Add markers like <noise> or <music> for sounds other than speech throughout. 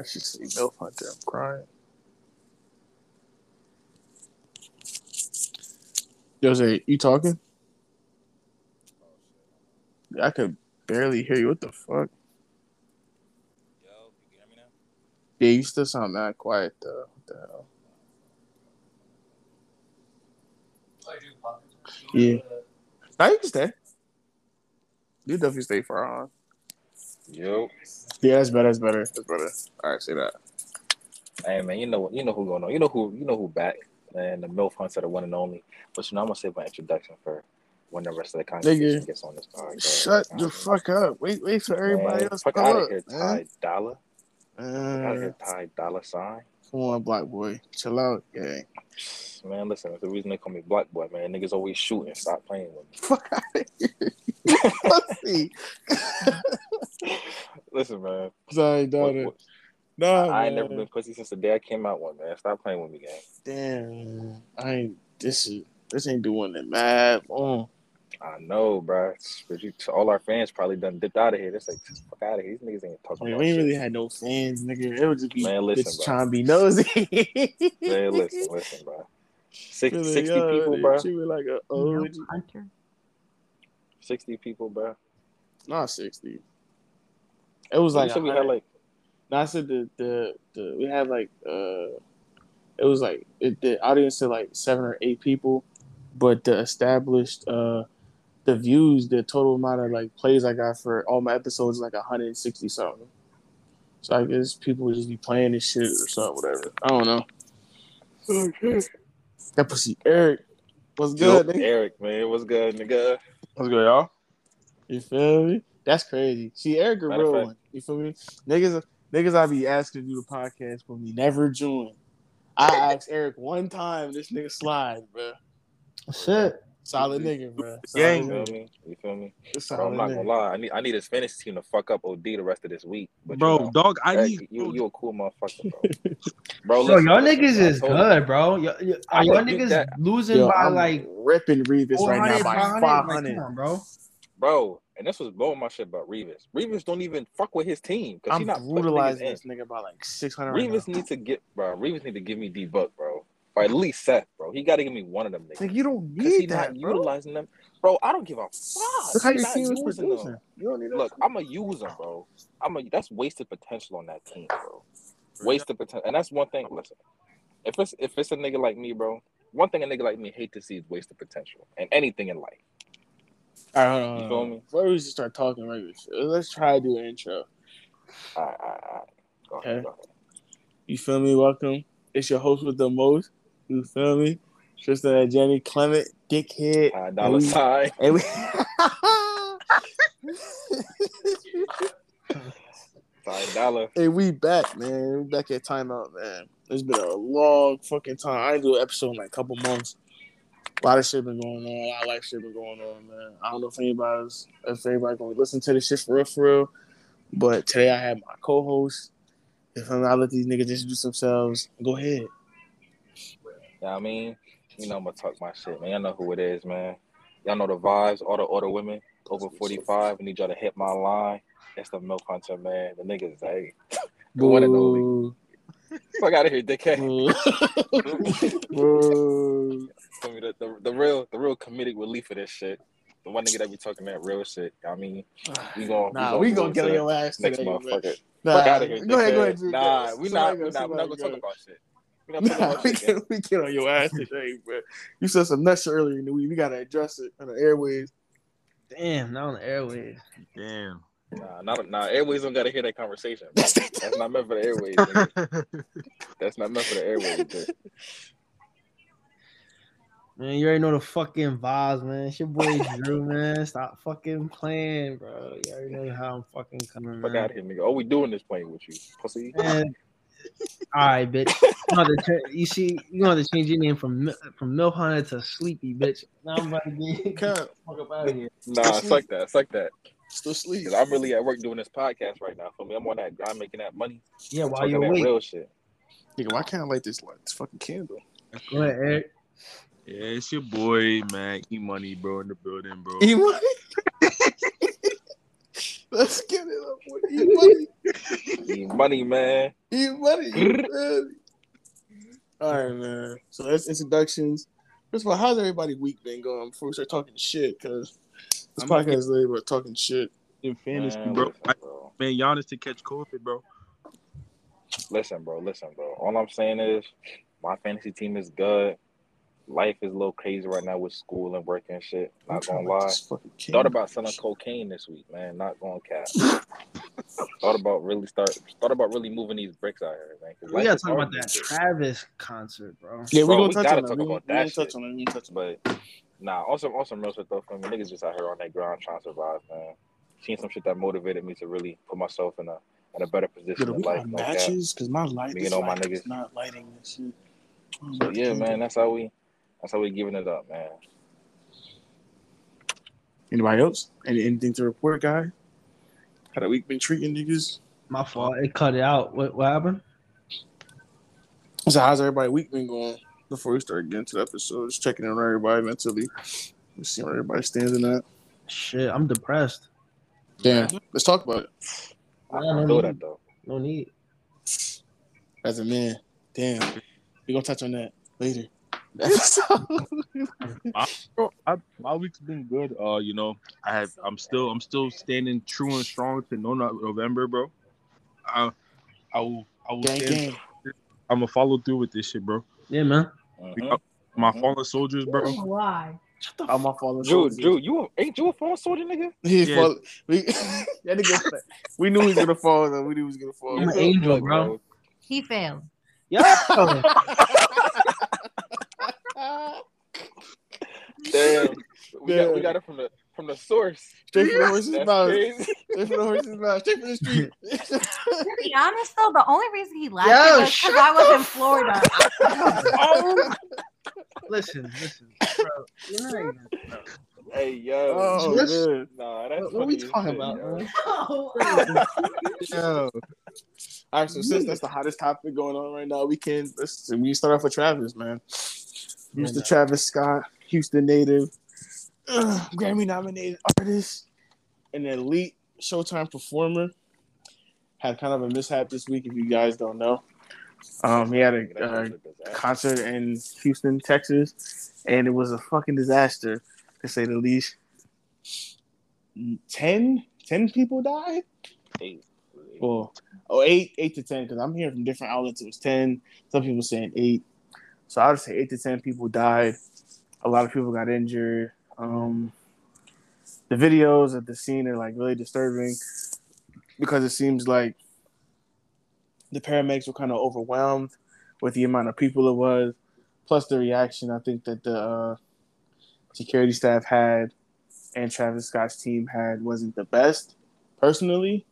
I should say no hunter. I'm crying. Jose, you talking? I could barely hear you. What the fuck? Yo, you? Yeah, you still sound that quiet though. What the hell? Yeah. Now you can stay. You definitely stay for on. Yo. Yeah, that's better. That's better. That's better. All right, say that. Hey man, you know you know who going on. You know who you know who back. and the MILF Hunter, the one and only. But you know, I'm gonna save my introduction for when the rest of the conversation Nigga, gets on this podcast. Shut the fuck up. Wait, wait for everybody Man, else to fuck go out of up, here. Ty Dollar. Fuck out of Uh, here, Ty Dollar sign. Come on, black boy. Chill out, gang. Man, listen, that's the reason they call me Black Boy, man. Niggas always shooting. Stop playing with me. Fuck out of here. <laughs> Pussy. <laughs> Listen, man. Sorry, daughter. what- Nah, I ain't never been pussy since the day I came out one, man. Stop playing with me, gang. Damn, I ain't. This is this ain't doing it mad. Oh, I know, bro. But you, all our fans probably done dipped out of here. They're like, fuck out of here. These niggas ain't talking man, about we ain't shit. really had no fans, nigga. It would just be Man, listen, bitches bro. trying to be nosy. Man, listen, listen, bro. Six, Really, 60 yo, people, dude, bro. She was like a OG. Hunter. 60 people, bro. Not sixty. It was Like, like we had like, No, I said the the, the we had like uh, it was like it, the audience said like seven or eight people, but the established uh, the views, the total amount of like plays I got for all my episodes is like hundred and sixty something. So I guess people would just be playing this shit or something, whatever. I don't know. <laughs> That pussy Eric was good. Yo, nigga. Eric, man. What's good, nigga? What's good, y'all? You feel me? That's crazy. See, Eric a Matter real fact- one. You feel me? Niggas, niggas, I be asking to do the podcast for me, never join. I <laughs> asked Eric one time, this nigga slide, bro. Shit. Solid nigga, bro. Gang. You feel me? You feel me? nigga. Bro, I'm not gonna lie. I need I need his fantasy team to fuck up OD the rest of this week. But bro, you know, dog, I Eric, need you, bro, you a cool motherfucker, bro. <laughs> bro, Yo, y'all niggas is good, bro. Y- y- are y'all niggas that. losing Yo, by I'm like ripping Revis right now by 500? Like, hundred. come on, bro. Bro, and this was blowing my shit about Revis. Revis don't even fuck with his team because I'm not brutalizing this nigga by like six hundred. Right Revis now. needs to get, bro. Revis need to give me D Buck, bro, or at least Seth, bro. He got to give me one of them niggas. Like you don't Cause he need not that, bro. utilizing them, bro. I don't give a fuck. Look how He your not team is using producing. them. You don't need that. Look, I'm a user, bro. I'm a that's wasted potential on that team, bro. Wasted potential, and that's one thing. Listen, if it's if it's a nigga like me, bro, one thing a nigga like me hate to see is wasted potential and anything in life. All right, hold on, You hold feel on. me? Before we just start talking regular shit, let's try to do an intro. All right, all right, all right. Go ahead, Okay. go ahead. You feel me? Welcome. It's your host with the most. You feel me? Tristan and Jenny Clement, dickhead. High dollar we- sign. And we Five dollar. <laughs> Hey, we back, man. We back at timeout, man. It's been a long fucking time. I didn't do an episode in like a couple months. A lot of shit been going on. A lot of life shit been going on, man. I don't know if anybody's if everybody gonna listen to this shit for real, for real. But today I have my co-host. If I'm not let these niggas introduce themselves, go ahead. You know what I mean? You know I'm gonna talk my shit, man. Y'all know who it is, man. Y'all know the vibes. All the older women over 45. I need y'all to hit my line. It's the milk hunter, man. The niggas, hey, the one and only. Fuck out of here, dickhead. Boo. <laughs> Boo. Me? The, the, the real the real comedic relief of this shit. The one nigga that be talking that real shit. I mean, we gonna Nah, we gonna get on to your ass next today, motherfucker. Nah, Fuck out of here. Go ahead, go ahead. Nah, we not, we not, we not gonna talk about shit. We not Nah, we shit. gang. get, we get on your ass today, but You said some nuts earlier in the week. We gotta address it on the airways. Damn, not on the airways. damn. Nah, not nah. Airways don't gotta hear that conversation. That's That's not meant for the airways. nigga. <laughs> That's not meant for the airways. bitch. Man, you already know the fucking vibes, man. It's your boy Drew, man. Stop fucking playing, bro. You already know how I'm fucking coming, Fuck man. out of here, nigga. All we doing is playing with you, pussy. Man, all right, bitch. You, know the you see, you want to change your name from Mil- from Milf Hunter to Sleepy, bitch. Now I'm about to get <laughs> Can't. fuck up out of here. Nah, suck that, suck that. Still sleep. Cause I'm really at work doing this podcast right now. For me, I'm on that grind, making that money, Yeah, while you're awake. real shit. Nigga, why can't I light this light? This fucking candle. Go ahead, Eric. Yeah, it's your boy, man. E Money, bro, in the building, bro. E money. <laughs> Let's get it up. boy. Eat money. Eat money, man. Eat money. eat money. All right, man. So that's introductions. First of all, how's everybody week been going before we start talking shit? Because this I'm podcast is really about talking shit. In fantasy, Man, bro. listen, I, bro. man, Giannis to catch COVID, bro. Listen, bro. Listen, bro. All I'm saying is, my fantasy team is good. Life is a little crazy right now with school and work and shit. Not gonna lie. this fucking kid. Thought about selling cocaine this week, man. Not going cap. <laughs> thought about really start. Thought about really moving these bricks out here, man. 'cause We gotta talk about that these days. Travis concert, bro. Yeah, we're gonna we touch gotta on that. talk We about gonna, we that gonna touch on that. We gonna touch on But nah, also also real shit though for me. Niggas just out here on that ground trying to survive, man. Seen some shit that motivated me to really put myself in a in a better position Yo, in we life. got No matches because my light, Me this and all my light is niggas. not lighting this shit. Oh, So yeah, man, that's how we that's how we giving it up, man. Anybody else? Any, anything to report, guy? How the week been treating niggas? My fault. It cut it out. What what happened? So how's everybody week been going? Before we start getting to the episode, just checking in on everybody mentally. Let's see where everybody stands in that. Shit, I'm depressed. Damn, let's talk about it. I, Yeah, I no feel need. that though. No need. As a man, damn, we gonna touch on that later. I, <laughs> I, my week's been good. Uh, you know, I have. I'm still. I'm still standing true and strong to no No- November, bro. I, I will. I will. gang, Stand, gang. I'm gonna follow through with this shit, bro. Yeah, man. Mhm. My fallen soldiers, bro. Why? I'm my fallen Drew, soldiers. Drew, you ain't you a fallen soldier, nigga? <laughs> He Yeah. fall, we, <laughs> that nigga, we knew he was gonna fall. Though. We knew he was gonna fall. I'm an angel, bro. He failed. Yeah. Damn, we got we got it from the from the source. Straight from the horse's That's mouth. crazy. <laughs> Straight from the horse's mouth. Straight from the street. <laughs> To be honest, though, the only reason he laughed Yo, was because I was in Florida. oh. <laughs> Listen, listen, bro. You're not even. Bro. Hey yo, oh Let's- man. nah, that's What, what are we talking shit, about, yo. man? Oh, yo. All right, so since that's the hottest topic going on right now, we can let's we start off with Travis, man. Mr. Yeah. Travis Scott, Houston native, ugh, Grammy nominated artist, an elite Showtime performer. Had kind of a mishap this week, if you guys don't know. Um, he had a That uh, shit is disaster. concert in Houston, Texas, and it was a fucking disaster, to say the least. 10, 10 people died? Eight. Well, oh, eight, eight to 10, because I'm hearing from different outlets it was 10. Some people saying eight. So I would say eight to 10 people died. A lot of people got injured. Um, the videos at the scene are like really disturbing because it seems like the paramedics were kind of overwhelmed with the amount of people it was, plus the reaction I think that the uh, security staff had and Travis Scott's team had wasn't the best, personally.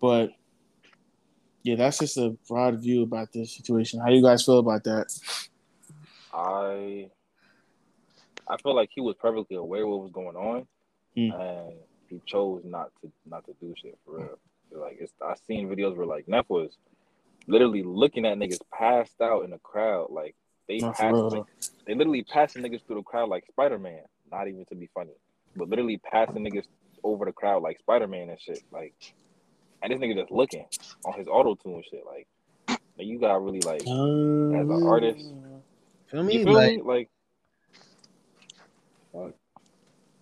But yeah, that's just a broad view about this situation. How do you guys feel about that? I I feel like he was perfectly aware what was going on, Hmm. and he chose not to not to do shit for real. Like it's I seen videos where like Neff was literally looking at niggas passed out in the crowd, like they passed, like, they literally passing niggas through the crowd like Spider Man. Not even to be funny, but literally passing niggas over the crowd like Spider Man and shit. Like, and this nigga just looking on his auto tune shit. Like, you got really like as an artist. Feel me? You feel Like, me? Like,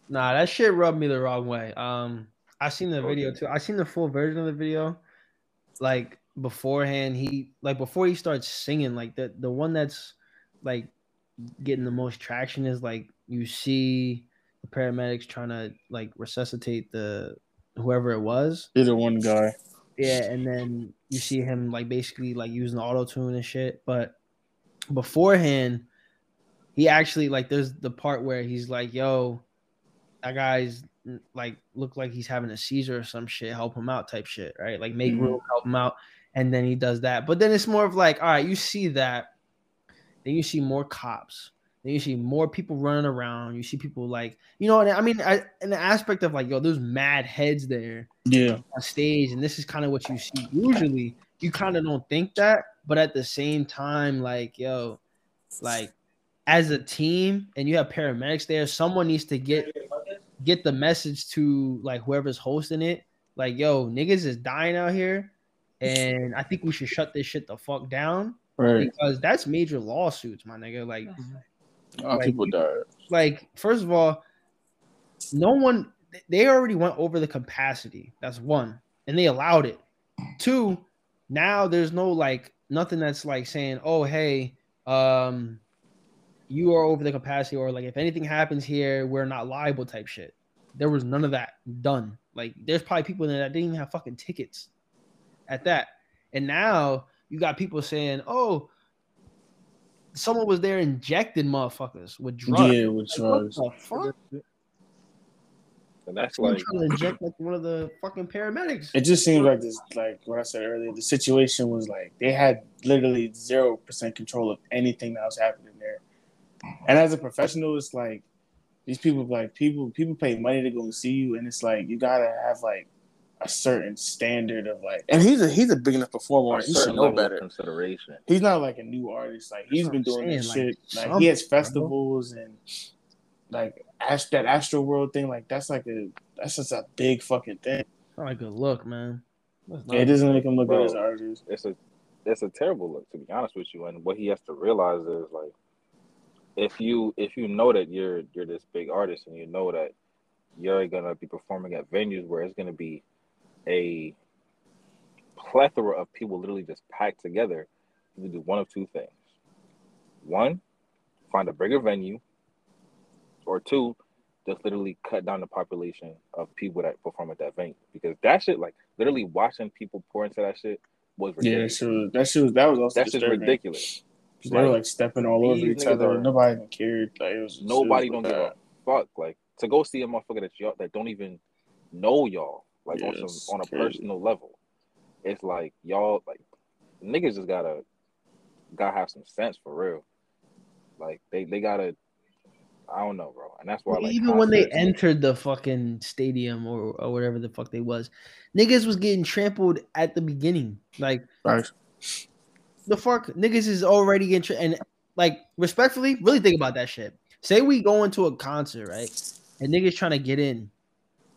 Nah, that shit rubbed me the wrong way. Um, I seen the video too. I seen the full version of the video. Like beforehand, he like before he starts singing, like the the one that's like getting the most traction is like you see the paramedics trying to like resuscitate the whoever it was. Either one guy. Yeah, and then you see him like basically like using auto tune and shit. But beforehand, he actually like there's the part where he's like, "Yo, that guy's like look like he's having a seizure or some shit. Help him out, type shit, right? Like make Mhm. room, help him out." And then he does that. But then it's more of like, all right, you see that, then you see more cops. Then you see more people running around. You see people like, you know, and I mean, I, in the aspect of like, yo, there's mad heads there Yeah. on stage and this is kind of what you see usually you kind of don't think that but at the same time like yo like as a team and you have paramedics there someone needs to get get the message to like whoever's hosting it, like, yo, niggas is dying out here, and I think we should shut this shit the fuck down Right. because that's major lawsuits, my nigga. Like, of Like, people died. like first of all, no one they already went over the capacity. That's one, and they allowed it. Two, now there's no like nothing that's like saying, oh hey, um, you are over the capacity, or like if anything happens here, we're not liable type shit. There was none of that done. Like there's probably people in there that didn't even have fucking tickets at that. And now you got people saying, oh, someone was there injecting motherfuckers with drugs. Yeah, which Like, what was the fuck? And that's Someone like trying to inject like one of the fucking paramedics. it just seems like this like what I said earlier, the situation was like they had literally zero percent control of anything that was happening there. And as a professional, it's like these people like people people pay money to go and see you and it's like you gotta have like a certain standard of like and he's a he's a big enough performer. a He should know better. consideration. He's not like a new artist. Like he's been I'm doing this saying, shit. like, Like he has something, bro. festivals and like Ast- that Astroworld thing. Like that's like a that's just a big fucking thing. Not a good look, man. Yeah, it doesn't make him look Bro. good as an artist. It's a it's a terrible look to be honest with you. And what he has to realize is like if you if you know that you're you're this big artist and you know that you're gonna be performing at venues where it's gonna be a plethora of people literally just packed together, you can do one of two things. One, find a bigger venue, or two, just literally cut down the population of people that perform at that venue. Because that shit, like literally watching people pour into that shit was ridiculous. shit was that shit was that was also That's just ridiculous. They were like stepping all over each other. are- Nobody even cared. Like it was Nobody don't give a fuck. Like to go see a motherfucker that y'all that don't even know y'all, like on Yeah, it's some on a crazy. personal level. It's like y'all like niggas just gotta gotta have some sense for real. Like they they gotta I don't know, bro. And that's why like even when they entered the fucking stadium or, or whatever the fuck they was, niggas was getting trampled at the beginning. Like Right. the fuck, niggas is already getting tra- and like respectfully, really think about that shit. Say we go into a concert, right? And niggas trying to get in,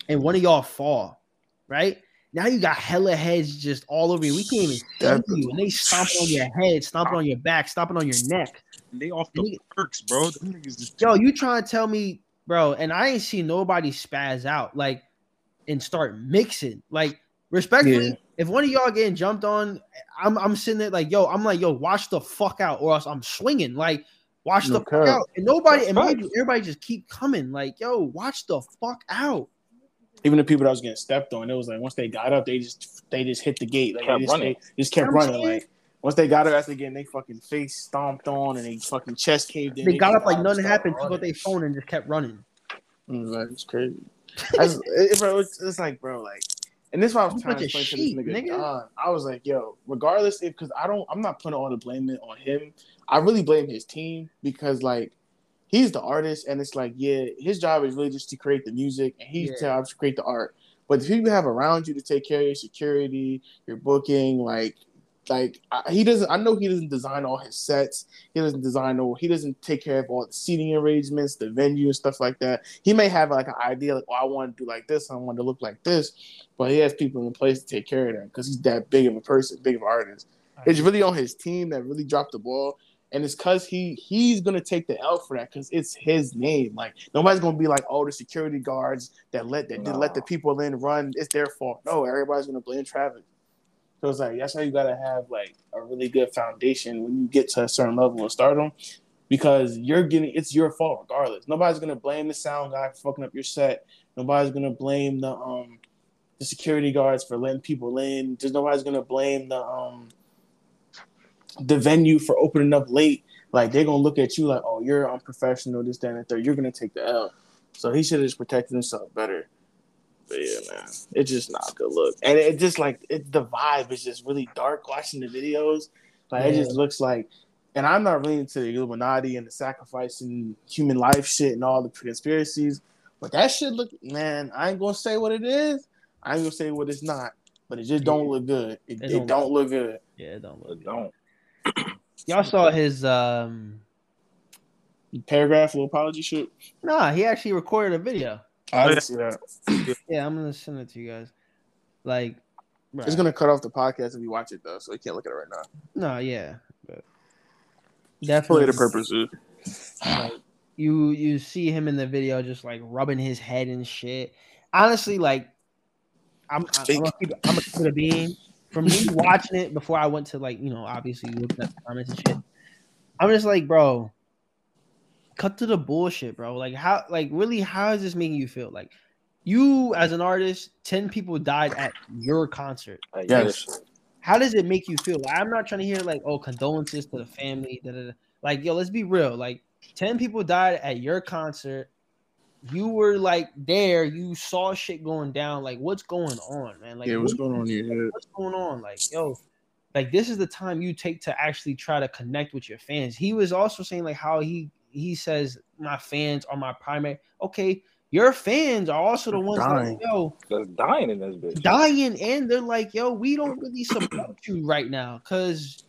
and one of y'all fall, right? Now you got hella heads just all over you. We can't even see you, and they stomping on your head, stomping on your back, stomping on your neck. They off the perks, bro. Just Yo, you trying to tell me, bro? And I ain't seen nobody spaz out like and start mixing. Like respectfully, Yeah. if one of y'all getting jumped on, I'm I'm sitting there like, yo, I'm like, yo, watch the fuck out, or else I'm swinging. Like, watch the No fuck out. And nobody, and mind you, everybody just keep coming. Like, yo, watch the fuck out. Even the people that was getting stepped on, it was like once they got up, they just they just hit the gate. Like Kept they just, running. They just kept I'm running. saying. Like once they got up after getting they fucking face stomped on and they fucking chest caved in. They got just up like nothing happened, took out their phone and just kept running. Mm, it's crazy. That's, <laughs> it, bro, it's, it's like, bro, like, and this is why I was trying to explain to this nigga, nigga. Don. I was like, yo, regardless if, because I don't, I'm not putting all the blame on him. I really blame his team because, like, he's the artist, and it's like, yeah, his job is really just to create the music, and he's Yeah. job is to create the art. But the people you have around you to take care of your security, your booking, like, like I, he doesn't. I know he doesn't design all his sets. He doesn't design all. He doesn't take care of all the seating arrangements, the venue, and stuff like that. He may have like an idea, like, "Oh, I want to do like this. I want to look like this," but he has people in place to take care of that because he's that big of a person, big of an artist. It's really on his team that really dropped the ball, and it's because he he's gonna take the L for that because it's his name. Like nobody's gonna be like, "Oh, the security guards that let that did let the people in run. It's their fault." No, everybody's gonna blame Travis. So it's like that's how you gotta have like a really good foundation when you get to a certain level of stardom, because you're getting it's your fault regardless. Nobody's gonna blame the sound guy for fucking up your set. Nobody's gonna blame the um the security guards for letting people in. Just nobody's gonna blame the um the venue for opening up late. Like they're gonna look at you like, oh, you're unprofessional, this, that, and third. You're gonna take the L. So he should have just protected himself better. But yeah, man, it's just not a good look. And it just like it, the vibe is just really dark watching the videos. Like it just looks like, and I'm not really into the Illuminati and the sacrificing human life shit and all the conspiracies. But that shit look, man. I ain't gonna say what it is. I ain't gonna say what it's not. But it just don't look good. It, It it don't don't, look good. Yeah, it don't But look. don't. <clears throat> Y'all saw his um Paragraph, little apology shit. nah, he actually recorded a video. I didn't see that. <clears throat> Yeah, I'm gonna send it to you guys. Like, It's gonna cut off the podcast if you watch it though, so you can't look at it right now. no, yeah, but For definitely later purposes. like you you see him in the video just like rubbing his head and shit. Honestly, like I'm I'm gonna keep, I'm gonna keep it a being. From me watching it before I went to like you know obviously looking at the comments and shit. I'm just like, bro, cut to the bullshit, bro. Like how like really how is this making you feel? Like you as an artist, ten people died at your concert. Like, Yes. yeah, How does it make you feel? Like, I'm not trying to hear like, oh, condolences to the family. Da, da, da. Like, yo, let's be real. Like, ten people died at your concert. You were like there. You saw shit going down. Like, what's going on, man? Like, yeah, what's what- going on here? What's going on? Like, yo, like this is the time you take to actually try to connect with your fans. He was also saying like how he he says my fans are my primary. Okay, your fans are also the ones Dying. that yo That's dying in this bitch. dying and they're like, yo, we don't really support you right now because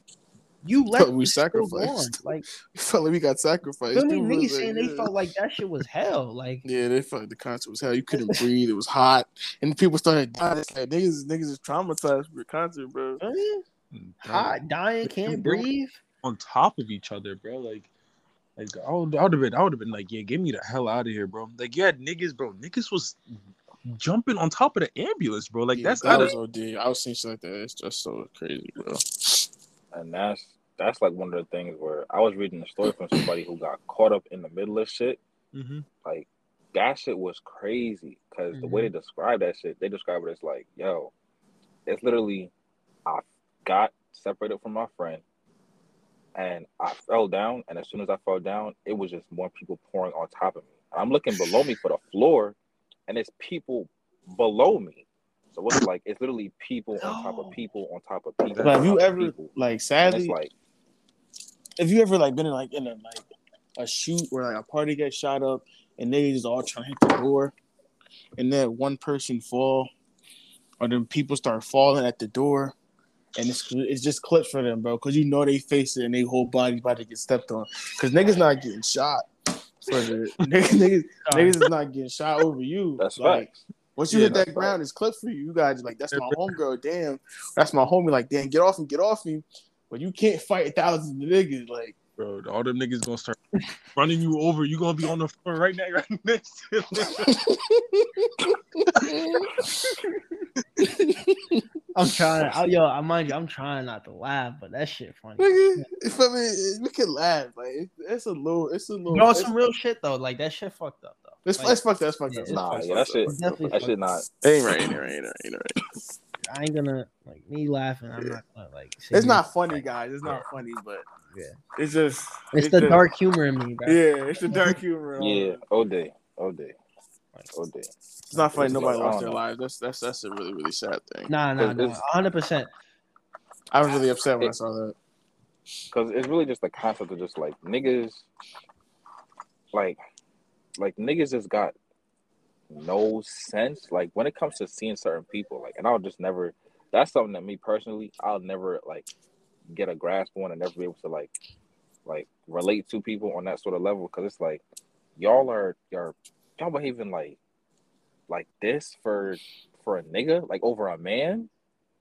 you let we this sacrificed. <laughs> Like, We felt like we got sacrificed. feel me? Dude was Niggas like, saying they yeah. felt like that shit was hell. Like, Yeah, they felt like the concert was hell. You couldn't breathe. It was hot, and people started dying. Like niggas, niggas is traumatized for the concert, bro. hot, dying, can't breathe. on top of each other, bro. Like, like I would, I would have been, I would have been like, yeah, get me the hell out of here, bro. Like, you had niggas, bro. Niggas was jumping on top of the ambulance, bro. Like, Yeah, that's that not was OD. I was seeing shit like that. It's just so crazy, bro. And that's that's like one of the things where I was reading a story from somebody who got caught up in the middle of shit. hmm Like that shit was crazy because the way they describe that shit, they describe it as like, yo, it's literally, I got separated from my friend, and I fell down, and as soon as I fell down, it was just more people pouring on top of me. I'm looking below me for the floor, and it's people below me. So it's like it's literally people on top of people on top of people. But have you ever people. like And it's sadly? like Have you ever like been in like in a like a shoot where like a party gets shot up and they just all trying to hit the door, and then one person fall, or then people start falling at the door, and it's it's just clips for them, bro, because you know they face it and they whole body about to get stepped on, because niggas not getting shot. For the <laughs> <laughs> niggas, niggas, niggas is not getting shot over you. that's like, facts. Once you Yeah, hit that ground, it's clips for you. You guys like that's my homegirl. Damn, that's my homie. Like damn, get off him, get off me. But you can't fight thousands of niggas. Like bro. All them niggas gonna start running you over. You gonna be on the floor right now, right next to them. I'm trying. I, yo, I mind you, I'm trying not to laugh, but that shit funny. nigga, if I mean, we can laugh. Like it, it's a little, it's a little. No, it's, some real shit though. Like that shit fucked up though. it's, Like, it's fucked up. It's fucked Yeah, up. it's Nah, It's yeah, that fucked shit, up. Definitely that shit not. It ain't right. Ain't right. Ain't right. Ain't right. I ain't gonna like me laughing. I'm not gonna like. It's not funny, guys. It's not funny, but Yeah. it's just. It's the just- dark humor in me, bro. Yeah, it's the <laughs> dark humor. Yeah, all day, all day, all day. it's not funny. It's Nobody lost don't their lives. That's that's that's a really really sad thing. Nah, nah, nah. 100. percent I was really upset when I saw that. Cause it's really just the concept of just like niggas, like, like niggas just got no sense. Like when it comes to seeing certain people, like, and I'll just never. That's something that me personally, I'll never like get a grasp on and never be able to like, like relate to people on that sort of level. Cause it's like y'all are y'all y'all behaving like like this for for a nigga, like over a man.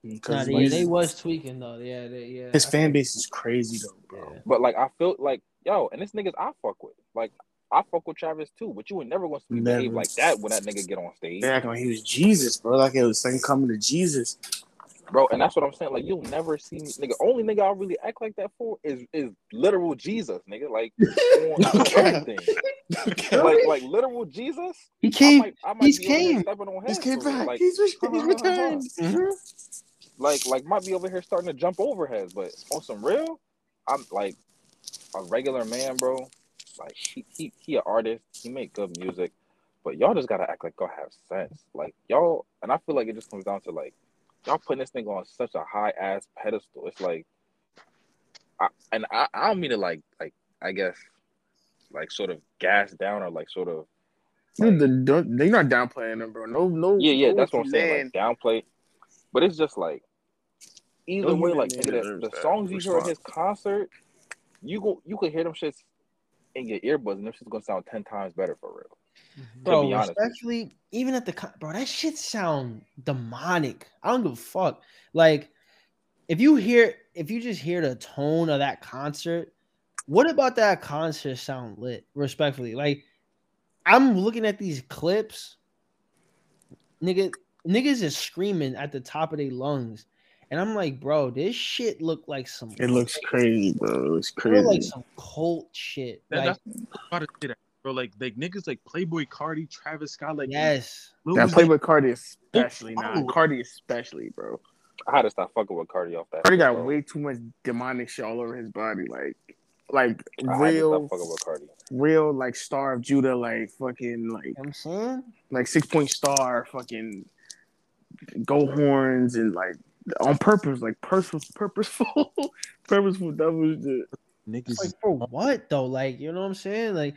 Mm, nah, Because they, like, they was tweaking though. Yeah, they, yeah. his fan base is crazy though, bro. Yeah. But like I feel like yo, and this niggas I fuck with. Like I fuck with Travis too, but you ain't never gonna see me behave Never. like that when that nigga get on stage, They acting like he was Jesus, bro. Like it was second coming to Jesus. Bro. And that's what I'm saying. Like you'll never see me, nigga. Only nigga I really act like that for is is literal Jesus, nigga. Like <laughs> on everything, like like literal Jesus. He I came. might, I might he's be over here came. stepping on He's came for back. Like, he's, he's returned. like like might be over here starting to jump over heads, but on some real, I'm like a regular man, bro. Like he he he an artist, he make good music, but y'all just gotta act like y'all have sense. Like y'all, and I feel like it just comes down to like y'all putting this thing on such a high ass pedestal. It's like, I, and I I don't mean to like like I guess like sort of gas down or like sort of Dude, the, they're not downplaying them, bro. No, no. yeah, yeah, no that's what I'm saying. man. Like downplay, but it's just like either No way, like being nigga, the, the songs you hear at his concert, you go, you could hear them shits in your earbuds, and them shits gonna sound ten times better for real. Mm-hmm. bro. be honest. Especially even at the bro, that shit sound demonic. I don't give a fuck. Like, if you hear, if you just hear the tone of that concert, what about that concert sound lit? Respectfully, like, I'm looking at these clips, nigga, niggas is screaming at the top of their lungs, and I'm like, bro, this shit look like some. It looks crazy, bro. It looks it look like crazy. some cult shit. That, Like, that's about to say that, bro. Like, like niggas like Playboi Carti, Travis Scott, like yes. That Uzi, Playboi Carti especially, Oh. nah. Carti especially, bro. I had to stop fucking with Carti off that. Carti shit, got bro. way too much demonic shit all over his body, like, like I had to real, stop fucking with Carti. real, like Star of Judah, like fucking, like, You know what I'm saying? like six point star, fucking gold horns, and like on purpose, like purpose, purposeful, <laughs> purposeful double shit. niggas. Like for what though? Like, you know what I'm saying? Like,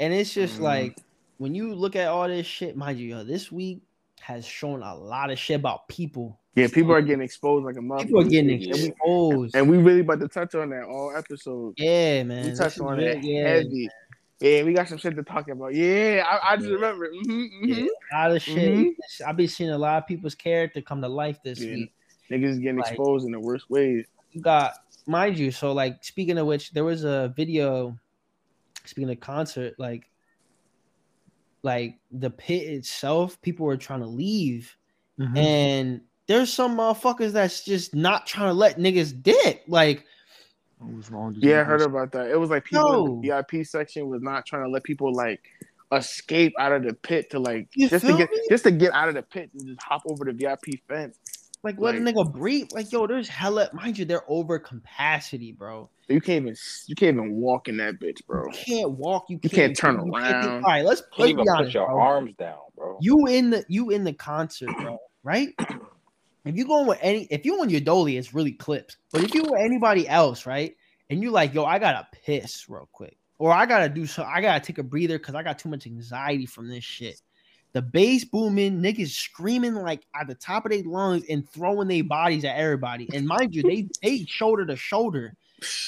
and it's just Mhm. like when you look at all this shit, mind you, yo, this week has shown a lot of shit about people. Yeah, people are getting exposed like a motherfucker. People are getting exposed. and we really about to touch on that all episode. yeah, man. we this touched on real- it yeah, heavy. Yeah, we got some shit to talk about. Yeah, I, I just Yeah. remember. hmm yeah, a lot of shit. Mhm. I've been seeing a lot of people's character come to life this Yeah. week. Niggas getting Like- exposed in the worst ways. you got mind you so like speaking of which there was a video speaking of concert like like the pit itself people were trying to leave Mhm. and there's some motherfuckers that's just not trying to let niggas dick like was wrong? Yeah, I niggas? heard about that. It was like people in No. the VIP section was not trying to let people like escape out of the pit to like You just to get me? just to get out of the pit and just hop over the VIP fence. Like let a Like- nigga breathe like yo there's hella mind you they're over capacity bro You can't even you can't even walk in that bitch, bro. you can't walk you You can't, can't turn do- around. all right let's, play. You Can't even be put your bro. arms down, bro. you in the you in the concert, bro, right? If you going with any, if you on your dolly, it's really clips. But if you with anybody else, right, and you like, yo, I gotta piss real quick, or I gotta do so, I gotta take a breather because I got too much anxiety from this shit. The bass booming, niggas screaming like at the top of their lungs and throwing their bodies at everybody. And mind you, they they shoulder to shoulder.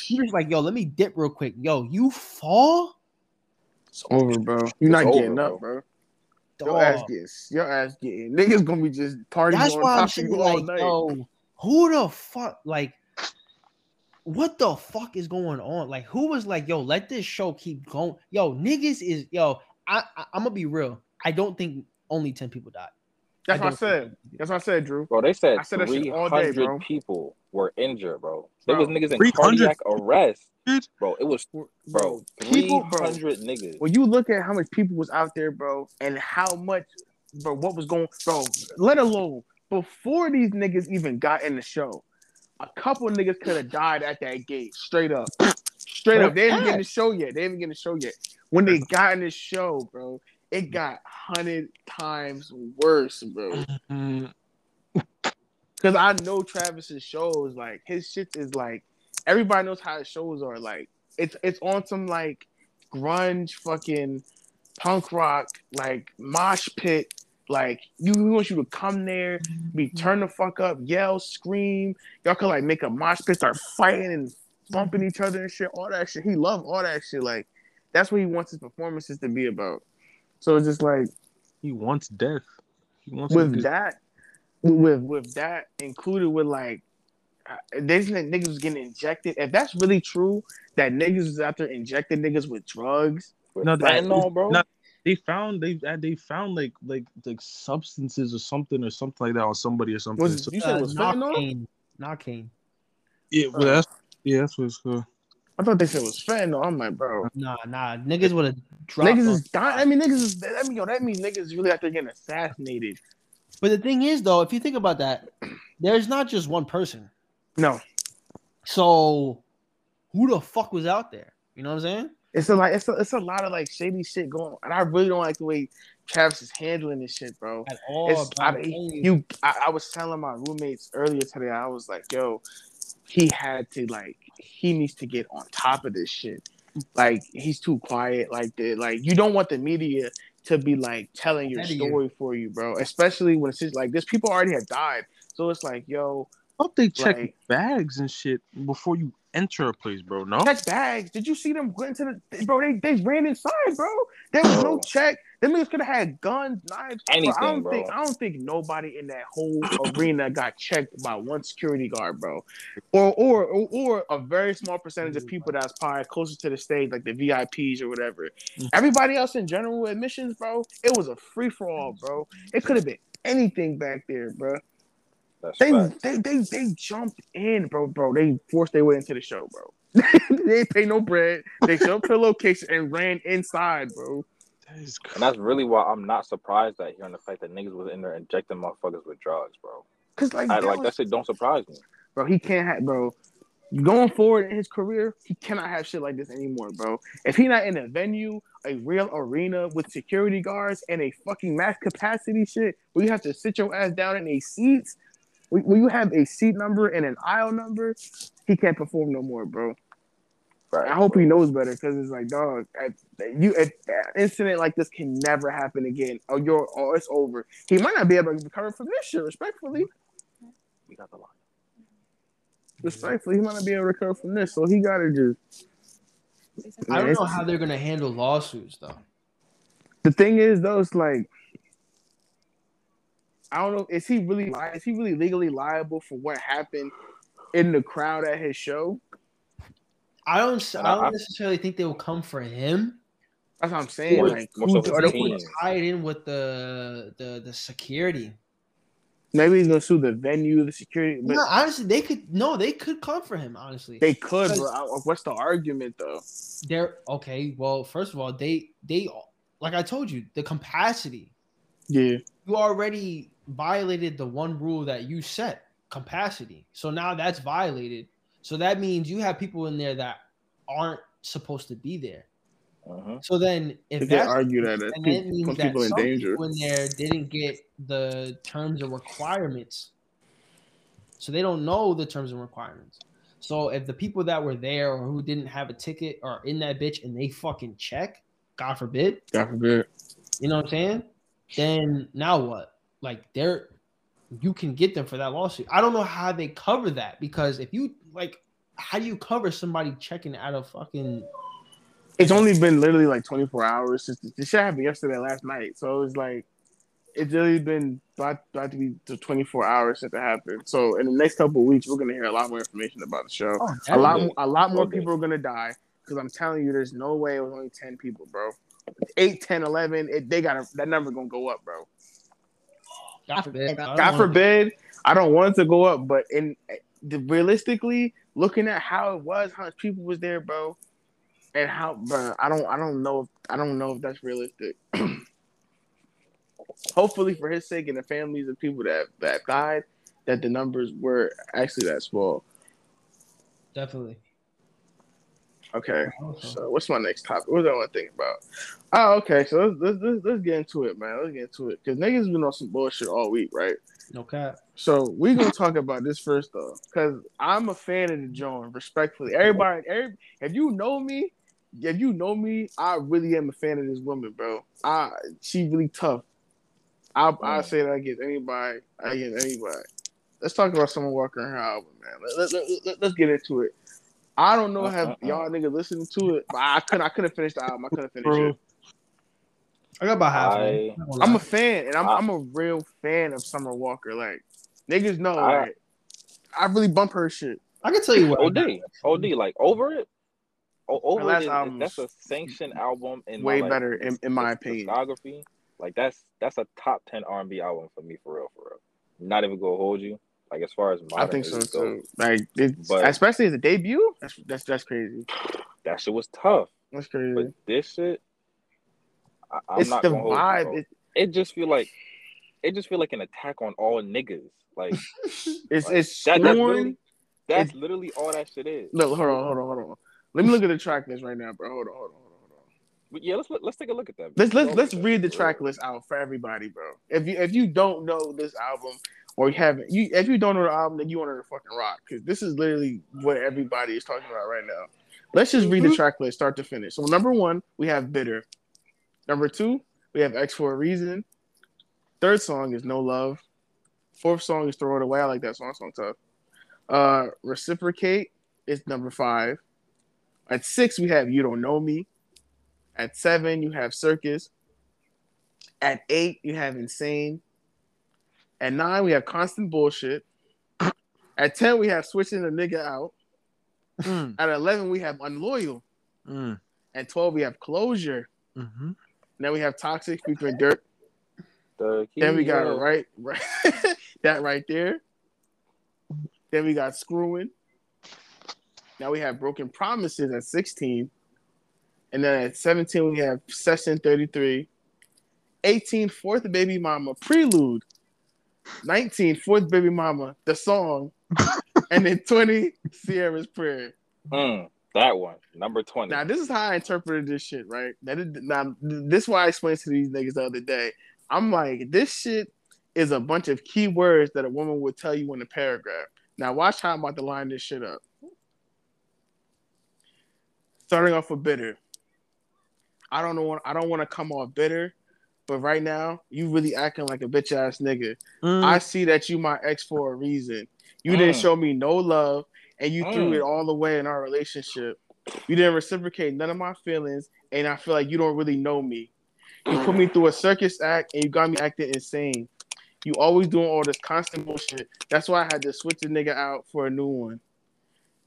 You just like, yo, let me dip real quick. Yo, you fall, It's over, bro. You're not It's getting over, up, bro. Your ass dog. gets your ass getting niggas gonna be just partying That's why I'm top of saying, like, night. yo, who the fuck, like, what the fuck is going on? Like, who was like, yo, let this show keep going? Yo, niggas is, yo, I, I I'm gonna be real. I don't think only ten people died. That's I what I said. That's what I said, Drew. Bro, they said I said that shit all day, 300 people were injured, bro. There Bro, was niggas in 300? cardiac arrest. Bro, it was, bro, people, bro. 300 niggas. When you look at how much people was out there, bro, and how much, bro, what was going, bro, let alone before these niggas even got in the show, a couple niggas could have died at that gate, straight up, straight up. They didn't get in the show yet. They didn't get in the show yet. When they got in the show, bro, it got hundred times worse, bro. Mhm. Cause I know Travis's shows, like his shit is like everybody knows how his shows are. Like it's it's on some like grunge fucking punk rock, like mosh pit. Like you he wants you to come there, be turn the fuck up, yell, scream. Y'all could like make a mosh pit, start fighting and bumping each other and shit. All that shit. He love all that shit. Like that's what he wants his performances to be about. So it's just like He wants death. He wants with that, with with that included with like, uh, they niggas was getting injected. If that's really true, that niggas was out there injecting niggas with drugs. No, that- fentanyl, bro. no. They found they uh, they found like like like substances or something or something like that on somebody or something. Was So- you said Uh, it was fentanyl? Narcan. Narcan. yeah, well, that's yeah, that's what it's called. I thought they said it was fentanyl. I'm like, bro, Nah, nah. Niggas would have dropped. niggas is dying. I mean, niggas is. I mean, yo, that means niggas really out there getting assassinated. But the thing is, though, if you think about that, there's not just one person. No, So who the fuck was out there? You know what I'm saying? it's a like it's a, it's a lot of like shady shit going on, and I really don't like the way Travis is handling this shit, bro. At all. I, you, I, I was telling my roommates earlier today. I was like, "Yo, he had to like, he needs to get on top of this shit. Like, he's too quiet. Like, the like, you don't want the media to be like telling your story for you, bro. Especially when it's just like this. People already have died, so it's like, yo, hope they check Like- bags and shit before you enter a place, bro. No. check bags. Did you see them go into the bro? They they ran inside, bro. There was no check. Them niggas could have had guns, knives. Bro, Anything, I don't bro. think I don't think nobody in that whole <clears throat> arena got checked by one security guard, bro. Or or or, or a very small percentage of mm. people that's probably closer to the stage, like the VIPs or whatever. Mm. Everybody else in general admissions, bro, it was a free for all, bro. It could have been anything back there, bro. That's They, they they they jumped in, bro, bro. They forced their way into the show, bro. <laughs> they ain't pay no bread. They showed up to the location and ran inside, bro. That is And that's really why I'm not surprised at hearing the fact that niggas was in there injecting motherfuckers with drugs, bro. Cause like, I, that like was- that shit don't surprise me. bro, he can't have, bro. Going forward in his career, he cannot have shit like this anymore, bro. If he not in a venue, a real arena with security guards and a fucking mass capacity shit, where you have to sit your ass down in a seats, where where you have a seat number and an aisle number, he can't perform no more, bro. Right. I hope he knows better because it's like, dog, at, you at, an incident like this can never happen again. Oh, you're, oh, it's over. He might not be able to recover from this shit. Respectfully, We got the line. respectfully, he might not be able to recover from this. So he gotta just. I don't know how they're gonna handle lawsuits though. The thing is, though, it's like, I don't know. Is he really? li- Is he really legally liable for what happened in the crowd at his show? I don't. s- I I- don't I- necessarily think they will come for him. That's what I'm saying. More- like, more who- so for the they- team. Tied in with the the the security. maybe he's gonna sue the venue, the security, but No, honestly, they could. No, they could come for him. Honestly, they could. Because- But I- what's the argument, though? they're okay. Well, first of all, they they like I told you, the capacity. Yeah, You already violated the one rule that you set, capacity. So now that's violated. So that means you have people in there that aren't supposed to be there. Mhm. So then, if they argue that and people, that means that people in danger. people in there didn't get the terms and requirements, so they don't know the terms and requirements. So if the people that were there or who didn't have a ticket are in that bitch and they fucking check, God forbid, God forbid. you know what I'm saying? Then now what? Like they're you can get them for that lawsuit. I don't know how they cover that because if you like, how do you cover somebody checking out of fucking? It's only been literally like 24 hours since this shit happened yesterday, last night. So it's like it's really been about, about to be to 24 hours since it happened. So in the next couple of weeks, we're gonna hear a lot more information about the show. Oh, a lot, a lot more Okay. people are gonna die because I'm telling you, there's no way it was only 10 people, bro. 8, 10, 11, it, they got that number gonna go up, bro. God forbid. I don't God forbid, I don't want it to go up, but in realistically, looking at how it was, how much people was there, bro, and how, bro, I don't, I don't know, if, I don't know if that's realistic. <clears throat> Hopefully, for his sake and the families of people that that died, that the numbers were actually that small. Definitely. Okay, so what's my next topic? What do I want to think about? Oh, okay, so let's let's, let's, let's get into it, man. Let's get into it because niggas been on some bullshit all week, right? No cap. So we're gonna talk about this first though, because I'm a fan of the Joan. Respectfully, everybody, every, if you know me, if you know me, I really am a fan of this woman, bro. I she really tough. I I Mm. say that against anybody, against anybody. Let's talk about Summer Walker and her album, man. Let, let, let, let, us get into it. I don't know have uh-uh. y'all niggas listening to it, but I couldn't I couldn't finish the album. I couldn't finish Bro. it. I got about half. I- I'm a fan, and I'm I- I'm a real fan of Summer Walker. Like niggas know, I- like I really bump her shit. I can tell you what. OD, OD, like over it. O- over last it, is- that's a sanctioned album in way my, like, better in, in my opinion. Discography, like that's that's a top ten R and B album for me, for real, for real. Not even gonna hold you. Like as far as my, I think so too. Like, it's, But- especially as a debut, that's that's that's crazy. that shit was tough. That's crazy. But this shit, I, I'm it's not the you, vibe. It, It just feel like it just feel like an attack on all niggas. Like <laughs> it's Like, it's that- that's literally- that's literally all that shit is. No, hold on, hold on, hold on. Let me look at the track list right now, bro. Hold on, hold on, hold on, hold on. But yeah, let's let's take a look at that. Let's let's let's read the track list out for everybody, bro. If you if you don't know this album or you haven't you if you don't know the album, then you want to fucking rock because this is literally what everybody is talking about right now. Let's just read the Mhm. track list start to finish. So number one, we have Bitter. Number two, we have Ex for a Reason. Third song is No Love. Fourth song is Throw It Away. I like that song. Song tough. Uh, Reciprocate. is number five. At six, we have You Don't Know Me. At seven, you have Circus. At eight, you have Insane. At nine, we have Constant Bullshit. At 10, we have Switching the Nigga Out. Mm, At 11, we have Unloyal. mm, At 12, we have Closure. mhm. Then we have Toxic featuring Durk. The Then we got key, it right, right <laughs> that right there. Then we got Screwing. Now we have Broken Promises at 16. And then at 17, we have Session 33. 18, Fourth Baby Mama, Prelude. 19, Fourth Baby Mama, the song. <laughs> and then 20, Ciara's Prayer. Mm, that one, number twenty. Now, this is how I interpreted this shit, right? That is, now, this is why I explained to these niggas the other day. I'm like, this shit is a bunch of key words that a woman would tell you in a paragraph. Now, watch how I'm about to line this shit up. Starting off with bitter. I don't know. I don't want to come off bitter, but right now you really acting like a bitch ass nigga. Mm, I see that you my ex for a reason. You didn't Mm. show me no love, and you threw Mm. it all away in our relationship. You didn't reciprocate none of my feelings, and I feel like you don't really know me. You put me through a circus act, and you got me acting insane. You always doing all this constant bullshit. That's why I had to switch the nigga out for a new one.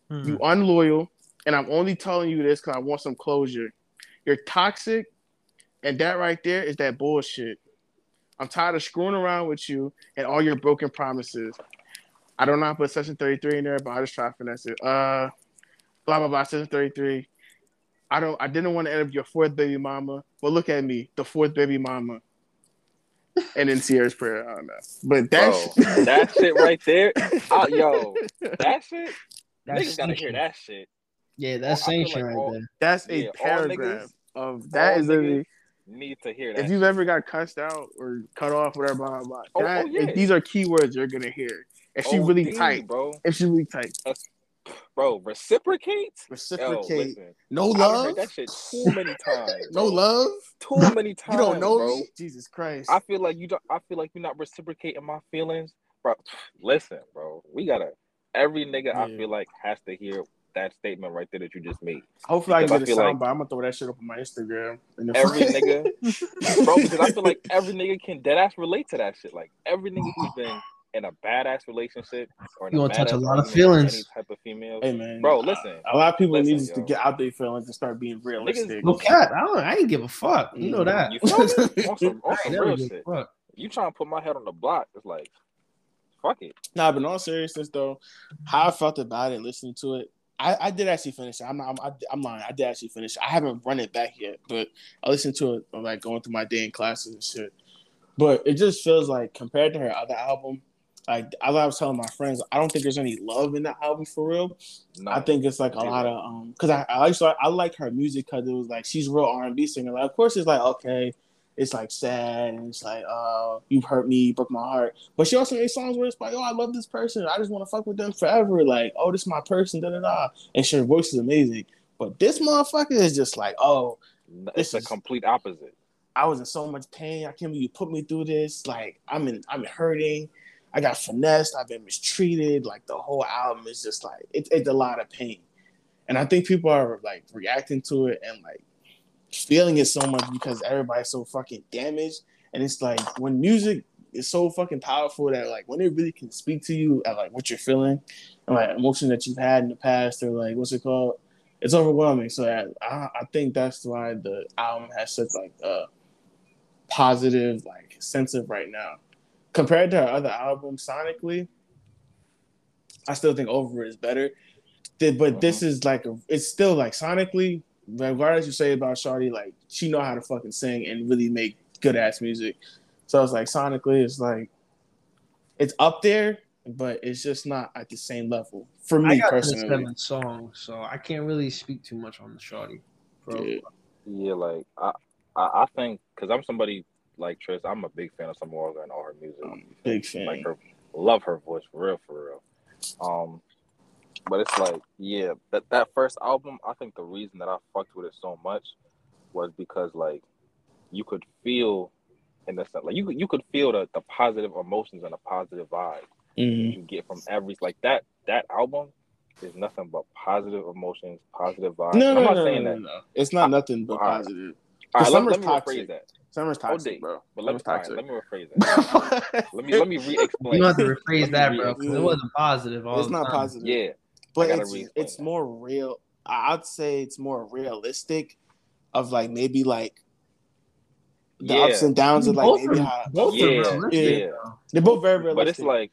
mm. You unloyal, and I'm only telling you this because I want some closure. You're toxic, and that right there is that bullshit. I'm tired of screwing around with you and all your broken promises. I don't know how to put Session 33 in there, but I just try to finesse it. Uh, blah blah blah. Session 33. I don't. I didn't want to end up your fourth baby mama, but look at me, the fourth baby mama. And then Ciara's prayer. I don't know, but Bro, that's that shit right there. <laughs> Uh, yo, that shit. That's niggas gotta hear that shit. Yeah, that's I feel sanction like right all- there. that's a Yeah, paragraph niggas- of that is all is literally. Niggas Need to hear that. if you've ever got cussed out or cut off, whatever, blah blah blah. Oh, that, oh, yeah. these are keywords you're gonna hear. If she OD, really tight, bro. if she really tight, Bro, reciprocate. Yo, reciprocate. listen, no I've love, heard that shit too many <laughs> times. no love. Too many times. <laughs> You don't know bro. me, Jesus Christ. I feel like you don't. I feel like you're not reciprocating my feelings, bro. Listen, bro. We gotta. Every nigga I feel like has to hear that statement right there that you just made. Hopefully, I because I can get a feel soundbite. like- I'm gonna throw that shit up on my Instagram. And Every nigga, <laughs> bro. Because I feel like every nigga can dead ass relate to that shit. Like every nigga who's been in a badass relationship or in You a gonna touch a lot of feelings. Any type of female, Hey man, bro. Listen, A lot of people Listen, need to get out their feelings and start being realistic. No cap. I don't. I ain't give a fuck. You know mm-hmm. that. you feel me? <laughs> On some, on some real shit. fuck. You trying to put my head on the block? It's like, fuck it. Nah, but in all seriousness though, how I felt about it, listening to it, I, I did actually finish it. I'm not, I'm, I'm lying. I did actually finish it. I haven't run it back yet, but I listened to it like going through my day in classes and shit. But it just feels like compared to her other album, like as I was telling my friends, I don't think there's any love in that album for real. No, I think it's like a lot of um because I I also I like her music because it was like she's a real R and B singer. Like of course it's like okay, it's like sad and it's like oh, you've hurt me, broke my heart. But she also made songs where it's like oh I love this person, I just want to fuck with them forever. Like oh this is my person, da da da. And she, her voice is amazing. But this motherfucker is just like oh it's a complete opposite. I was in so much pain. I can't believe you put me through this. Like I'm in, I'm hurting. I got finessed. I've been mistreated. Like the whole album is just like it's it's a lot of pain, and I think people are like reacting to it and like feeling it so much because everybody's so fucking damaged. And it's like when music is so fucking powerful that like when it really can speak to you and like what you're feeling and like emotion that you've had in the past or like what's it called, it's overwhelming. So I I, I think that's why the album has such like a positive like sense of right now compared to her other albums sonically. I still think Over is better. But this uh-huh. is like a, it's still like sonically, regardless you say about Shawty, like she know how to fucking sing and really make good ass music. So it's like sonically, it's like it's up there, but it's just not at the same level for I me got personally. seven songs, so I can't really speak too much on the shorty. Bro. Yeah. Yeah, like I, I, I think because I'm somebody like Tris, I'm a big fan of Summer Walker and all her music. Um, big fan. Like her, love her voice for real, for real. Um, but it's like, yeah, that that first album, I think the reason that I fucked with it so much was because like you could feel in the sense like you could you could feel the, the positive emotions and the positive vibe Mhm. you get from every like that that album is nothing but positive emotions, positive vibes. No, I'm no, not no, saying no, that. no, no. It's not nothing but All right. positive. All right, let, let me toxic. rephrase that. Summer's toxic, it. bro. But let me, Summer's all right, toxic. let me rephrase that. <laughs> let me let me re-explain. You have to rephrase that, bro, because it wasn't positive. All it's the not time. positive. Yeah, but it's it's that. more real. I- I'd say it's more realistic of like maybe like the Yeah. ups and downs of like both maybe are, how both Yeah, are realistic. yeah. though. they're both very realistic. but it's like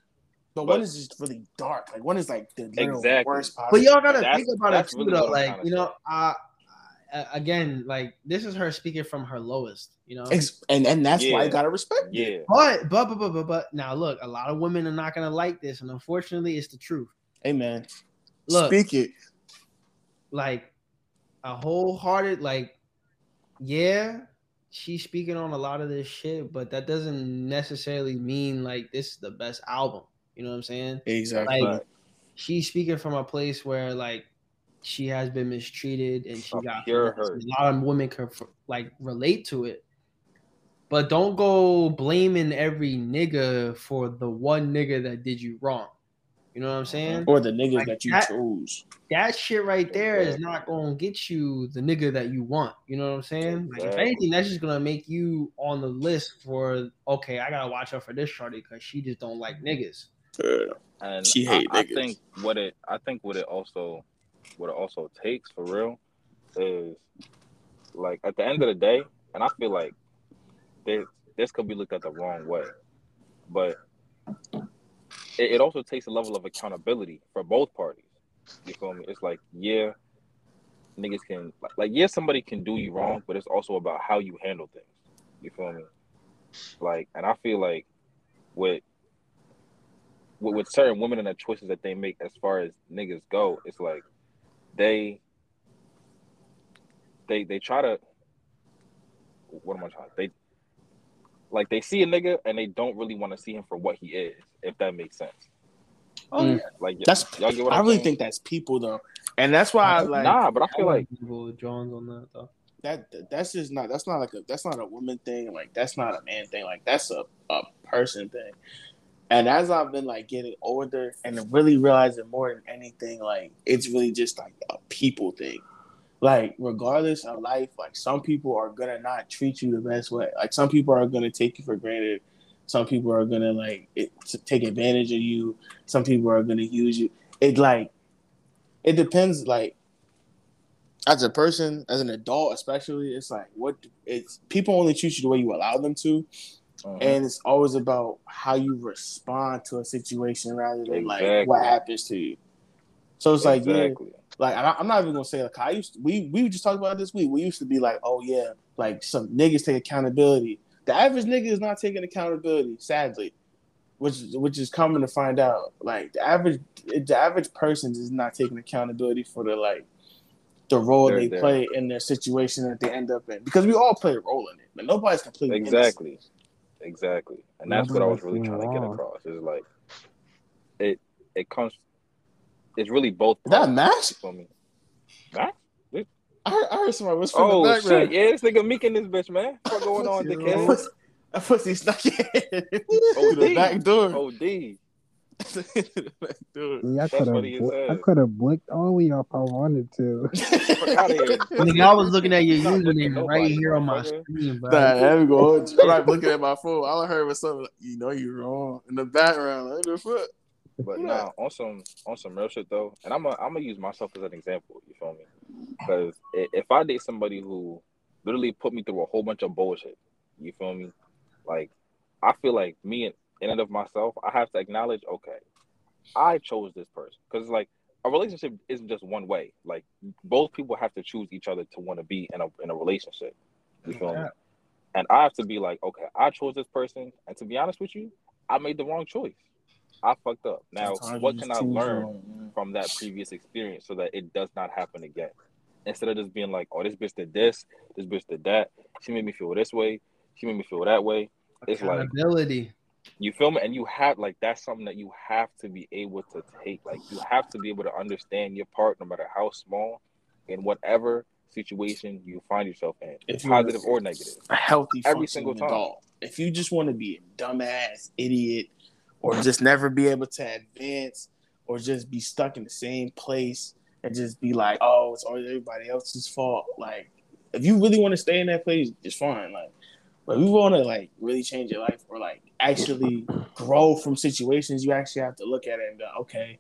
but, but- one is just really dark. Like one is like the Exactly. worst possible. But y'all gotta That's- think about it too, really though. Like you know, say. Uh, again, like this is her speaking from her lowest. You know, and and that's why Yeah. you gotta respect it. yeah, but but but but but but now look, a lot of women are not gonna like this, and unfortunately, it's the truth. Amen. man, Look, speak it. like a wholehearted like yeah she's speaking on a lot of this shit but that doesn't necessarily mean like this is the best album you know what i'm saying Exactly. Like, she's speaking from a place where like she has been mistreated and she A got pure hurt. a lot of women can like relate to it but don't go blaming every nigga for the one nigga that did you wrong you know what i'm saying or the nigga Like that you that- chose. that shit right there is Exactly. not gonna get you the nigga that you want. You know what I'm saying? Like if anything, that's just gonna make you on the list for okay, I gotta watch out for this shorty because she just don't like niggas. Uh, and She I, hate I niggas. think what it I think what it also what it also takes for real is like at the end of the day, and I feel like this this could be looked at the wrong way, but it, it also takes a level of accountability for both parties. You feel me? It's like yeah, niggas can like, like yeah, somebody can do you wrong, but it's also about how you handle things. You feel me? Like, and I feel like with with, with certain women and the choices that they make as far as niggas go, it's like they they they try to what am I trying? They like they see a nigga and they don't really want to see him for what he is, if that makes sense. Oh Mm. yeah, Like That's y'all get what I I'm really saying? think that's people though, and that's why I like nah, but I feel like Jones on that though. that. That's just not. That's not like a. That's not a woman thing. Like that's not a man thing. Like that's a a person thing. And as I've been like getting older and really realizing more than anything, like it's really just like a people thing. Like regardless of life, like some people are gonna not treat you the best way. Like some people are gonna take you for granted. Some people are gonna like it, to take advantage of you. Some people are gonna use you. It like it depends. Like as a person, as an adult, especially, it's like what it's people only treat you the way you allow them to Mhm. and it's always about how you respond to a situation rather than like what happens to you. So it's like yeah, exactly. like I, I'm not even gonna say like I used to, we we just talked about this week. We used to be like, oh yeah, like some niggas take accountability. The average nigga is not taking accountability, sadly, which which is coming to find out. Like the average the average person is not taking accountability for the like the role They're they there. play in their situation that they end up in because we all play a role in it, but nobody's completely innocent. Exactly. Exactly. And that's what I was really trying to get across. Is like it it comes it's really both that a parties, match? you me? Max? I heard, I heard somebody whisper in Oh the background. shit, yeah, this nigga Meek in this bitch, man. What's going on, That dickhead? pussy- That pussy snuck in <laughs> Oh, through the back door. Oh <laughs> D. Through the back door. Yeah, I could have. funny as I could have blicked all of y'all if I wanted to. <laughs> Fuck out. Nigga, I was looking at your username right here on my motherfucker. screen, bro. Nah, there we go. <laughs> I'm not looking at my phone. All I heard was something like, you know you're wrong in the background. Like, the fuck? But Yeah. nah, on some on some real shit though, and I'm a, I'm gonna use myself as an example. You feel me? Because if I date somebody who literally put me through a whole bunch of bullshit, you feel me? Like I feel like me in, in and of myself, I have to acknowledge, okay, I chose this person because it's like a relationship isn't just one way. Like both people have to choose each other to want to be in a in a relationship. You feel me? And I have to be like, okay, I chose this person, and to be honest with you, I made the wrong choice. I fucked up. Now, Sometimes what can I learn wrong, from that previous experience so that it does not happen again? Instead of just being like, oh, this bitch did this, this bitch did that. She made me feel this way. She made me feel that way. It's like Accountability. You feel me, and you have like that's something that you have to be able to take. Like you have to be able to understand your part, no matter how small, in whatever situation you find yourself in, If positive or negative. A healthy, Every single time. adult. If you just want to be a dumbass idiot or just never be able to advance or just be stuck in the same place and just be like, oh, it's always everybody else's fault. Like, if you really want to stay in that place, it's fine. Like, but if you want to like really change your life or like actually grow from situations, you actually have to look at it and go, okay,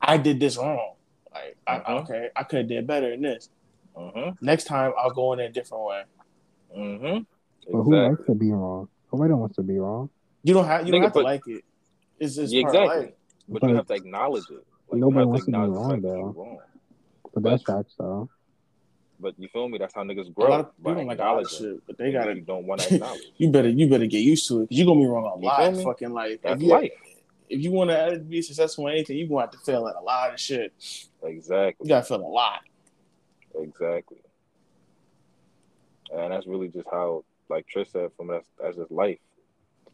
I did this wrong. Like, I, Mhm. okay, I could have did better in this. Mm-hmm. Next time, I'll go in a different way. Mm-hmm. But who Exactly. likes to be wrong? Nobody wants to be wrong. You don't have you don't Nigga, have to like it. It's just Yeah, part of exactly. life. But But you have to acknowledge it. Like, nobody have wants to be wrong, though. you're wrong. But that's facts though. But you feel me? That's how niggas A grow. lot of people don't like a lot of shit, but they gotta. You don't want to <laughs> acknowledge. You better you better get used to it you're gonna be wrong a lot fucking life. That's if you, life. If you want to be successful in anything, you're gonna have to fail at a lot of shit. Exactly. You gotta fail a lot. Exactly. And that's really just how, like Trish said, from that's that's just life.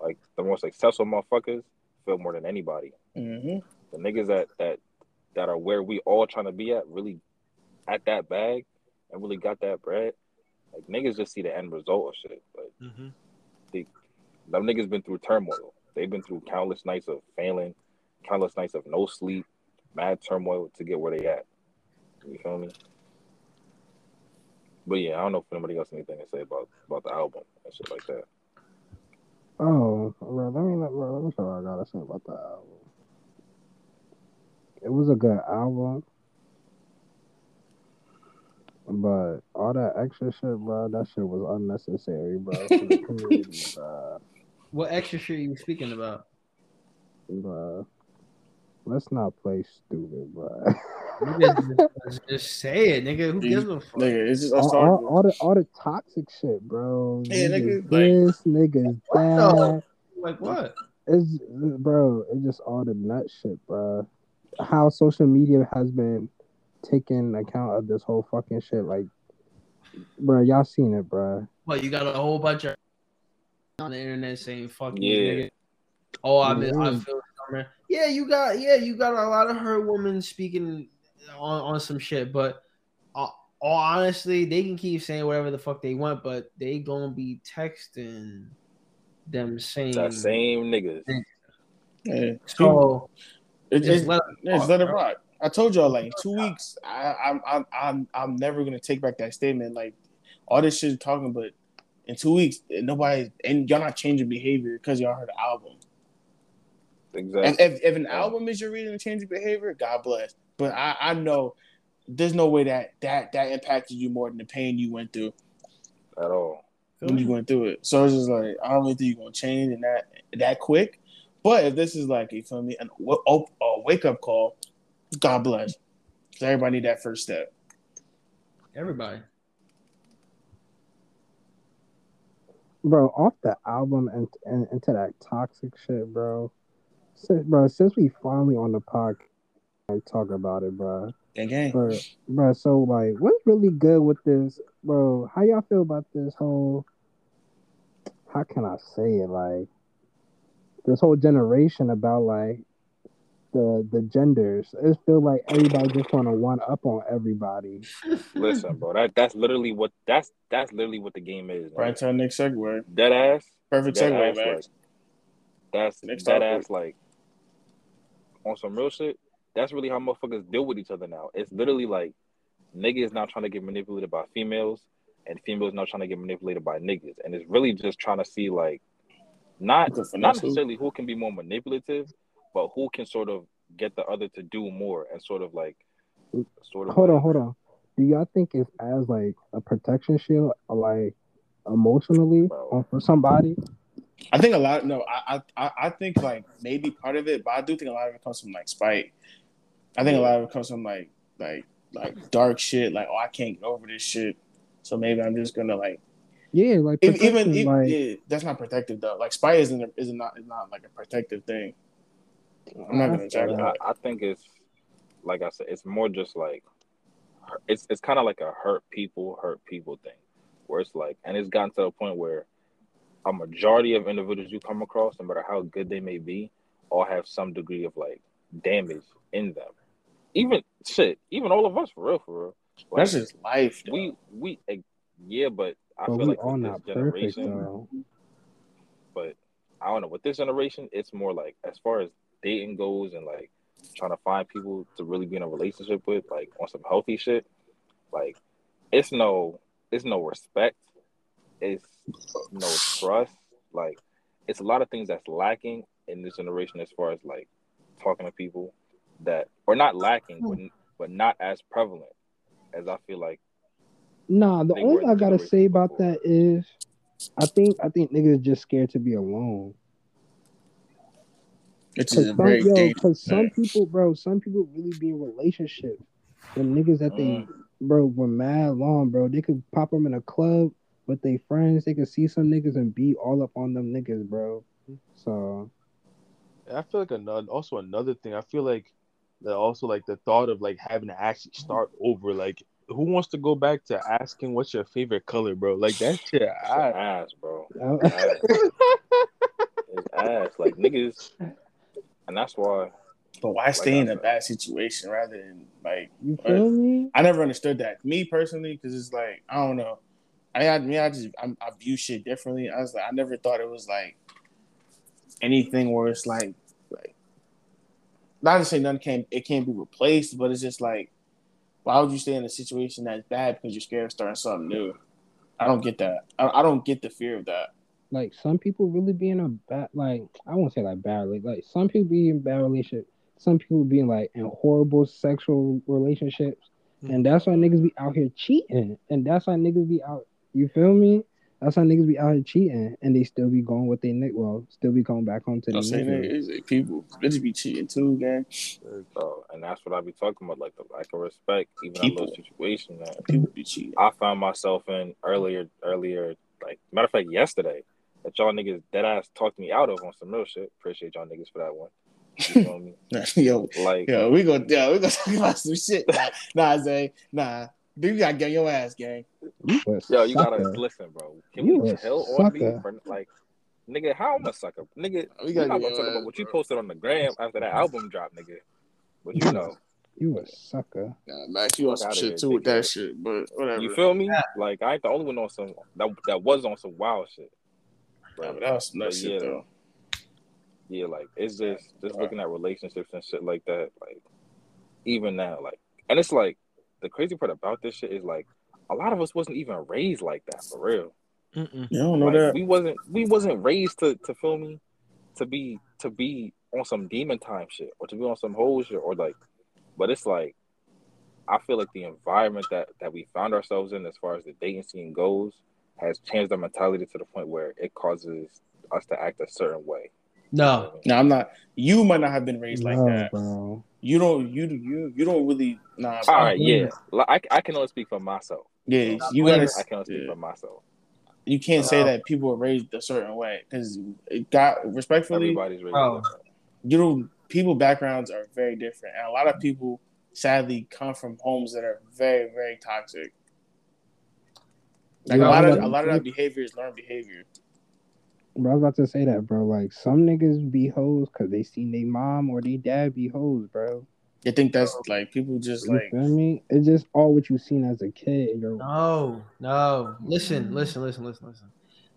Like the most successful motherfuckers feel more than anybody. Mm-hmm. The niggas that that that are where we all trying to be at, really at that bag, and really got that bread. Like niggas just see the end result of shit. But Mm-hmm. them niggas been through turmoil. They've been through countless nights of failing, countless nights of no sleep, mad turmoil to get where they at. You feel me? But yeah, I don't know if anybody else has anything to say about about the album and shit like that. Oh, bro, let me let, bro, let me show what I gotta say about the album. It was a good album, but all that extra shit, bro, that shit was unnecessary, bro. For the <laughs> community, bro. What extra shit are you speaking about? Bro, let's not play stupid, bro. Nigga, just, just say it, nigga. Who gives a fuck? Nigga, it's just all, all, all the all the toxic shit, bro. Yeah, niggas nigga, this, niggas What that. Like what? It's bro, it's just all the nut shit, bro. How social media has been taking account of this whole fucking shit, like, bro, y'all seen it, bro. What you got a whole bunch of on the internet saying "fuck Yeah. nigga." Oh, I miss, I Yeah. feel summer. Yeah, you got yeah, you got a lot of her women speaking on on some shit, but uh, all honestly, they can keep saying whatever the fuck they want, but they gonna be texting them saying That same niggas. Yeah. So It, just it, let yeah, just let it rock. I told y'all like in two weeks, I, I'm I'm I'm I'm never gonna take back that statement. Like all this shit talking, but in two weeks, eh, nobody and y'all not changing behavior because y'all heard the album. Exactly. If, if, if an Yeah. album is your reason to change your behavior, God bless. But I, I know there's no way that that that impacted you more than the pain you went through At all. when you went through it. So it's just like I don't really think you're gonna change in that that quick. But if this is like you feel me, an, a, a wake up call, God bless. 'Cause everybody need that first step. Everybody. Bro, off the album and, and into that toxic shit, bro. Since, bro, since we finally on the podcast, like, talk about it, bro. Gang gang. Bro, bro, so like, what's really good with this, bro? How y'all feel about this whole? How can I say it? Like, this whole generation about like the the genders. It feel like everybody just want to one up on everybody. <laughs> Listen, bro. That that's literally what that's that's literally what the game is. Right to our next segue. Dead ass. Perfect Dead segue, ass, man. like, that's Next dead topic. ass like on some real shit. That's really how motherfuckers deal with each other now. It's literally like niggas not trying to get manipulated by females, and females not trying to get manipulated by niggas, and it's really just trying to see like not The not necessarily who can be more manipulative, but who can sort of get the other to do more and sort of like sort of Hold on, hold on. Do y'all think it's as like a protection shield, or, like emotionally, Bro. or for somebody? I think a lot. No, I, I, I think like maybe part of it, but I do think a lot of it comes from like spite. I think a lot of it comes from like, like, like dark shit. Like, oh, I can't get over this shit, so maybe I'm just gonna like, Yeah, like even, even, even like yeah, that's not protective though. Like, spite isn't a, is not is not like a protective thing. I'm not gonna I- I. I think it's like I said, it's more just like it's it's kind of like a hurt people hurt people thing, where it's like, and it's gotten to the point where a majority of individuals you come across, no matter how good they may be, all have some degree of like damage in them. Even shit, even all of us for real, for real. Like, That's just life. Though. we we eh, yeah, but I but feel like all with not this perfect generation, though. but I don't know. With this generation, it's more like as far as dating goes and like trying to find people to really be in a relationship with, like on some healthy shit, like it's no it's no respect, it's no trust. Like it's a lot of things that's lacking in this generation as far as like talking to people that or not lacking, but hmm. but not as prevalent as I feel like. Nah, the only thing I gotta say about before. that is, I think I think niggas just scared to be alone. Which Cause a some, very yo, dangerous cause some people, bro, some people really be in relationships. The niggas that they, Mm. bro, were mad long, bro. They could pop them in a club with their friends. They could see some niggas and be all up on them niggas, bro. So I feel like another also another thing. I feel like that also like the thought of like having to actually start over. Like, who wants to go back to asking what's your favorite color, bro? Like that shit. I, ass, bro. <laughs> I- Ass. it's ass. Like niggas, and that's why. But why stay in a bad situation rather than like? you feel me? I never understood that. Me personally, because it's like I don't know. I had me. I just I, I view shit differently. I was like I never thought it was like anything where it's like like not to say none can it can't be replaced, but it's just like why would you stay in a situation that's bad because you're scared of starting something new? I don't get that. I, I don't get the fear of that. Like some people really be in a bad, like I won't say like bad, like, like some people be in bad relationship. Some people be in like in horrible sexual relationships, hmm. and that's why niggas be out here cheating, and that's why niggas be out. You feel me? That's why niggas be out here cheating, and they still be going with their nick. Well, still be going back home to the I'm saying niggas. like people bitches be cheating too, gang. So, and that's what I be talking about, like the lack of respect, even in People. little situation that People be cheating. I found myself in earlier, earlier, like matter of fact, yesterday, that y'all niggas dead ass talked me out of on some real shit. Appreciate y'all niggas for that one. You feel me? <laughs> Yo, Like, yo, we go, yo, we gonna talk about some shit. Nah, nah Zay, nah. Dude, you gotta get your ass, gang. You yo, you gotta listen, bro. Can You we a tell on me for like, nigga? How I'm a sucker, nigga? We We gotta not get gonna talk ass, about what you posted on the gram after that album drop, nigga. But you know, You a sucker. Nah, Max, you on Fuck some shit too with that shit, but whatever. you feel me? Like I ain't the only one on some that that was on some wild shit. Nah, But, but that was some nuts But shit yeah. though. yeah, like it's just just looking at relationships and shit like that. Like even now, like, and it's like the crazy part about this shit is like a lot of us wasn't even raised like that for real. Mm-mm. You don't know Like, that. we wasn't we wasn't raised to to feel me to be to be on some demon time shit or to be on some whole shit or like but it's like I feel like the environment that that we found ourselves in as far as the dating scene goes has changed our mentality to the point where it causes us to act a certain way. No, No, I'm not. You might not have been raised like that. bro. You don't. You you you don't really. Nah. All right, yeah. Like, I, I can only speak for myself. Yeah, you gotta. I can only speak yeah. for myself. You can't say that people are raised a certain way because it got respectfully. Everybody's raised Bro. different. you know, people backgrounds are very different, and a lot of people sadly come from homes that are very, very toxic. Like Yeah, a lot of a lot of that behavior is learned behavior. Bro, I was about to say that, bro. Like some niggas be hoes because they seen their mom or their dad be hoes, bro. You think that's like people just You like feel me? It's just all what you seen as a kid. And you're no, no. Listen, listen, listen, listen, listen.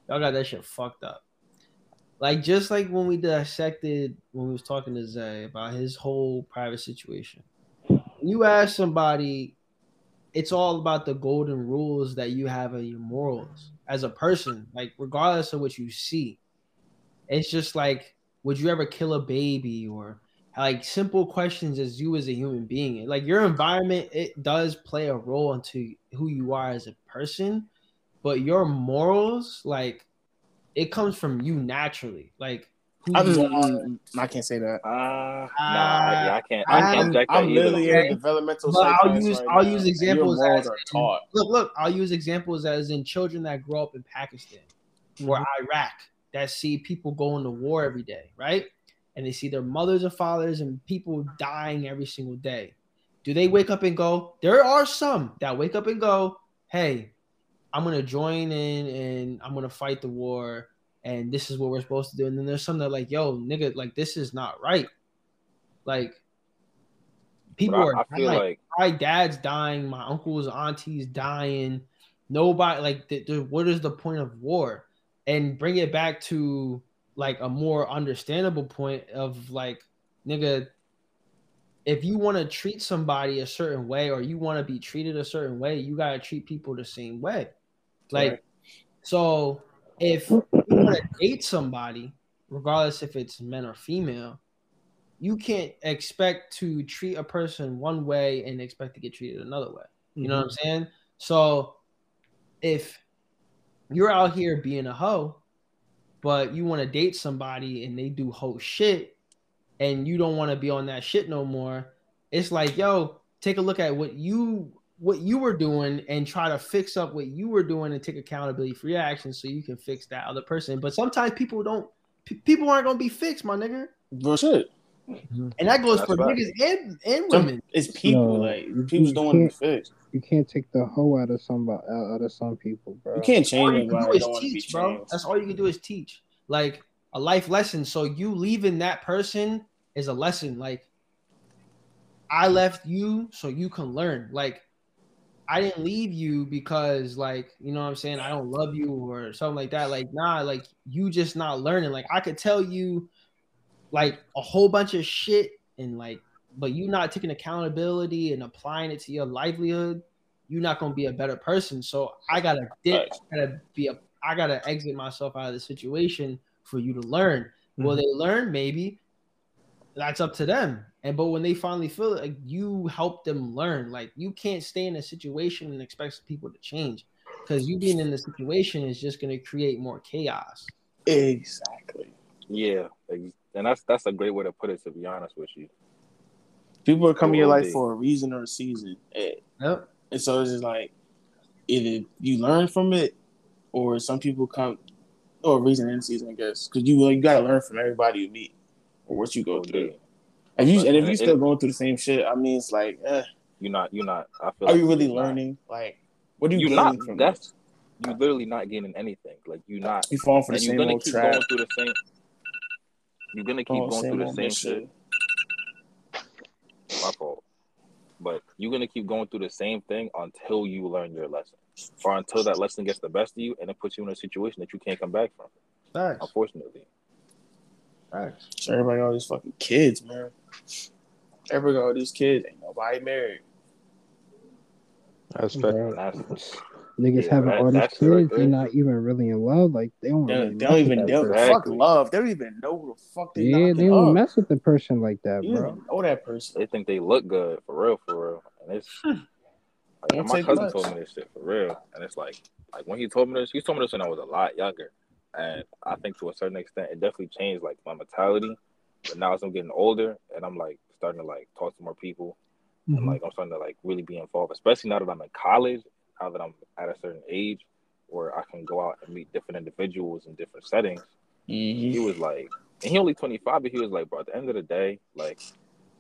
Y'all got that shit fucked up. Like just like when we dissected when we was talking to Zay about his whole private situation. You ask somebody, it's all about the golden rules that you have in your morals as a person, like regardless of what you see. It's just like, would you ever kill a baby or like simple questions as you as a human being. Like your environment, it does play a role into who you are as a person, but your morals, like it comes from you naturally. Like who I'm, you mm, I can't say that. Ah, nah, Ah, I, I can't. I can't I'm, object that I'm literally in okay? a developmental But I'll use- right I'll now, use examples as are in- taught. Look, look, I'll use examples as in children that grow up in Pakistan or Iraq that see people going to war every day, right? And they see their mothers and fathers and people dying every single day. Do they wake up and go? There are some that wake up and go, hey, I'm going to join in and I'm going to fight the war and this is what we're supposed to do. And then there's some that are like, yo, nigga, like this is not right. Like people But are I, I feel dying like my dad's dying, my uncles, aunties dying. Nobody like the, the, what is the point of war? And bring it back to like a more understandable point of like, nigga, if you want to treat somebody a certain way or you want to be treated a certain way, you gotta treat people the same way. Like, Right. so if you <clears throat> want to date somebody, regardless if it's men or female, you can't expect to treat a person one way and expect to get treated another way. You know what I'm mm-hmm. saying? So if you're out here being a hoe, but you want to date somebody and they do hoe shit and you don't want to be on that shit no more, it's like, yo, take a look at what you what you were doing and try to fix up what you were doing and take accountability for your actions so you can fix that other person. But sometimes people don't p- people aren't gonna be fixed, my nigga. Bro, shit. And that goes That's for right. niggas and, and Some- women. It's people. No, like you- people's you don't want to be fixed. You can't take the hoe out of somebody out of some people, bro. You can't all change you can do that is Don't want to be teach, bro. changed. That's all you can do is teach. Like a life lesson. So you leaving that person is a lesson. Like I left you so you can learn. Like I didn't leave you because like, you know what I'm saying, I don't love you or something like that. Like, nah, like you just not learning. Like I could tell you like a whole bunch of shit and like but you not taking accountability and applying it to your livelihood, you're not gonna be a better person. So I gotta dip. I gotta be a I gotta exit myself out of the situation for you to learn. Will mm-hmm. they learn? Maybe. That's up to them. And but when they finally feel it, like you help them learn. Like you can't stay in a situation and expect people to change. Because you being in the situation is just gonna create more chaos. Exactly. Yeah, and that's that's a great way to put it. To be honest with you, People are coming in your life they- for a reason or a season. And, Yep. and so it's just like either you learn from it or some people come or a reason in season, I guess. Because you you gotta learn from everybody you meet or what you go Oh, through. yeah. And you But and if you it- still going through the same shit, I mean it's like, eh, you're not you're not. I feel. are like you really you're not- learning? Like what are you You're gaining not. from That's this? you literally not gaining anything. Like you're not. You falling for the and you're same gonna old keep trap. going through the same. You're gonna keep Going going through the same shit. shit. My fault. But you're gonna keep going through the same thing until you learn your lesson, or until that lesson gets the best of you, and it puts you in a situation that you can't come back from. Facts. Unfortunately, Facts. So everybody got all these fucking kids, man. Everybody got all these kids. Ain't nobody married. That's fair. That's Niggas Yeah, having that- all these that's right kids, they're not even really in love. Like they don't They, really they don't even that know. person. Fuck love. They don't even know who the fuck they Yeah, they don't up. mess with the person like that, You bro. even know that person. they think they look good for real, for real, and it's hmm. like Don't my cousin much. told me this shit for real, and it's like like when he told me this, he told me this when I was a lot younger, and I think to a certain extent it definitely changed like my mentality. But now as I'm getting older, and I'm like starting to like talk to more people, Mm-hmm. and like I'm starting to like really be involved, especially now that I'm in college, now that I'm at a certain age where I can go out and meet different individuals in different settings. Mhm. He was like, and he only 25, but he was like, bro, at the end of the day, like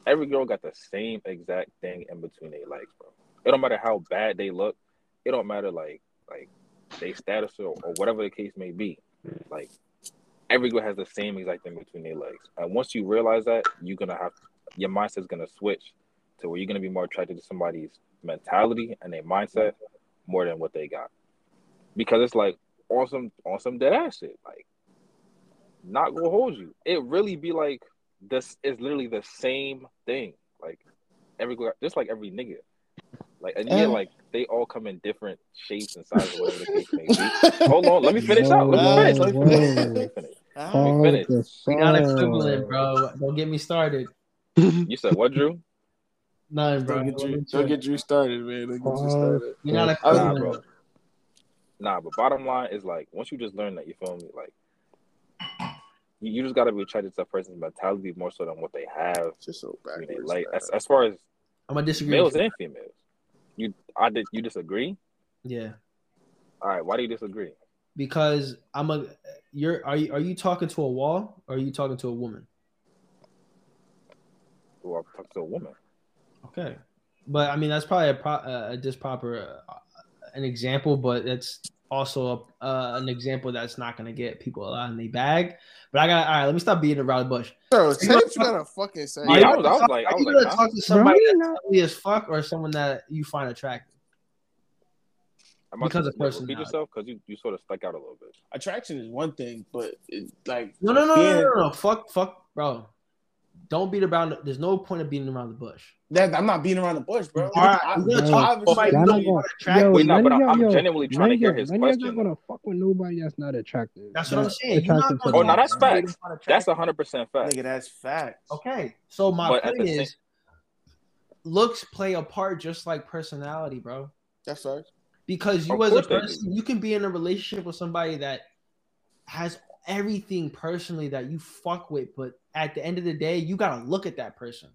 every girl got the same exact thing in between their legs, bro. It don't matter how bad they look. It don't matter like like they status or, or whatever the case may be. Like every girl has the same exact thing between their legs. And once you realize that, you're gonna have your mindset's gonna switch to where you're gonna be more attracted to somebody's mentality and their mindset more than what they got. Because it's like on some on some dead ass shit. Like not gonna hold you. It really be like this is literally the same thing. Like every girl, just like every nigga. Like and Yeah. like they all come in different shapes and sizes, whatever the case may be. <laughs> Hold on, let me finish out. Let me finish. Let me finish. Let me whoa. finish. Finish. Pause the We not song. equivalent, bro. Don't get me started. You said what, Drew? Nothing, bro. Don't get Don't Drew, get don't you. get Drew started, man. Don't get Drew Pause started. We're not the equivalent. Nah, bro. Nah, but bottom line is like once you just learn that, you feel me? Like you, you just gotta be attracted to a person's mentality more so than what they have. It's just so I mean, backwards. like as, as far as I'm gonna disagree. males with you. and females. You I did you disagree? Yeah, All right, why do you disagree? because I'm a. You're are you are you talking to a wall or are you talking to a woman? Well, I talk to a woman. Okay, but I mean that's probably a, pro, uh, a disproper uh, an example, but that's also a, uh, an example that's not gonna get people a lot in the bag. But I got all right. Let me stop beating around the bush. Bro, say what you gotta fucking say. Yeah, I was, I was gonna like, I Are was you like, gonna huh? talk to somebody Bro, that's ugly as fuck or someone that you find attractive? Am because of to repeat personality. yourself because you, you sort of stuck out a little bit. Attraction is one thing, but it, like No, no, no, no, no, no, no. Fuck, fuck, bro. Don't beat around. The, there's no point of beating around the bush. That, I'm not beating around the bush, bro. All right, I- I'm gonna talk to somebody y'all who's not not gonna- attractive. Wait, no, but I'm- yo, genuinely trying to of hear his none of y'all question. gonna fuck with nobody that's not attractive. That's what I'm saying. You're attractive not to Oh, no, that's talk to somebody facts. That's attractive. hundred percent fact. Nigga, that's facts. Okay, so my But point the same- is, looks play a part just like personality, bro. That's facts. Because you Of as a course they do. person, you can be in a relationship with somebody that has everything personally that you fuck with, but at the end of the day, you gotta look at that person.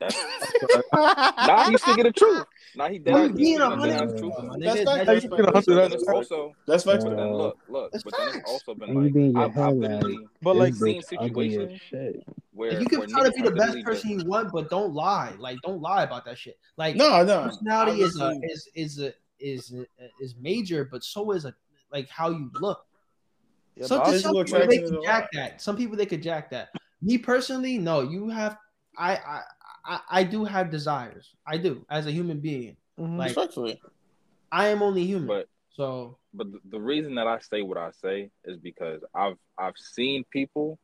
That's, <laughs> nah, he's speaking the truth. Nah, he dead. He's being speaking a the hundred. dead That's truth. my That's nigga. That's- Speaking a hundred, But then that's also, That's facts. but then look, look. That's But then it's facts. also been like, be I've, I've head like, literally But like, this seen bitch ugly as situations shit. where you can try to be the best person you want, but don't lie. Like, don't lie about that shit. Like, No, no. personality is a, is is a, is is major, but so is a like how you look. Yeah, some, but some people they attraction can jack that. Some people they could jack that. Me personally, no. You have, I, I, I, I do have desires. I do as a human being. Mhm. Like Respectfully. I am only human. But so but the, the reason that I say what I say is because I've I've seen people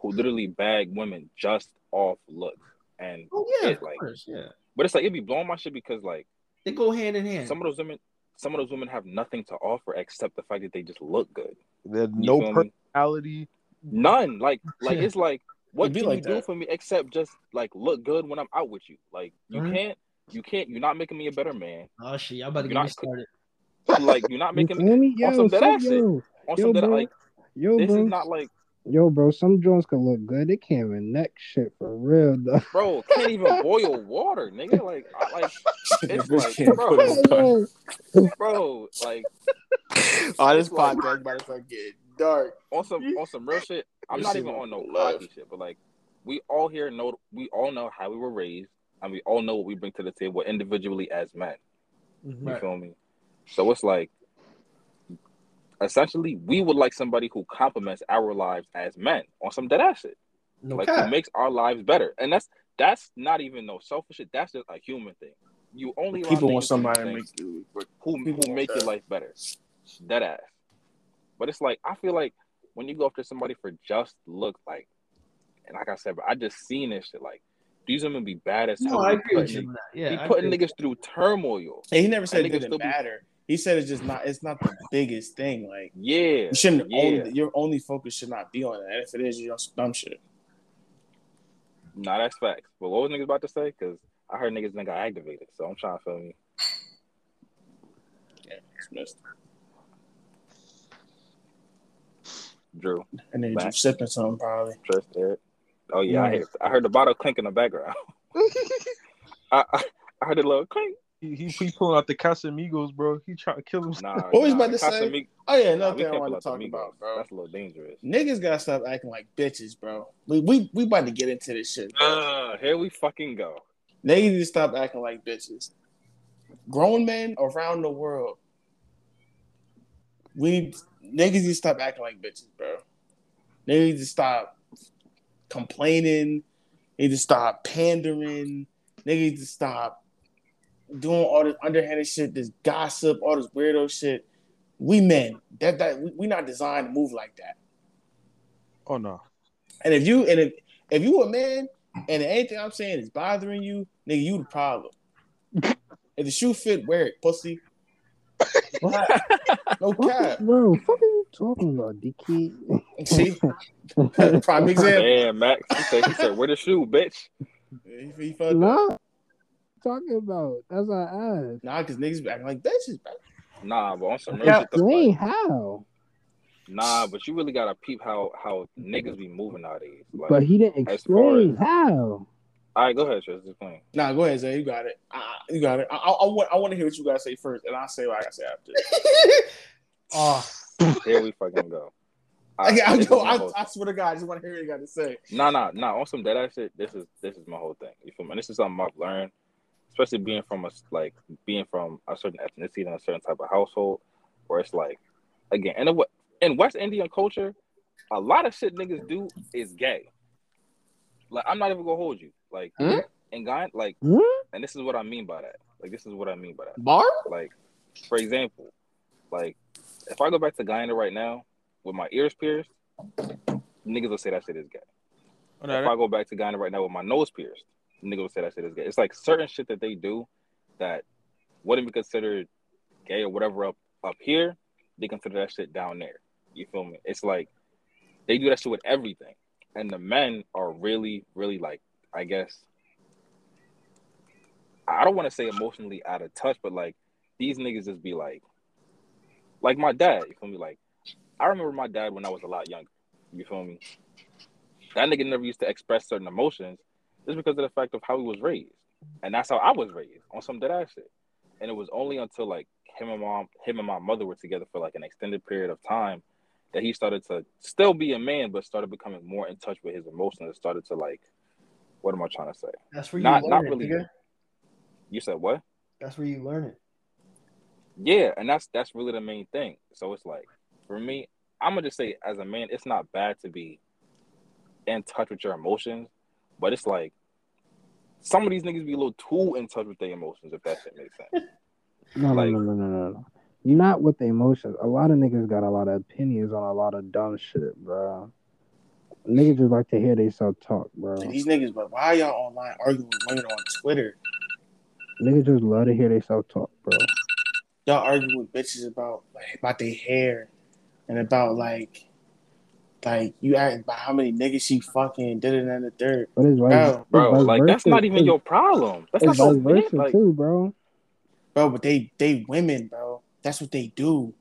who literally bag women just off look and oh yeah, it, of like, course, yeah. but it's like it'd be blowing my shit because like They go hand in hand. some of those women, some of those women have nothing to offer except the fact that they just look good. There's You no personality. None. Like like it's like what It'd can like you do for me except just like look good when I'm out with you? Like you Mhm. can't you can't you're not making me a better man. oh shit, y'all about to You're get me not- started. <laughs> Like you're not making feel me? on Yo, some dead some, ass shit. yo, on yo, some that bro. like yo, this bro. is not like Yo, bro, some joints can look good. They can't even neck shit for real, though. <laughs> bro can't even boil water, nigga. Like I, like <laughs> it's like can't bro, put his tongue. bro, like <laughs> Oh, this It's like- podcast about to start getting dark. on some on some real shit. I'm not even on no go left. cocky shit, but like we all here know we all know how we were raised and we all know what we bring to the table individually as men. You Right. feel me? So it's like essentially we would like somebody who complements our lives as men on some dead ass shit. No like cap. who makes our lives better. And that's that's not even no selfish shit. That's just a human thing. You only around People want somebody to who make you. who people who want make your life better. Dead ass. But it's like I feel like when you go after somebody for just look like, and like I said, but I just seen this shit like these women be bad as No. I Be agree with putting you. that. Yeah, be I putting niggas through turmoil. Hey, he never said it niggas didn't still be- matter. He said it's just not. It's not the biggest thing. Like Yeah, you shouldn't yeah. only. Your only focus should not be on that. If it is, you're on some dumb shit. Nah, that's facts. But what was niggas about to say? Because I heard niggas then got activated. So I'm trying to feel me. Yeah, dismissed. Drew, And then you sipping something probably. Trust Eric. Oh yeah, I mm. Yeah. heard, I heard the bottle clink in the background. <laughs> I, I I heard a little clink. He, he, he pulling out the Casamigos, bro. He trying to kill him. Nah, What was nah, about to say? Oh yeah, nah, another we thing I want to talk Migos. about, bro. That's a little dangerous. Niggas gotta stop acting like bitches, bro. We we we about to get into this shit. Bro. Uh, here we fucking go. Niggas need to stop acting like bitches. Grown men around the world. We need niggas need to stop acting like bitches, bro. They need to stop complaining. They need to stop pandering. They need to stop doing all this underhanded shit, this gossip, all this weirdo shit. We men. That that we, we not designed to move like that. Oh no. And if you and if if you a man and anything I'm saying is bothering you, nigga, you the problem. if the shoe fit, wear it, pussy. <laughs> no What, cap. bro? Fuck are you talking about, dickhead? <laughs> See, prime <laughs> example. Damn, Max. He said, he said, where the shoe, bitch? He, he fucked up. nah. Talking about that's what I asked. Nah, cause niggas be acting like bitches, bro. Nah, but on some real Yeah. shit, though, how. nah, but you really gotta peep how how niggas be moving nowadays. Like, But he didn't as far explain how. all right, go ahead, Tris. Explain. Nah, go ahead, Zay. You got it. Uh, you got it. I, I, I want I want to hear what you gotta say first, and I'll say what I gotta say after. Oh, <laughs> Here we fucking go. <laughs> I, I, this yo, I, I swear to God, I just want to hear what you got to say. Nah, nah, nah. On some dead ass shit, this is this is my whole thing. You feel me? And this is something I've learned, especially being from a like being from a certain ethnicity and a certain type of household, where it's like, again, in a, in West Indian culture, a lot of shit niggas do is gay. Like I'm not even gonna hold you. Like Hmm? in Guy, like, Hmm? and this is what I mean by that. Like this is what I mean by that. Bar? Like, for example, like if I go back to Guyana right now with my ears pierced, niggas will say that shit is gay. if I go back to Ghana right now with my nose pierced, nigga would say that shit is gay. It's like certain shit that they do that wouldn't be considered gay or whatever up up here, they consider that shit down there. You feel me? It's like they do that shit with everything. And the men are really, really like, I guess I don't want to say emotionally out of touch, but like these niggas just be like like my dad, you feel me? Like I remember my dad when I was a lot younger. You feel me? That nigga never used to express certain emotions just because of the fact of how he was raised. And that's how I was raised on some dead ass shit. And it was only until like him and mom, him and my mother were together for like an extended period of time that he started to still be a man, but started becoming more in touch with his emotions and started to like, what am I trying to say? That's where you Not- learn not it, really. nigga. You said what? That's where you learn it. Yeah, and that's that's really the main thing. So it's like for me, I'm gonna just say as a man, it's not bad to be in touch with your emotions, but it's like some of these niggas be a little too in touch with their emotions, if that shit makes sense. No, Like- no, no, no, no, no, no. You're not with the emotions. A lot of niggas got a lot of opinions on a lot of dumb shit, bro. Niggas just like to hear they self talk, bro. These niggas, but why y'all online arguing with women on Twitter? Niggas just love to hear they self talk, bro. Y'all arguing with bitches about like about their hair and about like like you ask about how many niggas she fucking did it in the third. But it's vice, Bro, Bro, vice like that's not even It's- your problem. That's It's not vice your man. versa Like, too, bro. Bro, but they they women, bro. That's what they do.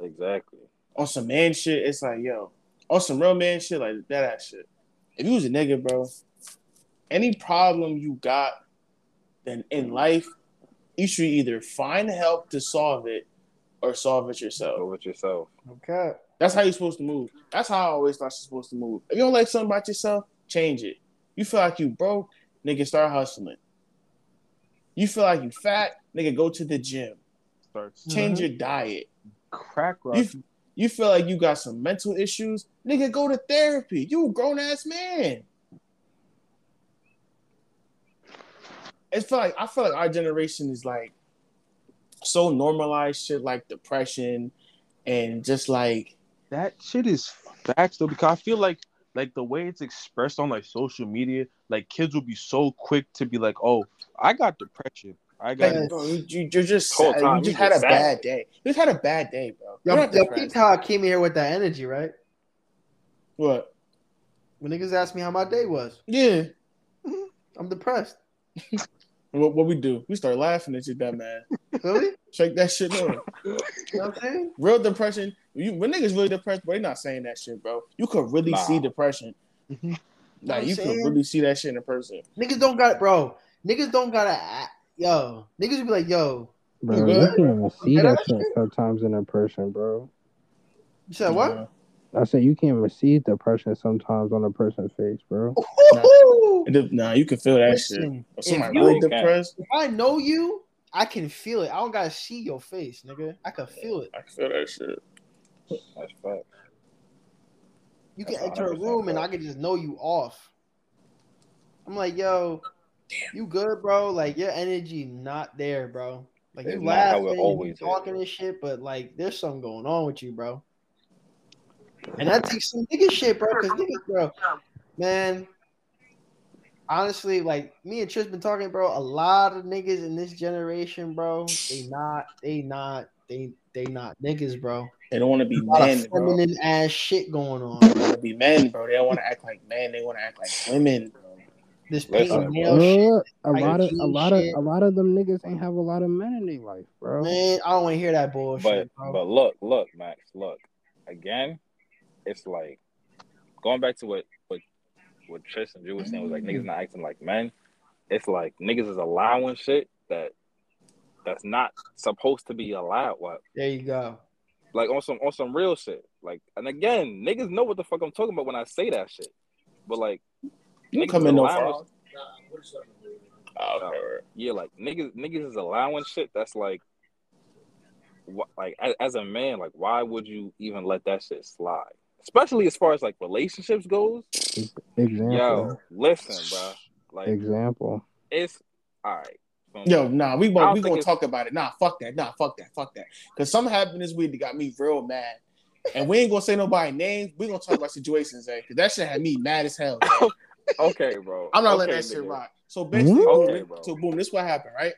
exactly. On some man shit, it's like, yo, on some real man shit, like that ass shit. If you was a nigga, bro, any problem you got then in life, you should either find help to solve it or solve it yourself. Go with yourself. Okay. That's how you're supposed to move. That's how I always thought you're supposed to move. If you don't like something about yourself, change it. You feel like you broke, nigga, start hustling. You feel like you fat, nigga, go to the gym. Starts mm-hmm. Change your diet. crack rock. You, you feel like you got some mental issues, nigga, go to therapy. You a grown ass man. It's feel like I feel like our generation is like so normalized shit like depression and just like that shit is facts though because I feel like like the way it's expressed on like social media, like kids will be so quick to be like, "Oh, I got depression. I got." Like, bro, you, you, you're just sad. you just you had a just sad. bad day. You just had a bad day, bro. Yo, You're not yo, depressed. peep how I came here with that energy, right? What? When niggas asked me how my day was, Yeah. Mm-hmm. I'm depressed. <laughs> What, what we do? We start laughing at you, dumb man. Really? Shake that shit on. You know what I'm saying? Real depression. You when niggas really depressed, bro, they not saying that shit, bro. You could really Nah. see depression. Mhm. Like I'm you could really see that shit in a person. Niggas don't got it, bro. Niggas don't gotta act. Yo, niggas be like, yo, Bro, You you can't even see Dead that shit sometimes in a person, bro. you said what? Nah. I said you can't even see depression sometimes on a person's face, bro. Ooh. It did- Nah, you can feel that shit. Listen, If if somebody you- really depressed, if I know you, I can feel it. I don't gotta see your face, nigga. I can feel it. I can feel that shit. That's fact. You can enter a 100% room and I can just know you off. I'm like, yo, you good, bro? Like your energy not there, bro. Like you It's not how it laughing, always you is. talking and shit, but like there's something going on with you, bro. And that takes some nigga shit, bro. Cause niggas, bro, man. Honestly, like me and Trish been talking, bro. A lot of niggas in this generation, bro, they not, they not, they they not niggas, bro. They don't want to be A lot men, of bro. feminine ass shit going on. They want to be men, bro. They don't want to act like men. They want to act like women, bro. This Listen, painting nail shit. A lot of a jean lot of a lot of them niggas ain't have a lot of men in their life, bro. Man, I don't want to hear that bullshit, But bro. but look, look, Max, look. Again, it's like going back to what what what Tris and Drew was saying was like niggas not acting like men. It's like niggas is allowing shit that that's not supposed to be allowed. What there you go. Like on some on some real shit. Like and again, niggas know what the fuck I'm talking about when I say that shit. But like You come in no allowing- far. Oh, okay, right. yeah, like niggas niggas is allowing shit that's like wh- like as, as a man, like why would you even let that shit slide? Especially as far as like relationships goes. Example. Yo, listen, bro. Like Example. it's all right. Yo, nah, we won't, we gonna it's- talk about it. Nah, fuck that. Nah, fuck that. Fuck that. Cause something happened this week that got me real mad. And we ain't gonna say nobody names. We gonna talk about situations, eh? Cause that shit had me mad as hell. <laughs> Okay, bro. I'm not okay, letting that shit nigga. rock. So basically, Okay, boom, so boom, this what happened, right?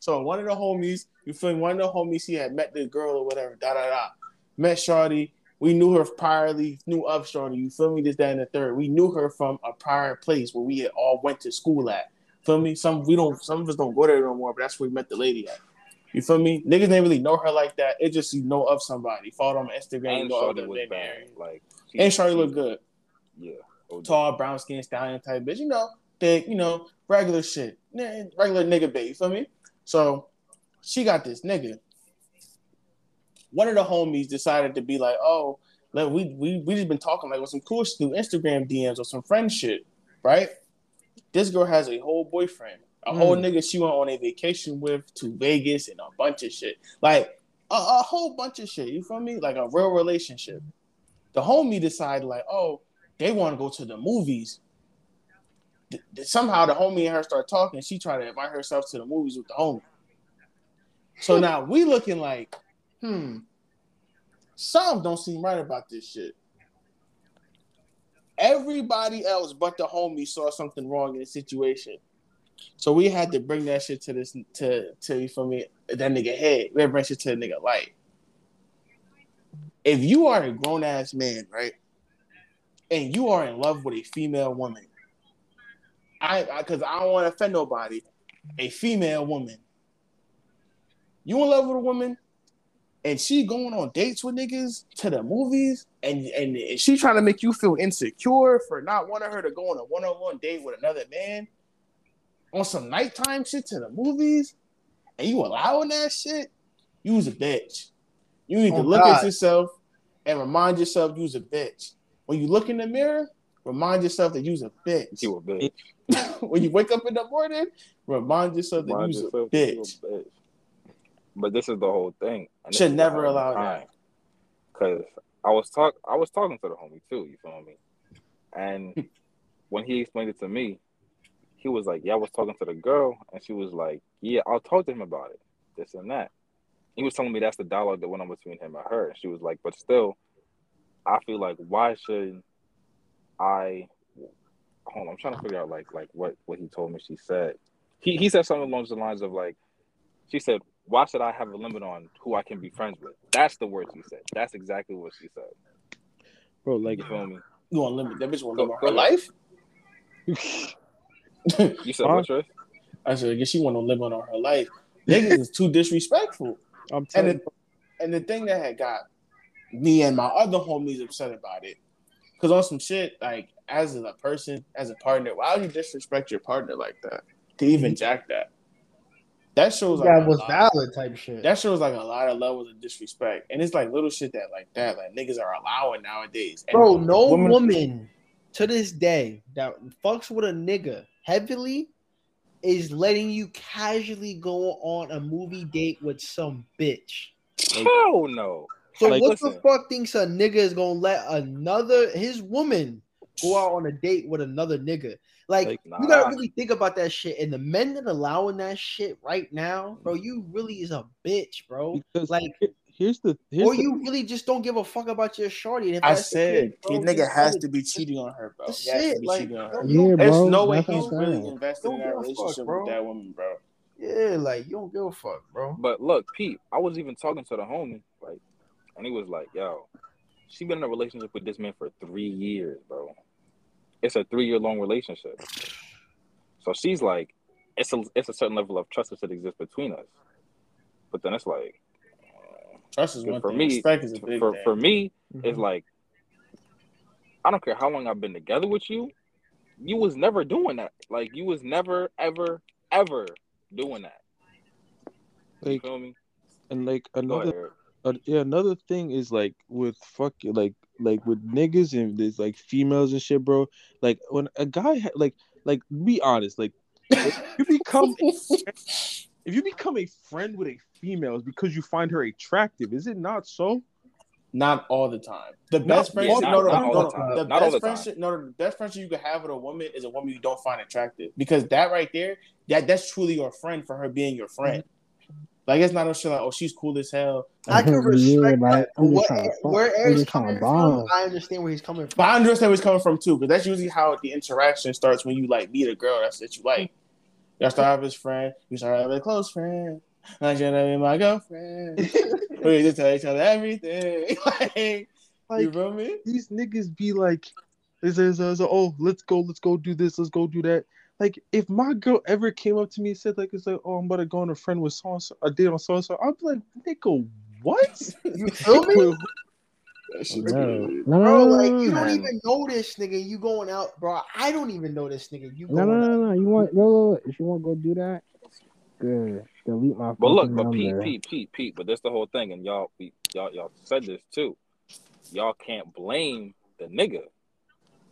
So one of the homies, you feel me? One of the homies, he had met the girl or whatever, da da da. Met Shorty. We knew her priorly, knew of Shorty. You feel me? This, that, and the third. We knew her from a prior place where we had all went to school at. Feel me? Some we don't, some of us don't go there no more, but that's where we met the lady at. You feel me? Niggas didn't really know her like that. It just you know of somebody. Followed on Instagram, you And know of was bad. Like, she- And Shorty she- looked good Yeah. OD. tall, brown skin, stallion type bitch, you know, thick, you know, regular shit, regular nigga bait, you feel me? So she got this nigga. One of the homies decided to be like, oh, like we we we just been talking like with some cool shit through Instagram DMs or some friend shit, right? This girl has a whole boyfriend, a whole nigga she went on a vacation with to Vegas and a bunch of shit, like a, a whole bunch of shit. You feel me? Like a real relationship. The homie decided like, oh, they want to go to the movies. Th- th- Somehow the homie and her start talking. She tried to invite herself to the movies with the homie. So <laughs> now we looking like, hmm, some don't seem right about this shit. Everybody else but the homie saw something wrong in the situation. So we had to bring that shit to this to to you feel me that nigga head. We had to bring shit to the nigga light. If you are a grown ass man, right? and you are in love with a female woman, I because I, don't want to offend nobody, a female woman. You in love with a woman, and she going on dates with niggas to the movies, and and she trying to make you feel insecure for not wanting her to go on a one on one date with another man, on some nighttime shit to the movies, and you allowing that shit, you was a bitch. You need to Oh, look God. at yourself and remind yourself you was a bitch. When you look in the mirror, remind yourself that you's a bitch. You were a bitch. <laughs> when you wake up in the morning, remind yourself that Remind you's a yourself that you a bitch. bitch. But this is the whole thing. and Should never allow time. that. Cause I was talk I was talking to the homie too, you feel me? And <laughs> when he explained it to me, he was like, Yeah, I was talking to the girl, and she was like, Yeah, I'll talk to him about it. This and that. He was telling me that's the dialogue that went on between him and her. And she was like, But still, I feel like why should I hold on, I'm trying to figure out like like what what he told me she said. He he said something along the lines of like she said, Why should I have a limit on who I can be friends with? That's the word she said. That's exactly what she said. bro. Like, You feel me? You want to limit that bitch want to limit go her life? <laughs> You said what, Trish? I said, I guess she want to limit on her life. Niggas is too disrespectful. I'm And telling it, and the thing that had got me and my other homies upset about it, because on some shit, like as a person, as a partner, why would you disrespect your partner like that? To even mm-hmm. jack that. That shows like That was lot- valid type shit. That shows like a lot of levels of disrespect, and it's like little shit that like that, like niggas are allowing nowadays. And Bro, no women- woman to this day that fucks with a nigga heavily is letting you casually go on a movie date with some bitch. Hell no. So Like, what listen. the fuck thinks a nigga is gonna let another his woman go out on a date with another nigga? Like, Like, you gotta really think about that shit. And the men that allowing that shit right now, mm. bro, you really is a bitch, bro. because Like, here's the here's or the, you really just don't give a fuck about your shorty. And if I that's the said case, bro, your nigga has to be cheating on her, bro. That's He has to it, like, on her. don't- Yeah, There's no way he's really saying. invested in Don't that give a fuck, relationship with that woman, bro. Yeah, like you don't give a fuck, bro. But look, Pete, I was even talking to the homie, like, and he was like, "Yo, she been in a relationship with this man for three years, bro. It's a three year long relationship. So she's like, it's a it's a certain level of trust that should exist between us. But then it's like, Trust is one for thing. me. Respect is a big for thing. for me, Mhm. it's like, I don't care how long I've been together with you, you was never doing that. Like you was never ever ever doing that. You like feel me? and like another ahead. Uh, yeah, another thing is like with fuck like like with niggas and there's like females and shit, bro. Like when a guy ha- like like be honest, like if you become <laughs> if you become a friend with a female it's because you find her attractive, is it not so? Not all the time. The best all friendship, no, no, no, Not all the time. Not all best the time. friendship, no, no, the best friendship you can have with a woman is a woman you don't find attractive because that right there, that that's truly your friend for her being your friend. Mm-hmm. Like it's not no shit like, oh, she's cool as hell. I <laughs> can Yeah, respect like, that. I'm What, trying to fuck- where I'm Eric's just trying to coming from. I understand where he's coming from. But I understand where he's coming from too, because that's usually how the interaction starts when you like meet a girl that's that you like. Y'all start off as friend, you start off as a close friend. Like you're gonna be my girlfriend. <laughs> we just tell each other everything. <laughs> like, you feel me? these niggas be like, is is is oh let's go let's go do this let's go do that. Like if my girl ever came up to me and said like it's like oh I'm about to go on a friend with so so a date on so and so I'd be like nigga what? <laughs> You feel me? No, no, Bro, no, like you no, don't Man. even know this nigga. You going out, bro. I don't even know this nigga. You no, going no, out. no, no. You want no, no, no. If you want to go do that, good. Delete my. But look, but Pete, number. Pete, Pete, Pete. But that's the whole thing, and y'all, y'all, y'all said this too. Y'all can't blame the nigga,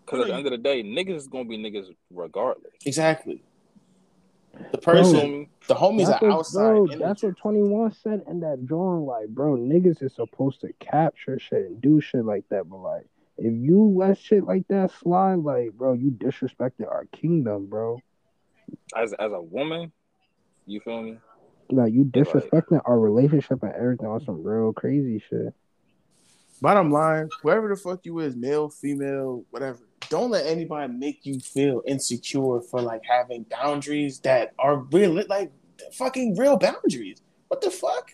because at the end of the day, niggas is gonna be niggas regardless. Exactly. The person, me? the homies are what, outside. bro, that's what 21 said in that drawing. Like, bro, niggas is supposed to capture shit and do shit like that. But, like, if you let shit like that slide, like, bro, you disrespected our kingdom, bro. As as a woman, you feel me? Like, you Like- disrespecting our relationship and everything on some real crazy shit. Bottom line, whoever the fuck you is, male, female, whatever, don't let anybody make you feel insecure for like having boundaries that are real, like fucking real boundaries. What the fuck?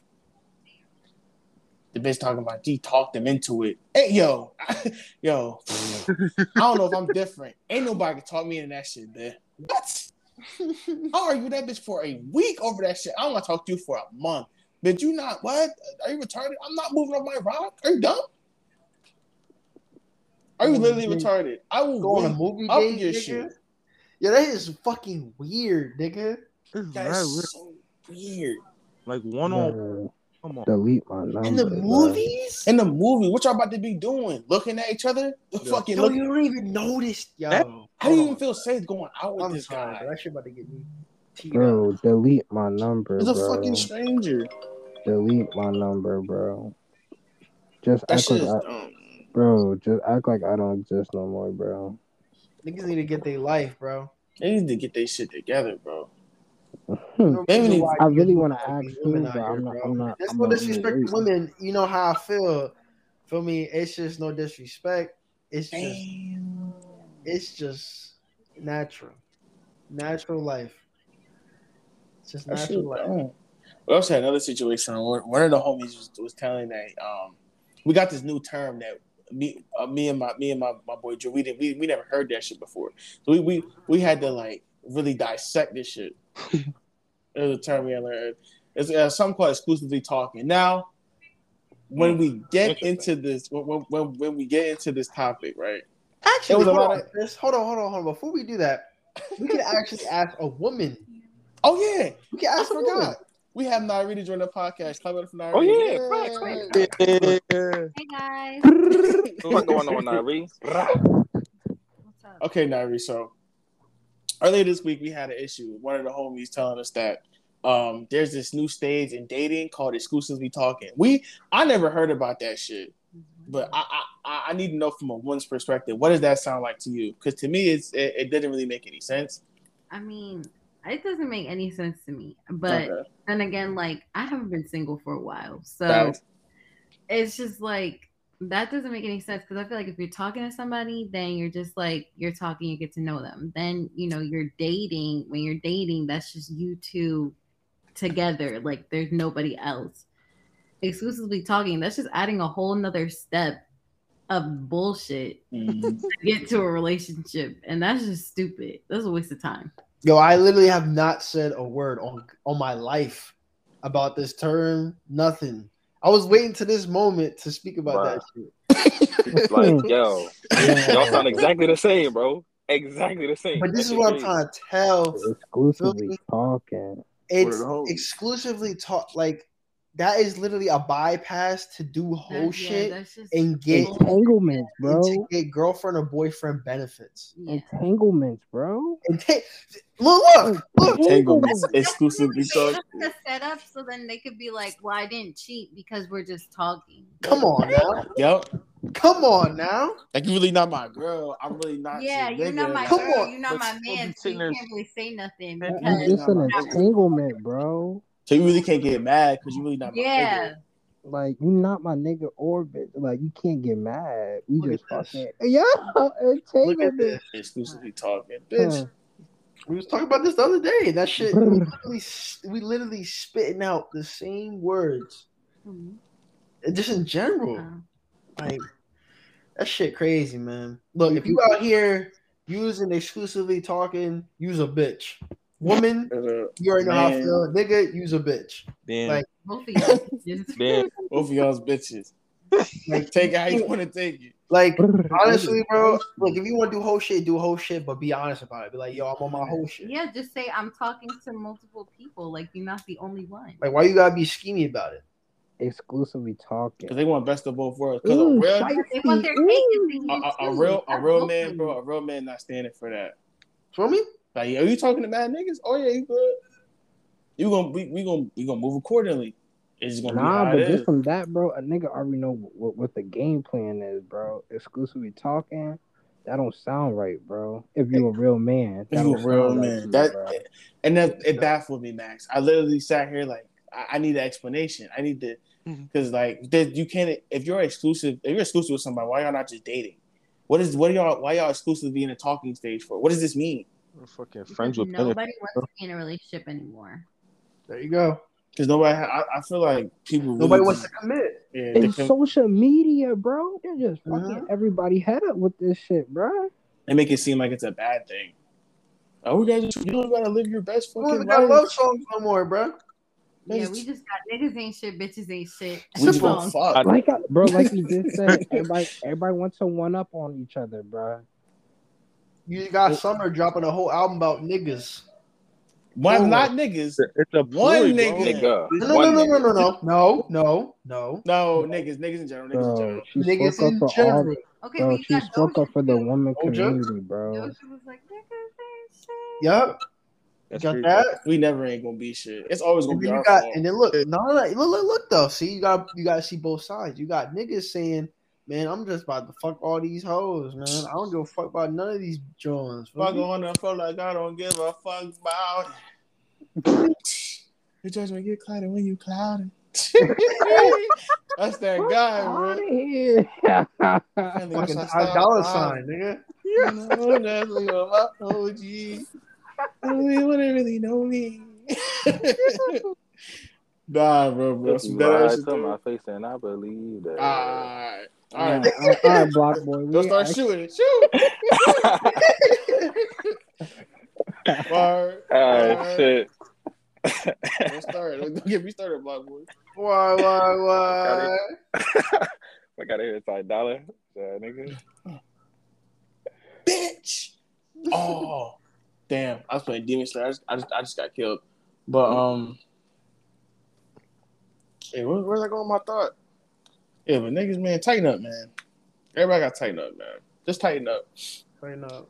The bitch talking about G talked them into it. Hey, yo, <laughs> yo, I don't know if I'm different. Ain't nobody can talk me into that shit, man. What? I'll argue with that bitch for a week over that shit. I don't want to talk to you for a month. But you not what? Are you retarded? I'm not moving off my rock. Are you dumb? Are you literally Movie- retarded? I will Go on a really movie up date, your nigga. shit. Yeah, that is fucking weird, nigga. It's That mad is weird. so weird. Like one on come on. delete my number. In the bro. movies? In the movie, what y'all about to be doing? Looking at each other? <laughs> Fucking Yo, look. you don't even notice, yo. That- How do you even feel safe going out with I'm this sorry, guy? bro. That shit about to get me teed up. Bro, delete my number, It's a bro. fucking stranger. Delete my number, bro. Just echo That act shit is I, dumb. Bro. Just act like I don't exist no more, bro. Niggas need to get their life, bro. They need to get their shit together, bro. Maybe reason they- why I really wanna be ask women too, out here, I'm not- bro. I'm not- There's I'm no not disrespect to women. You know how I feel. Feel me? It's just no disrespect. It's just Damn. it's just natural. Natural life. It's just natural life. dumb. We also had another situation. Where one of the homies was, was telling that um, we got this new term that me, uh, me and my me and my, my boy Joe, we didn't we, we never heard that shit before. So we we, we had to like really dissect this shit. <laughs> it was a term we had learned. It's uh, something called exclusively talking. Now, when we get into this, when, when, when when we get into this topic, right? Actually, It hold lot on, of- hold on, hold on, hold on. Before we do that, we can <laughs> actually ask a woman. Oh yeah, We can ask I a forgot. Woman. We have Narita join the podcast. Clap it up for Narita. Oh yeah, facts, facts. Yeah. Hey guys. What's going on, Nari? What's up? Okay, Nairi. So earlier this week, we had an issue. One of the homies telling us that um, there's this new stage in dating called exclusively talking. We I never heard about that shit, but I I, I need to know from a woman's perspective. What does that sound like to you? Because to me, it's it, it didn't really make any sense. I mean, it doesn't make any sense to me. But Okay. then again, like I haven't been single for a while, so Facts. it's just like that doesn't make any sense because I feel like if you're talking to somebody, then you're just like you're talking, you get to know them. Then you know you're dating. When you're dating, that's just you two together. Like there's nobody else. Exclusively talking, that's just adding a whole nother step of bullshit Mhm. <laughs> to get to a relationship, and that's just stupid. That's a waste of time. Yo, I literally have not said a word on on my life about this term. Nothing. I was waiting to this moment to speak about that shit. It's like, <laughs> yo, y'all sound exactly the same, bro. Exactly the same. But this is That's what I'm trying to tell. Exclusively talking. It's exclusively talk like that is literally a bypass to do whole That's- yeah, shit that's just and get bull- Entanglements, and bro. to get girlfriend or boyfriend benefits. yeah. Entanglements, bro. And take look, look, look. Entanglements, exclusively That's talking. like setup, so then they could be like, "Well, I didn't cheat because we're just talking." Come on now. Yep. Come on now. Like you really not my girl. I'm really not. Yeah, you're not my Come girl. on. You're not But my man, so you can't really say nothing Man, It's because just an entanglement, bro. So you really can't get mad because you really not. Yeah. nigga. Like you not my nigga orbit. Like you can't get mad. We Look just at fucking yeah. And Look at this. <laughs> Exclusively talking, bitch. Huh. We was talking about this the other day. That shit. We literally, we literally spitting out the same words, Mhm. just in general. Uh, Like that shit crazy, man. Look, if you out here using exclusively talking, use a bitch. Woman, <laughs> Uh, you already know how I feel. Nigga, use a bitch. Damn. Like- both of you. Just, Damn. both of y'all's bitches. <laughs> Like Take it how you want to take it. Like <laughs> honestly, bro. Look, if you want to do whole shit, do whole shit, but be honest about it. Be like, yo, I'm on my whole shit. yeah, just say I'm talking to multiple people. Like you're not the only one. Like, why you gotta be schemy about it? exclusively talking. Because they want best of both worlds. Because a Ooh, real, They want their cake a, a, a real, a real man, bro. A real man not standing for that. For me, Like, are you talking to mad niggas? Oh yeah, you good. You gonna we, we gonna we gonna move accordingly. It's gonna Nah, how but just is. from that, bro, a nigga already know what, what the game plan is, bro. Exclusively talking, that don't sound right, bro. If you a real man, If you a real sound right man, to that bro. and that it baffled me, Max. I literally sat here like I, I need an explanation. I need to mm-hmm. because like that you can't if you're exclusive if you're exclusive with somebody, why y'all not just dating? What is what are y'all why y'all exclusively in a talking stage for? What does this mean? We're fucking friends Because with benefits. nobody wants to be in a relationship anymore. there you go. Because nobody, I, I feel like people. Nobody really wants to commit. Yeah, they, And can, social media, bro, they're just fucking Mhm. everybody head up with this shit, bro. they make it seem like it's a bad thing. Oh, we gotta, you don't gotta live your best We don't fucking even got life. love songs no more, bro. They Yeah, just- we just got niggas ain't shit, bitches ain't shit. We just Song. want fuck. Like, I, bro, like you just said, <laughs> everybody, everybody wants to one up on each other, bro. You got Summer dropping a whole album about niggas. Why Oh. not niggas? It's a One nigga. Nigga. No, no, no, no, no, no, no, no, no. No, niggas, niggas in general, niggas in Bro, general. she Niggas spoke in up for all, general. Okay, bro. but She got spoke up for the woman Doja? community, bro. Doja was like, niggas ain't shit. Yep, That's got crazy. that. We never ain't gonna be shit. It's always gonna And be you our got, fault. and then look, no, no, no, look, look, look, though. See, you got, you got to see both sides. You got niggas saying, "Man, I'm just about to fuck all these hoes, man. I don't give a fuck about none of these Jones." Fuck on and feel like I don't give a fuck about it. Your judgment get clouded when you clouded. <laughs> That's that guy, Out bro. of here. Finally, Fucking once I dollar sign, nigga. You know, that's like my OG. <laughs> Oh, you wouldn't really know me. <laughs> nah, bro, bro. If Some you dead lie ass to shit, my though. face, then I believe that. Alright. All Alright. right, all right, block boy. <laughs> Don't start act- shooting. Shoot. <laughs> Word. Ah, shit. Don't start. Don't get me started, block boy. Why, why, why? I gotta hear it's like dollar, yeah, nigga. Bitch. Oh, damn. I was playing Demon Slayer. I just, I just, I just got killed. But um, hey, where, where's I going? My thought. Yeah, but niggas, man, tighten up, man. Everybody got to tighten up, man. Just tighten up. Right now.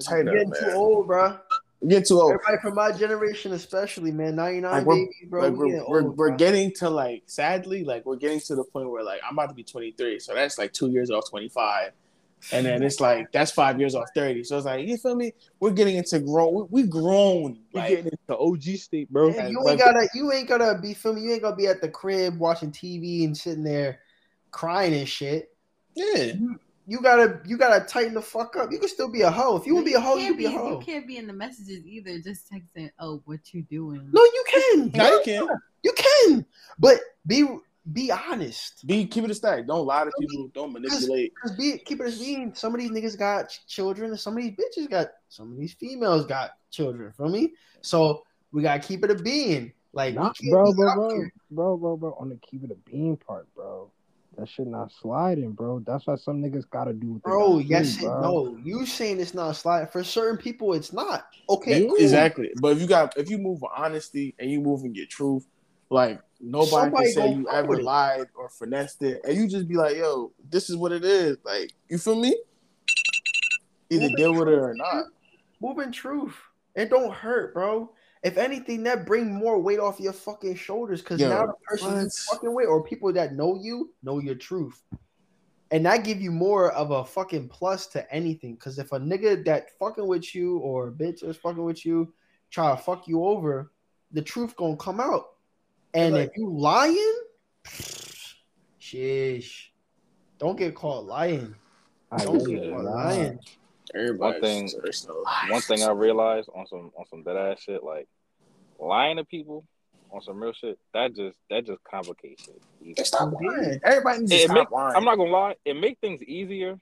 Tighten up. You're up, getting too old, bro. You get too old. Everybody from my generation, especially, man. 99 Like, we're- babies, bro. like we we're, getting we're, old, we're bro. getting to like sadly like we're getting to the point where like I'm about to be 23 so that's like two years off 25 and then it's like that's five years off 30 so it's like you feel me we're getting into grown we, we grown You're like getting into OG state, bro. Yeah, you like- ain't gotta you ain't gotta be filming, you ain't gonna be at the crib watching TV and sitting there crying and shit. yeah You gotta you gotta tighten the fuck up. You can still be a hoe. If you wanna be a hoe, you can't be a hoe. You can't be in the messages either. Just texting, "Oh, what you doing?" No, you can. <laughs> now you can You can. But be be honest. be keep it a stack don't lie to people don't manipulate Cause be keep it a being some of these niggas got children and some of these bitches got some of these females got children for me. So we gotta keep it a being. Like Not, bro, bro, bro, bro, bro, bro, on the keep it a being part, bro. That shit not sliding, bro. That's why some niggas gotta do Bro, yes, do, bro. no. You saying it's not sliding for certain people, it's not. Okay, Yeah. cool. exactly but if you got if you move with honesty and you move and get truth like nobody Somebody can say you ever lied or finessed it and you just be like yo this is what it is like you feel me either Moving deal with it or not Moving truth. It don't hurt, bro. If anything, that bring more weight off your fucking shoulders because Yo, now the person you what? fucking with or people that know you know your truth. And that give you more of a fucking plus to anything. Cause if a nigga that fucking with you or a bitch is fucking with you try to fuck you over, the truth gonna come out. And Like- if you lying, shish, don't get caught lying. I Don't get caught lie. lying. Everybody. One thing- there's no. One thing I realized on some on some dead ass shit, like lying to people on some real shit, that just that just complicates it. They stop lying. Everybody needs to stop make- lying. I'm not gonna lie, it make things easier.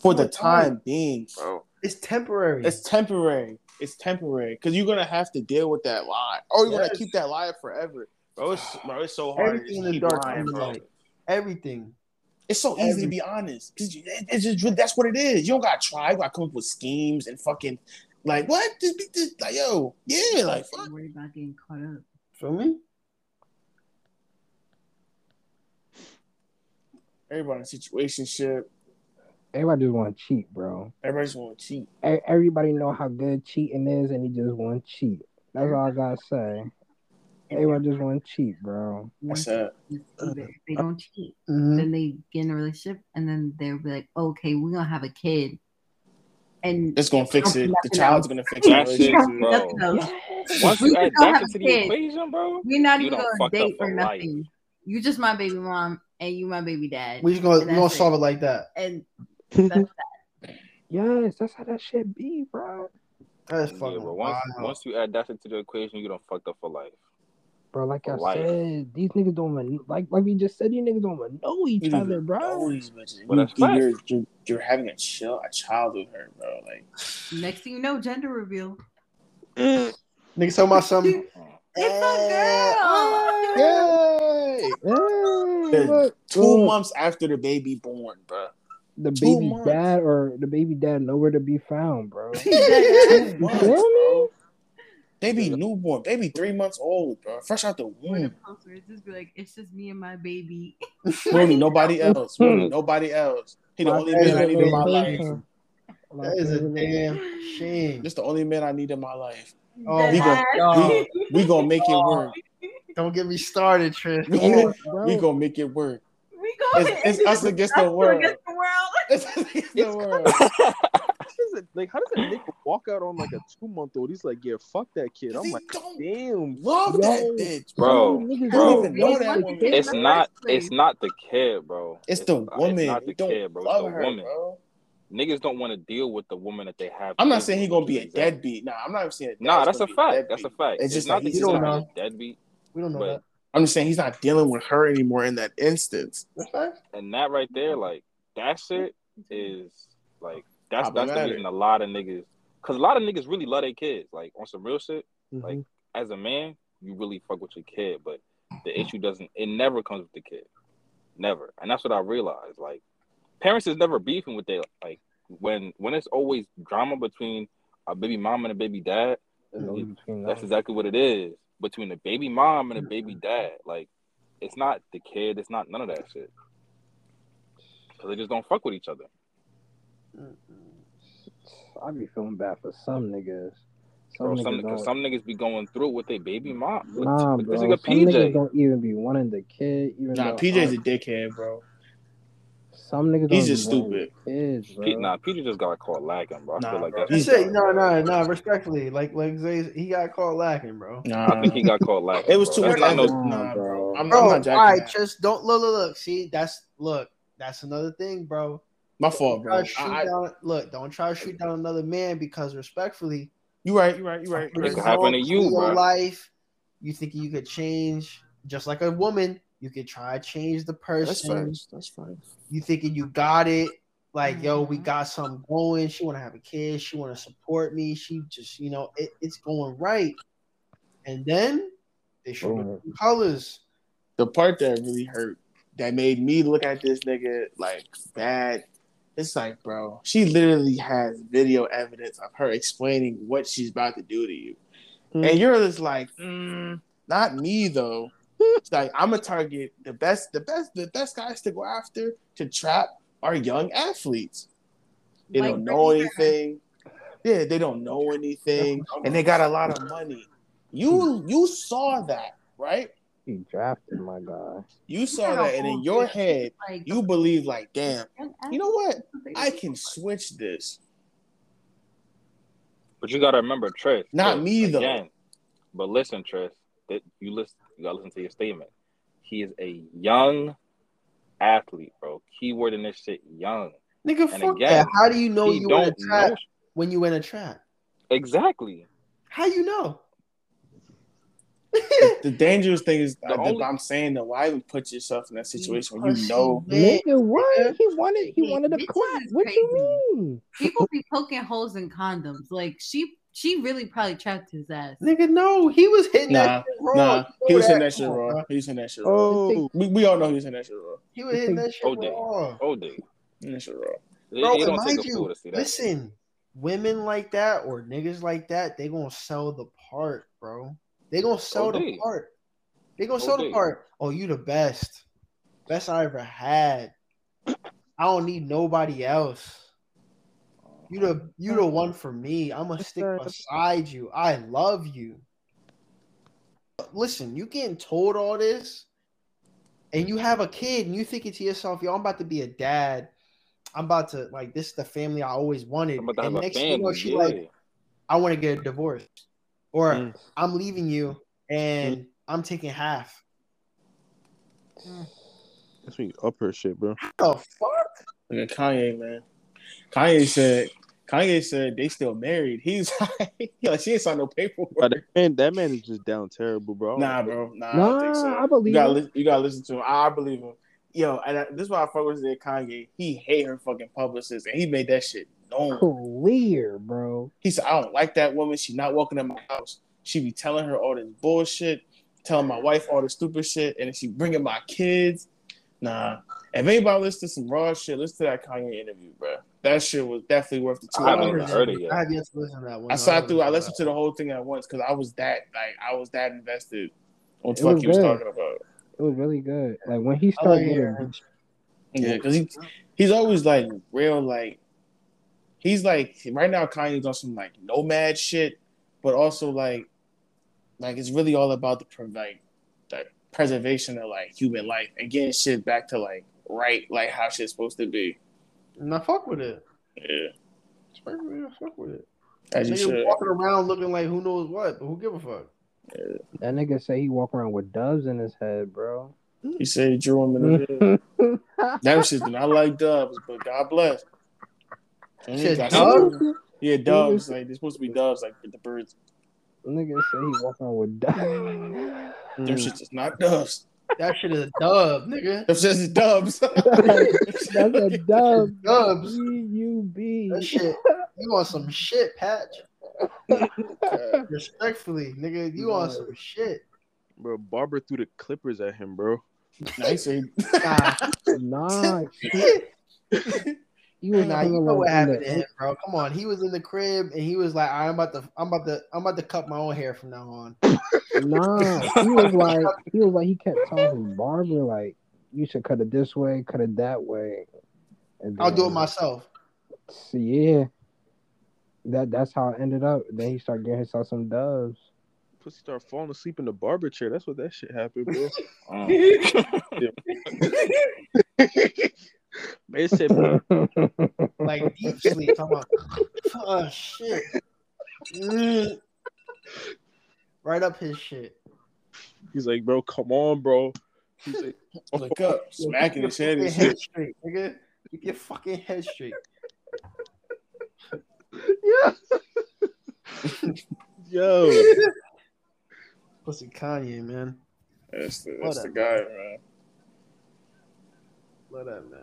for the time. time being, bro. It's temporary. It's temporary. It's temporary because you're gonna have to deal with that lie, or you're Yes. gonna keep that lie forever, bro. It's bro. It's so hard. to Everything in just the dark lying, bro. light. Everything. It's so easy to be honest. 'cause you- it- It's just that's what it is. You don't gotta try. You gotta come up with schemes and fucking like what? Just be just like yo, yeah, like fuck. Don't worry about getting caught up. Feel me? Everybody in a situation ship. Everybody just want to cheat, bro. Everybody just want to cheat. Everybody know how good cheating is, and he just want to cheat. That's all I gotta say. Everybody just want to cheat, bro. That's it. If if they don't cheat, Mhm. then they get in a relationship, and then they'll be like, "Okay, we're gonna have a kid," and It's gonna fix it. The child's else. gonna fix the That shit, bro. Once you just add gonna that have into a the kid. equation, bro, We're not even gonna date for or life. nothing. You just my baby mom, and you my baby dad, We just gonna And we gonna that's solve it. it like that. and <laughs> that's Yes, that's how that shit be, bro. That's yeah, fucking bro. Once wild. once you add that into the equation, you don't fucked up for life. Bro, like I life. said, these niggas don't even like like we just said. These niggas don't even know each You other, bro. know these bitches. Well, You- facts. you're, you're you're having a chill a child with her, bro. Like next thing you know, gender reveal. Niggas talking about something. <laughs> It's a girl. Yay! Hey, look, Two look, months after the baby born, bro. the baby dad or the baby dad nowhere to be found, bro. <laughs> Two Dead feel me? Bro. be newborn, They be three months old, bro. Fresh out the Or womb. post it's just be like, "It's just me and my baby." We don't need nobody mm. else. We don't need nobody else. He the My only man I need in my life. My That is a favorite- damn shame. This the only man I need in my life. Oh We my gon- god! We gonna make it <laughs> work. Don't get me started, Trish. We Come on. We gonna make it work. We go. It's- it's us against the <laughs> world. Against the world. It's against the world. <laughs> How does it- like, how does a nigga walk out on like a two month old? He's like, yeah, fuck that kid. I'm like, damn. love Yo. that bitch, Bro, niggas bro. don't even know that Once woman. you get in It's not. It's not the kid, bro. It's the uh, woman. It's not the don't kid, bro. It's the her, woman. bro. Niggas don't want to deal with the woman that they have. I'm not saying he with, gonna be a deadbeat. Nah, I'm not even saying. Nah, that's a fact. deadbeat. That's a fact. It's It's, just not like that he he's don't gonna know. be a deadbeat, We don't know But- that. I'm just saying he's not dealing with her anymore in that instance. And that right there, like that shit is like that's that's the reason a lot of niggas, because a lot of niggas really love their kids. Like on some real shit. Mhm. Like as a man, you really fuck with your kid, but the issue doesn't. It never comes with the kid, never. And that's what I realized. Like parents is never beefing with their like when when it's always drama between a baby mom and a baby dad. It's always That's exactly what it is between the baby mom and the baby dad. Like it's not the kid. It's not none of that shit. Cause they just don't fuck with each other. I be feeling bad for some niggas. Some Bro, niggas some, don't. some niggas be going through with their baby mom. With, nah, with bro. this Some nigga niggas don't even be wanting the kid. Even Nah, though, PJ's a uh, dickhead, bro. Some niggas don't He's be just stupid. the Kids, bro. P, nah, PJ just got caught lacking, bro. I Nah, feel like bro. that's. I say no, no, no. Respectfully, like like Zay, he got caught lacking, bro. Nah, I think he got caught lacking. it was bro. too much. not no- Nah, Nah, bro. bro. I'm, Bro, I'm not all jacking that. just don't look, look, look. See, that's look. That's another thing, bro. My fault, bro. to shoot I, I, down, look, don't try to shoot down another man because respectfully, you right. You right. You right. You It could happen to you, in your bro. life. You think you could change, just like a woman. You could try to change the person. That's person. fine. That's fine. You thinking you got it. Like, yo, Mm-hmm. we got something going. She want to have a kid. She want to support me. She just, you know, it, it's going right. And then they show Boom. the colors. The part that really hurt, that made me look at this nigga like bad. It's like, bro, she literally has video evidence of her explaining what she's about to do to you, Mm. and you're just like, mm, not me though. It's <laughs> like I'm a target. The best, the best, the best guys to go after to trap are young athletes. They Like don't know Brittany anything. Yeah, they don't know anything, <laughs> and they got a lot of money. You you saw that, right? He drafted my guy. You saw that, and in your head, you believe like, damn, you know what? I can switch this. But you gotta remember, Trish. Not Trish, me, though. Again, but listen, Trish. that you listen, you gotta listen to your statement. He is a young athlete, bro. Keyword in this shit, young. Nigga, And fuck again, that. How do you know he you in a trap know when you in a trap? exactly. How you know? <laughs> The dangerous thing is, The only- I'm saying that why even put yourself in that situation when you know. Nigga, what? He wanted he wanted a bitches clap. is What you mean? People be poking holes in condoms. Like she, she really probably trapped his ass. Nigga, no, he was hitting Nah, that shit raw. Nah, You he was hitting that shit Come raw. bro. He was hitting that shit raw. Oh, We, we all know he was hitting that shit raw. He was hitting that shit oh, OD. raw. Oh, OD. Hitting that shit raw. Bro, it don't take mind you, to see that. listen, women like that or niggas like that, they gonna sell the part, bro. They gonna sell the part. They gonna sell the part. Oh, you the best, best I ever had. I don't need nobody else. You the you the one for me. I'm gonna stick beside you. I love you. Listen, you getting told all this, and you have a kid, and you thinking to yourself, "Yo, I'm about to be a dad. I'm about to like this is the family I always wanted." I'm about to and have a next thing you know, she yeah. like, "I want to get a divorce," or Mm. "I'm leaving you, and I'm taking half." that's when you up her shit, bro. What the fuck? Look at Kanye, man. Kanye said, Kanye said they still married. He's <laughs> like, yo, she ain't signed no But paperwork. that man, that man is just down terrible, bro. Nah, bro. Nah, I don't think so. Nah, I believe you gotta, li- you gotta listen to him. I, I believe him. Yo, and I, this is why I fuck with Kanye. He hate her fucking publicist, and he made that shit known. Clear, bro. He said, I don't like that woman. She not walking in my house. She be telling her all this bullshit, telling my wife all this stupid shit, and she bringing my kids. Nah. If anybody listen to some raw shit, listen to that Kanye interview, bro. That shit was definitely worth the two I haven't hours. even heard it yet. I have yet to listen to that one. I sat through. I listened to the whole thing at once because I was that like I was that invested on what It was he was talking about. It was really good. Like when he oh, started like getting hearing Yeah, because he he's always like real like he's like right now Kanye's on some like nomad shit, but also like like it's really all about the pre- like the preservation of like human life and getting shit back to like right like how shit's supposed to be. And I fuck with it. Yeah, Respectfully, I fuck with it. as you should. walking around looking like who knows what, but who give a fuck? that nigga say he walk around with doves in his head, bro. He said he drew him in the <laughs> head. That shit do not like doves, but God bless. And he Shit, doves? Yeah, doves. Like they're supposed to be doves, like the birds. nigga say he walk around with doves. Them Mm. shits is not doves. That shit is a dub, nigga. Them shits is dubs. <laughs> That's a <laughs> dove. Dubs. D U B. That shit. You want some shit, Patch? <laughs> Respectfully, nigga, you want some shit? Bro, Barber threw the clippers at him, bro. Nice. Nah, Nah, he was nah, you know what happened to him, bro. Come on, he was in the crib and he was like, "I'm about to, I'm about to, I'm about to cut my own hair from now on." the- Nah, he was like, he was like, he kept telling Barbara like, you should cut it this way, cut it that way. And I'll do it myself. So, yeah, that that's how it ended up. Then he started getting himself some doves. Pussy started falling asleep in the barber chair. That's what that shit happened, bro. <laughs> <laughs> Mm. <laughs> Man said, <laughs> like deep sleep. Talking about, oh shit, Mm. <laughs> right up his shit. he's like, bro, come on, bro. He's like, <laughs> Look up, smacking his head and Keep your shit. straight, nigga. Keep your fucking head straight. Yeah. Yo, Pussy Kanye, man. That's the, that's the guy, man. Love that man.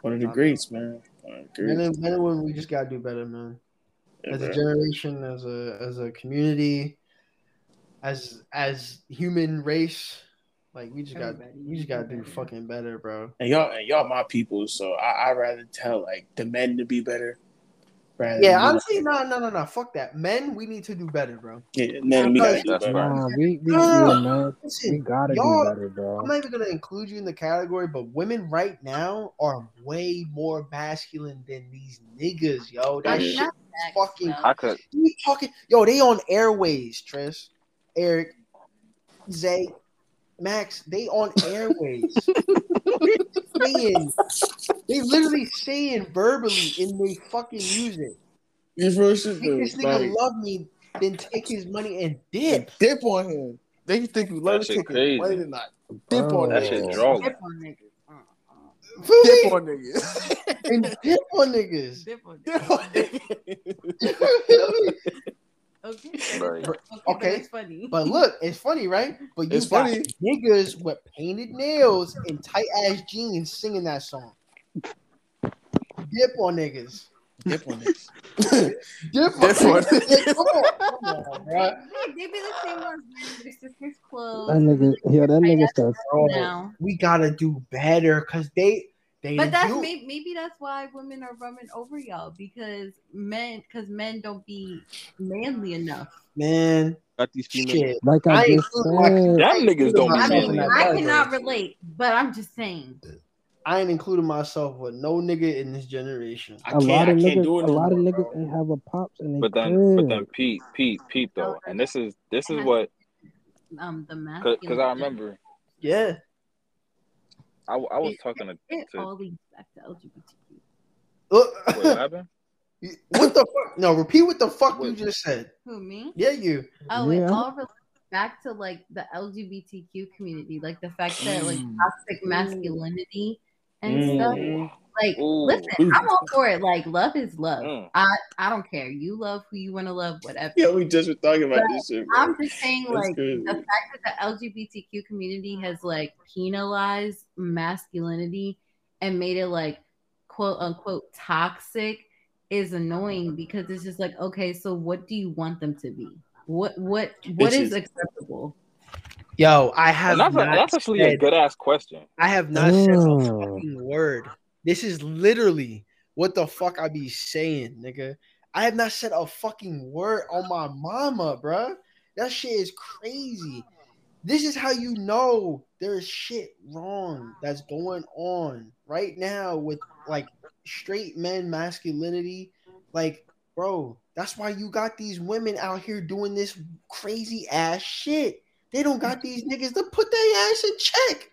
One of the greats, man. One of the and, men and women, we just gotta do better, man. Yeah, As a generation, as a as a community, as as human race, like we just got we just gotta do fucking better, bro. And y'all, and y'all, my people. So I, I rather tell like the men to be better. Rather Yeah, than, honestly, no, no, no, no. Fuck that. Men, we need to do better, bro. yeah, men, we gotta do better. right. Nah, we we, No, no, man, we gotta do better, bro. I'm not even gonna include you in the category, but women right now are way more masculine than these niggas, yo. That Yeah. shit Not fucking. I could. We talking, yo, they on airways, Tris, Eric, Zay, Max, they on airways. <laughs> <laughs> saying, they literally saying verbally in their fucking music. It's real shit Make though. this nigga Like, love me then take his money and dip. Dip on him. They think you love him, shit taking crazy. money tonight. Dip Bro. on That that shit shit. drunk. Dip on niggas. Uh-uh. Dip me? on niggas. and dip on niggas. Dip on Dip on niggas. <laughs> Feel me? Okay. that Right. is- <laughs> okay. Okay. Funny. But look, it's funny, right? But you It's got funny. niggas with painted nails and tight ass jeans singing that song. Dip on niggas. Dip on <laughs> niggas. Dip on niggas. Come on, come on, bro. They be the same ones wearing their sister's clothes. That nigga, yeah, that nigga starts. Bro, we gotta do better because they they But that's do. maybe, maybe that's why women are running over y'all because men because men don't be manly enough. man. Got these females. Shit. Like I, I just include my- said, Y'all niggas don't I be mean, manly. that I cannot relate, but I'm just saying. I ain't including myself with no nigga in this generation. I a can't, lot I of can't niggas, do it a lot of niggas bro. ain't have a pops in their But then, crib. but then, Pete, Pete, Pete, though, and this is this is what Um, the masculine. because I remember Yeah. I, I was talking to, it to all leads back to LGBTQ. Look, what happened. <laughs> what the fuck? No, repeat what the fuck you just said. Who me? Yeah, you. Oh, it Yeah. all relates back to like the LGBTQ community, like the fact that like Mm. toxic masculinity and Mm. stuff. Like, Ooh. listen, I'm all for it. Like, love is love. Mm. I I don't care. You love who you want to love, whatever. Yeah, we just were talking about this shit, bro. I'm just saying, That's like, crazy. the fact that the LGBTQ community has like penalized masculinity and made it like quote unquote toxic is annoying because it's just like, okay, so what do you want them to be? What what what is Bitches. Oh, acceptable? Yo, I have And that's, a, that's actually a good ass question. I have not said a fucking word. This is literally what the fuck I be saying, nigga. I have not said a fucking word on my mama, bruh. That shit is crazy. This is how you know there's shit wrong that's going on right now with like straight men masculinity. Like, bro, that's why you got these women out here doing this crazy ass shit. They don't got these niggas to put their ass in check.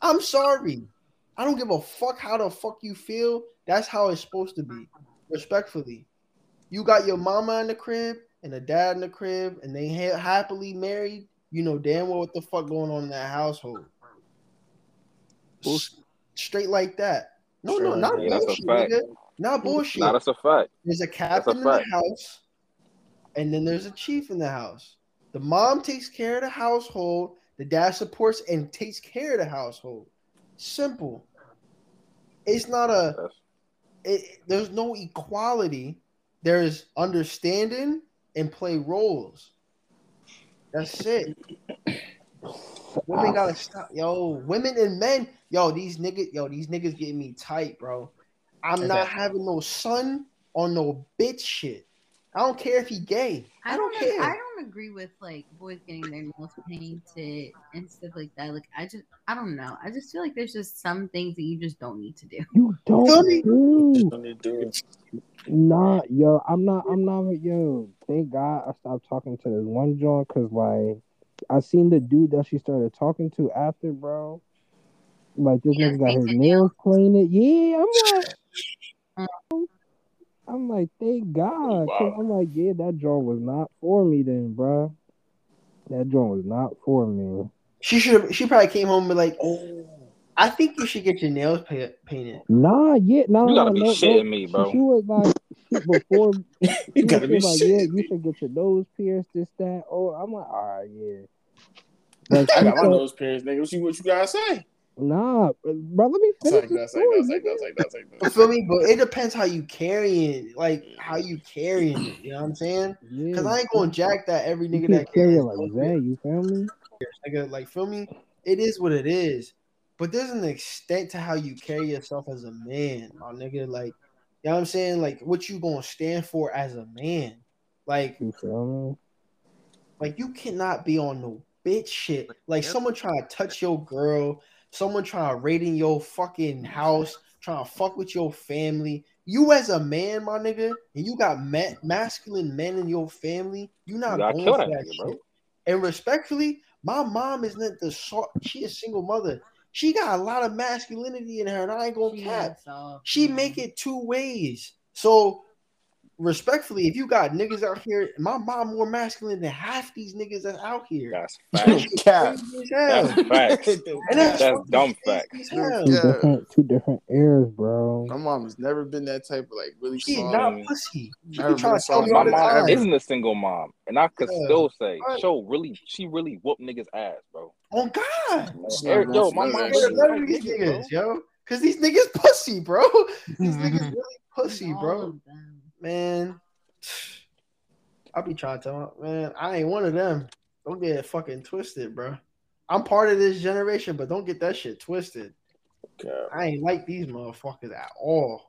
I'm sorry. I don't give a fuck how the fuck you feel. That's how it's supposed to be. Respectfully. You got your mama in the crib and a dad in the crib and they ha- happily married. You know damn well what the fuck going on in that household. Straight like that. No, no, not like that. That's a bullshit, nigga. Not bullshit. Nah, that's a fact. There's a captain in the house, and then there's a chief in the house. The mom takes care of the household. The dad supports and takes care of the household. Simple. It's not a. It, there's no equality. There's understanding and play roles. That's it. Women gotta stop, yo. Women and men, yo. These niggas, yo. These niggas getting me tight, bro. I'm not Exactly. having no son or no bitch shit. I don't care if he gay. I, don't, ag- care. I don't agree with like boys getting their nails painted and stuff like that. Like I just I don't know. I just feel like there's just some things that you just don't need to do. You Feel don't me? do. Don't need to do it. Nah, yo, I'm not. I'm not. with Yo, thank God I stopped talking to this one joint because like I seen the dude that she started talking to after, bro. Like this Yeah, nigga got his nails painted. Yeah, I'm <laughs> like, Mm. I'm like, thank oh, God. Wow. I'm like, yeah, that joint was not for me then, bro. That joint was not for me. She should. She probably came home and be like, "Oh, I think you should get your nails pa- painted." Nah, yeah, nah, you gotta nah, be no, shitting no. me, bro. she was like, <laughs> before You she gotta be like, yeah, shitting you should get your nose pierced, this, that. Oh, I'm like, all right, yeah. But <laughs> I got my said, nose pierced, nigga. What you, what you gotta say? Nah, bro, let me It's finish like the that, like story, that, it's like that, nigga. it's like like You feel me? But it depends how you carry it, like how you carrying it. You know what I'm saying? Yeah, Because I ain't gonna jack that every you nigga can't that carry it like nose that. You feel me? nigga. Like, feel me? It is what it is. But there's an extent to how you carry yourself as a man, my nigga. Like, you know what I'm saying? Like, what you gonna stand for as a man? Like, You feel me? like you cannot be on no bitch shit. Like, someone trying to touch your girl, someone trying to raid in your fucking house, trying to fuck with your family. You as a man, my nigga, and you got ma- masculine men in your family, you not You going for that nigga, bro. And respectfully, my mom is not the sort. She a single mother. She got a lot of masculinity in her, and I ain't gonna cap. She man. make it two ways. So respectfully, if you got niggas out here, my mom more masculine than half these niggas that's out here. That's <laughs> facts. Cap. Crazy as hell. That's <laughs> facts. And That's fucking dumb crazy facts. Two different, two different eras, bro. My mom has never been that type of like really She strong. not pussy. She Never be trying been to tell me My mom time. isn't a single mom, and I could Yeah. still say, Right. show really, she really whooped niggas ass, bro. Oh God. It's yo, my mom that Better shit. really better like these niggas, niggas, yo. Cause these niggas pussy, bro. <laughs> These niggas really pussy, All bro. Of them. Man. I'll be trying to tell my man, I ain't one of them. Don't get it fucking twisted, bro. I'm part of this generation, but don't get that shit twisted. Cap. I ain't like these motherfuckers at all.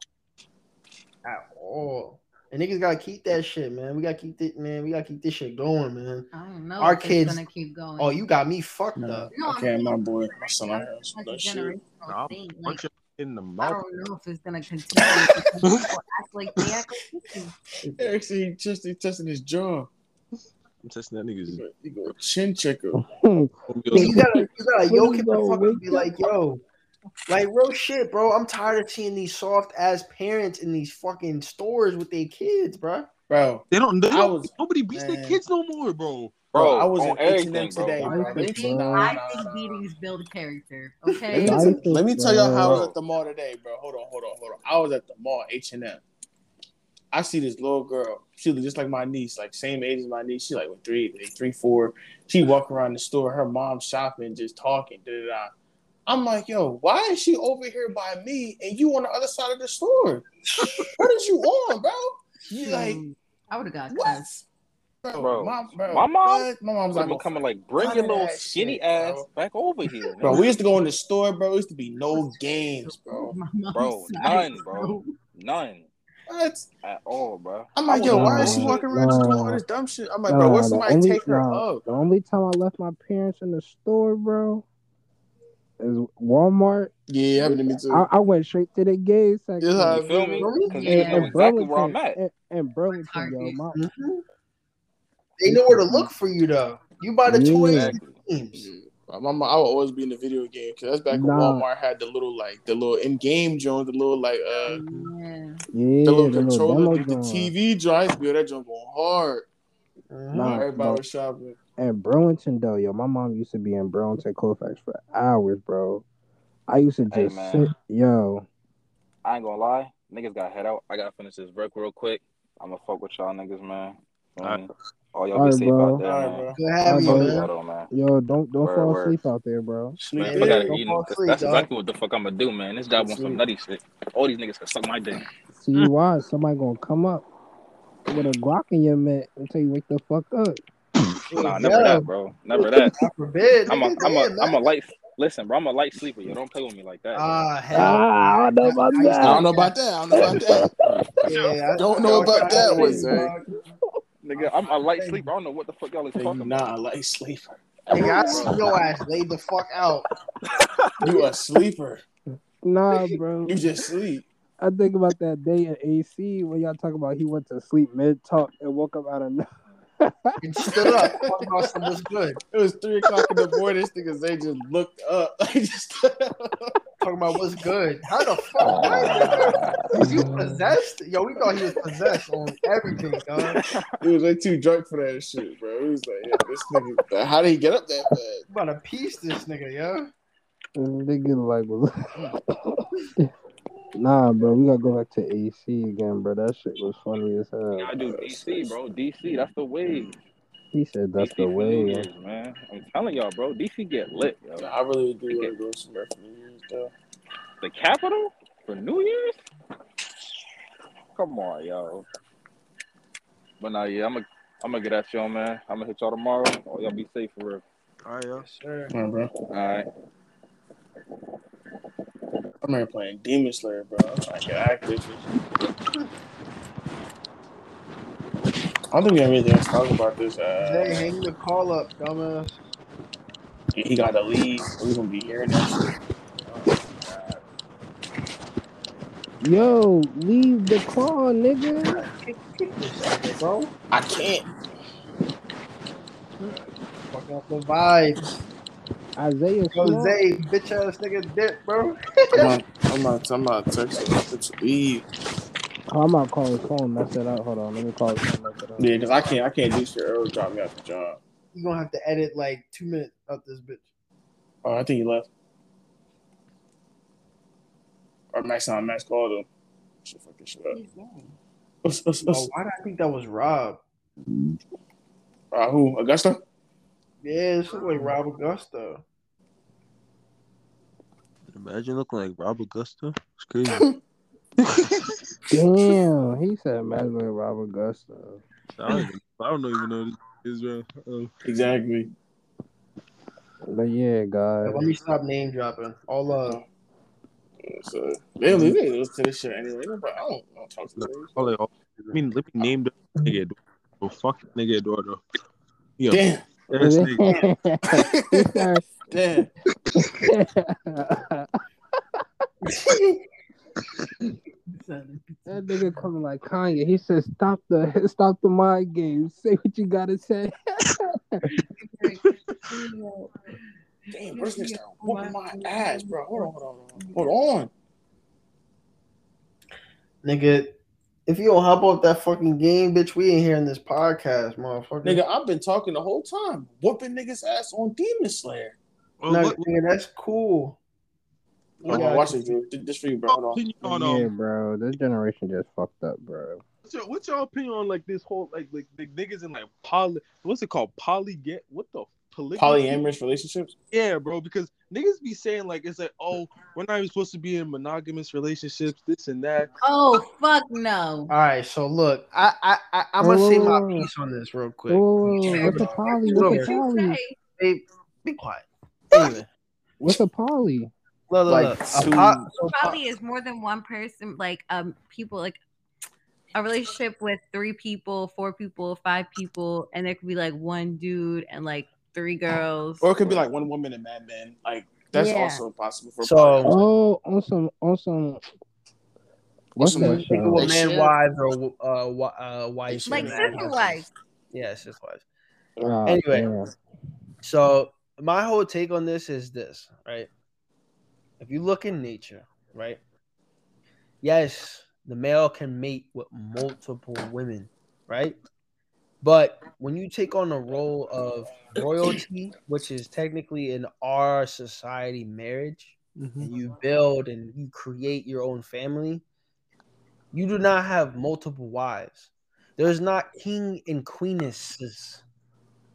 At all. And niggas gotta keep that shit, man. We gotta keep it, man. We gotta keep this shit going, man. I don't know. Our if it's kids- gonna keep going. Oh, you got me fucked No, up. No, I can't. My boy, my son out here. It's some like that shit. generational Nah, thing. Like, punch him in the mouth. I don't know if it's gonna continue. because people <laughs> act like they act like pussies. He just he testing his jaw. I'm testing that He niggas. go, he go chin checker. <laughs> You gotta you gotta When yoke him the fuck and be like, yo, like real shit, bro. I'm tired of seeing these soft ass parents in these fucking stores with their kids, bro. Bro, They don't. They don't was- nobody beats their kids no more, bro. Bro, Bro, I was on in H&M bro. today, bro. I think, nah, bro. nah, I nah, think nah. beatings build character. Let Okay. me, Life tell, is let me tell y'all how I was at the mall today, bro. Hold on, hold on, hold on. I was at the mall, H and M. I see this little girl. She look just like my niece, like same age as my niece. She like what, three, like, three, four. She walk around the store. Her mom shopping, just talking. Da, da, da. I'm like, yo, why is she over here by me and you on the other side of the store? what is you on, bro? <laughs> You like I would have got what? cussed. Bro, Bro, my, bro, my mom- what? my mom's like, I'm coming like, bring your little that skinny shit, ass bro. back over here, <laughs> bro, we used to go in the store, bro. It used to be no games, bro. Bro, none, bro. None What? at all, bro. I'm like, yo, was why on is she walking around just doing Nah. all this dumb shit? I'm like, bro, what's Nah, somebody only, take her nah, up? the only time I left my parents in the store, bro, is Walmart. Yeah, happened to me too. I, I went straight to the gay section. Yeah, You feel me? Because Yeah. niggas know And exactly where I'm Burlington, at. and, and Burlington, yo, Target. my, Mhm. They know where to look for you though. You buy the Yeah. toys Exactly. games. My mama, I would always be in the video game because that's back when Walmart had the little like the little in-game joint, the little like uh Yeah. yeah, the little the controller, little the, the. TV joints. Yo, that joint going hard. Mhm. Nah, Everybody was shopping. And Burlington though, yo, my mom used to be in Burlington Colfax for hours, bro. I used to just man. sit, yo. I ain't gonna lie. Niggas got to head out. I gotta finish this work real quick. I'm gonna fuck with y'all niggas, man. Feel Alright. Me? All y'all Alright, be safe bro. out there, All right, man. bro. Good having you, Alright, Fuck with man. y'all man. Yo, don't don't Word, fall word. asleep out there, bro. Sleep Man, there. I gotta, Don't you fall know, that's, asleep, that's dog. exactly what the fuck I'm gonna do, man. This job wants some Sleep. nutty shit. All these niggas can suck my dick. See you watch, somebody gonna come up with a Glock in your mitt until you wake the fuck up. Nah, Yeah. never that, bro. Never that. <laughs> God forbid. I'm a, nigga. I'm Damn, a, I'm a light. Listen, bro. I'm a light sleeper. You don't play with me like that. bro. Ah, hell. Ah, I don't know about I used to- I don't know about that. I don't know about that. <laughs> Yeah, I Don't know about that one, shit, Zay. dog. Nigga, I'm a light sleeper. I don't know what the fuck y'all is Hey, talking you about. not a light sleeper. Nigga, I see your ass laid the fuck out. <laughs> You a sleeper. Nah, <laughs> bro. You just sleep. I think about that day in AC when y'all talk about he went to sleep mid talk and woke up out of no- And stood up. Talking about something was good. It was three o'clock in the morning. This nigga Zay just looked up. <laughs> Like just Talking about what's good. How the fuck? What? Was you possessed? Yo, we thought he was possessed on everything, dog. he was way too drunk for that shit, bro. He was like, yeah, this nigga. How did he get up that fast? You about to piece this nigga, yo. This nigga like was <clears throat> Nah, bro, we gotta go back to AC again, bro. That shit was funny as hell. I do DC, bro. DC, that's the wave. He said that's DC the for way. Man. I'm telling y'all, bro. DC get lit, yo. Nah, I really do want to go somewhere for New Year's though. The capital for New Year's? Come on, yo. But nah, yeah, I'm gonna I'm gonna get at y'all, man. I'm gonna hit y'all tomorrow. Oh, y'all be safe for real. All right, yo. Sure. Come on, bro. All right. I'm here playing Demon Slayer, bro. I'm trying to get active. I don't think we have anything else to talk about this. Jay, Uh, hang the call up, dumbass. he got to leave. We're gonna be hearing that shit. Yo, leave the call, nigga. Kick, kick this nigga, bro. I can't. Fucking up the vibes. Isaiah Yo, Small. Zay, bitch ass nigga dip, bro. I'm <laughs> not. I'm not. I'm not texting him to leave. Oh, I'm about to call his phone, mess it up. Hold on, let me call his phone, mess it up. Yeah, because I can't I can't do shit. Earl dropped me off the job. You're gonna have to edit like two minutes of this bitch. Oh, I think he left. Or Max on Max called him. Shit, fucking shit up. What's, what's, Oh, why did I think that was Rob? uh, who? Augusta? Yeah, this looks like Rob Augusta. Imagine looking like Rob Augusta. It's crazy. <laughs> Damn, he said Madeline Rob Augusta. I don't, even, I don't even know this Israel. Um, Exactly. But yeah, guys. Let me stop name dropping. All uh, So they don't they don't listen to this shit anyway. But I don't, I don't talk to them. all they all, I mean, let me name the nigga. Eduardo. Oh, fuck nigga Eduardo. Yo, Damn, ass <laughs> nigga. Damn. That nigga coming like Kanye. He said, "Stop the <laughs> stop the mind games. Say what you gotta say." Damn, where's this guy <laughs> whooping my ass, bro? Hold on, hold on, hold on. Hold on. nigga, if you don't hop off that fucking game, bitch, we ain't hearing this podcast, motherfucker. Nigga, I've been talking the whole time, whooping niggas' ass on Demon Slayer. Oh, no, what, nigga, that's cool. Hold on, watch it, Drew. This for you, bro. Hold on. opinion on yeah, um, bro. This generation just fucked up, bro. what's, your, what's your opinion on like this whole like like the niggas in like poly what's it called poly get what the polygamy? Polyamorous relationships. Yeah, bro, because niggas be saying like it's like oh we're not even supposed to be in monogamous relationships this and that. Oh fuck no. All right, so look, I I, I I'm gonna Whoa, say my piece on this real quick. Whoa, whoa, whoa, what's a poly? Look, What's a poly? Hey, be quiet. <laughs> Anyway, What's a poly? look, look, Like look. A two- po- so po- is more than one person, like um people like a relationship with three people, four people, five people, and there could be like one dude and like three girls. Or it could be like one woman and Mad Men. Like that's Yeah. also possible for So- poly. Oh, on some, on some. What's Some that single show? Man share. wives or uh, wi- uh wives. like and sister husbands. wives. Yeah, sister wives. Ah, Anyway. damn. So my whole take on this is this, right? If you look in nature, right? Yes, the male can mate with multiple women, right? But when you take on the role of royalty, which is technically in our society marriage, mm-hmm. and you build and you create your own family, you do not have multiple wives. There's not king and queenesses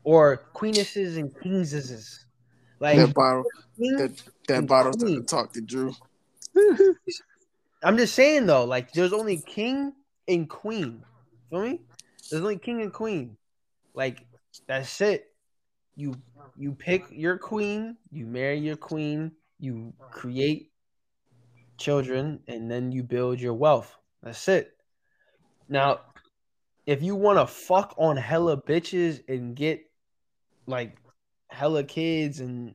or queenesses and kingses. Like That bottle, king- that, that and bottle queen. talk to Drew. <laughs> I'm just saying though, like there's only king and queen. Feel me? There's only king and queen. Like that's it. You you pick your queen, you marry your queen, you create children, and then you build your wealth. That's it. Now, if you want to fuck on hella bitches and get like hella kids and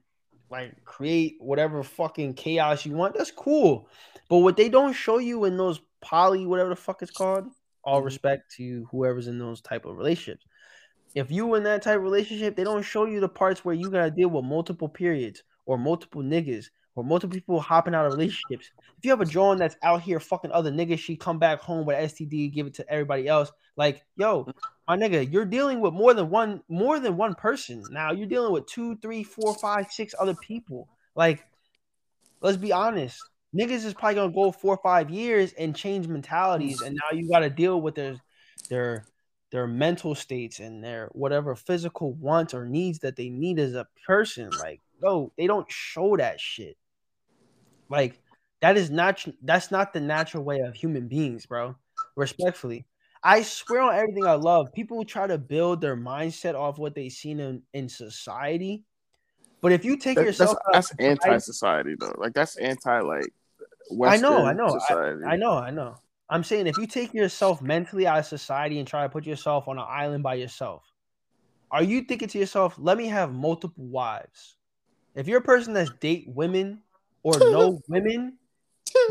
like create whatever fucking chaos you want, that's cool. But what they don't show you in those poly, whatever the fuck it's called, all mm-hmm. respect to whoever's in those type of relationships. If you in that type of relationship, they don't show you the parts where you gotta deal with multiple periods or multiple niggas or multiple people hopping out of relationships. If you have a Joan that's out here fucking other niggas, she come back home with STD, give it to everybody else. Like, yo, my nigga, you're dealing with more than one, more than one person. Now you're dealing with two, three, four, five, six other people. Like, let's be honest. Niggas is probably gonna go four or five years and change mentalities, and now you got to deal with their their their mental states and their whatever physical wants or needs that they need as a person. Like, no, they don't show that shit. Like, that is not that's not the natural way of human beings, bro. Respectfully. I swear on everything I love, people try to build their mindset off what they've seen in, in society. But if you take That- yourself that's that's anti-society though. Like that's anti like. I know, I know, Society. I know, I know. I'm saying if you take yourself mentally out of society and try to put yourself on an island by yourself, are you thinking to yourself, let me have multiple wives? If you're a person that's date women or <laughs> no women,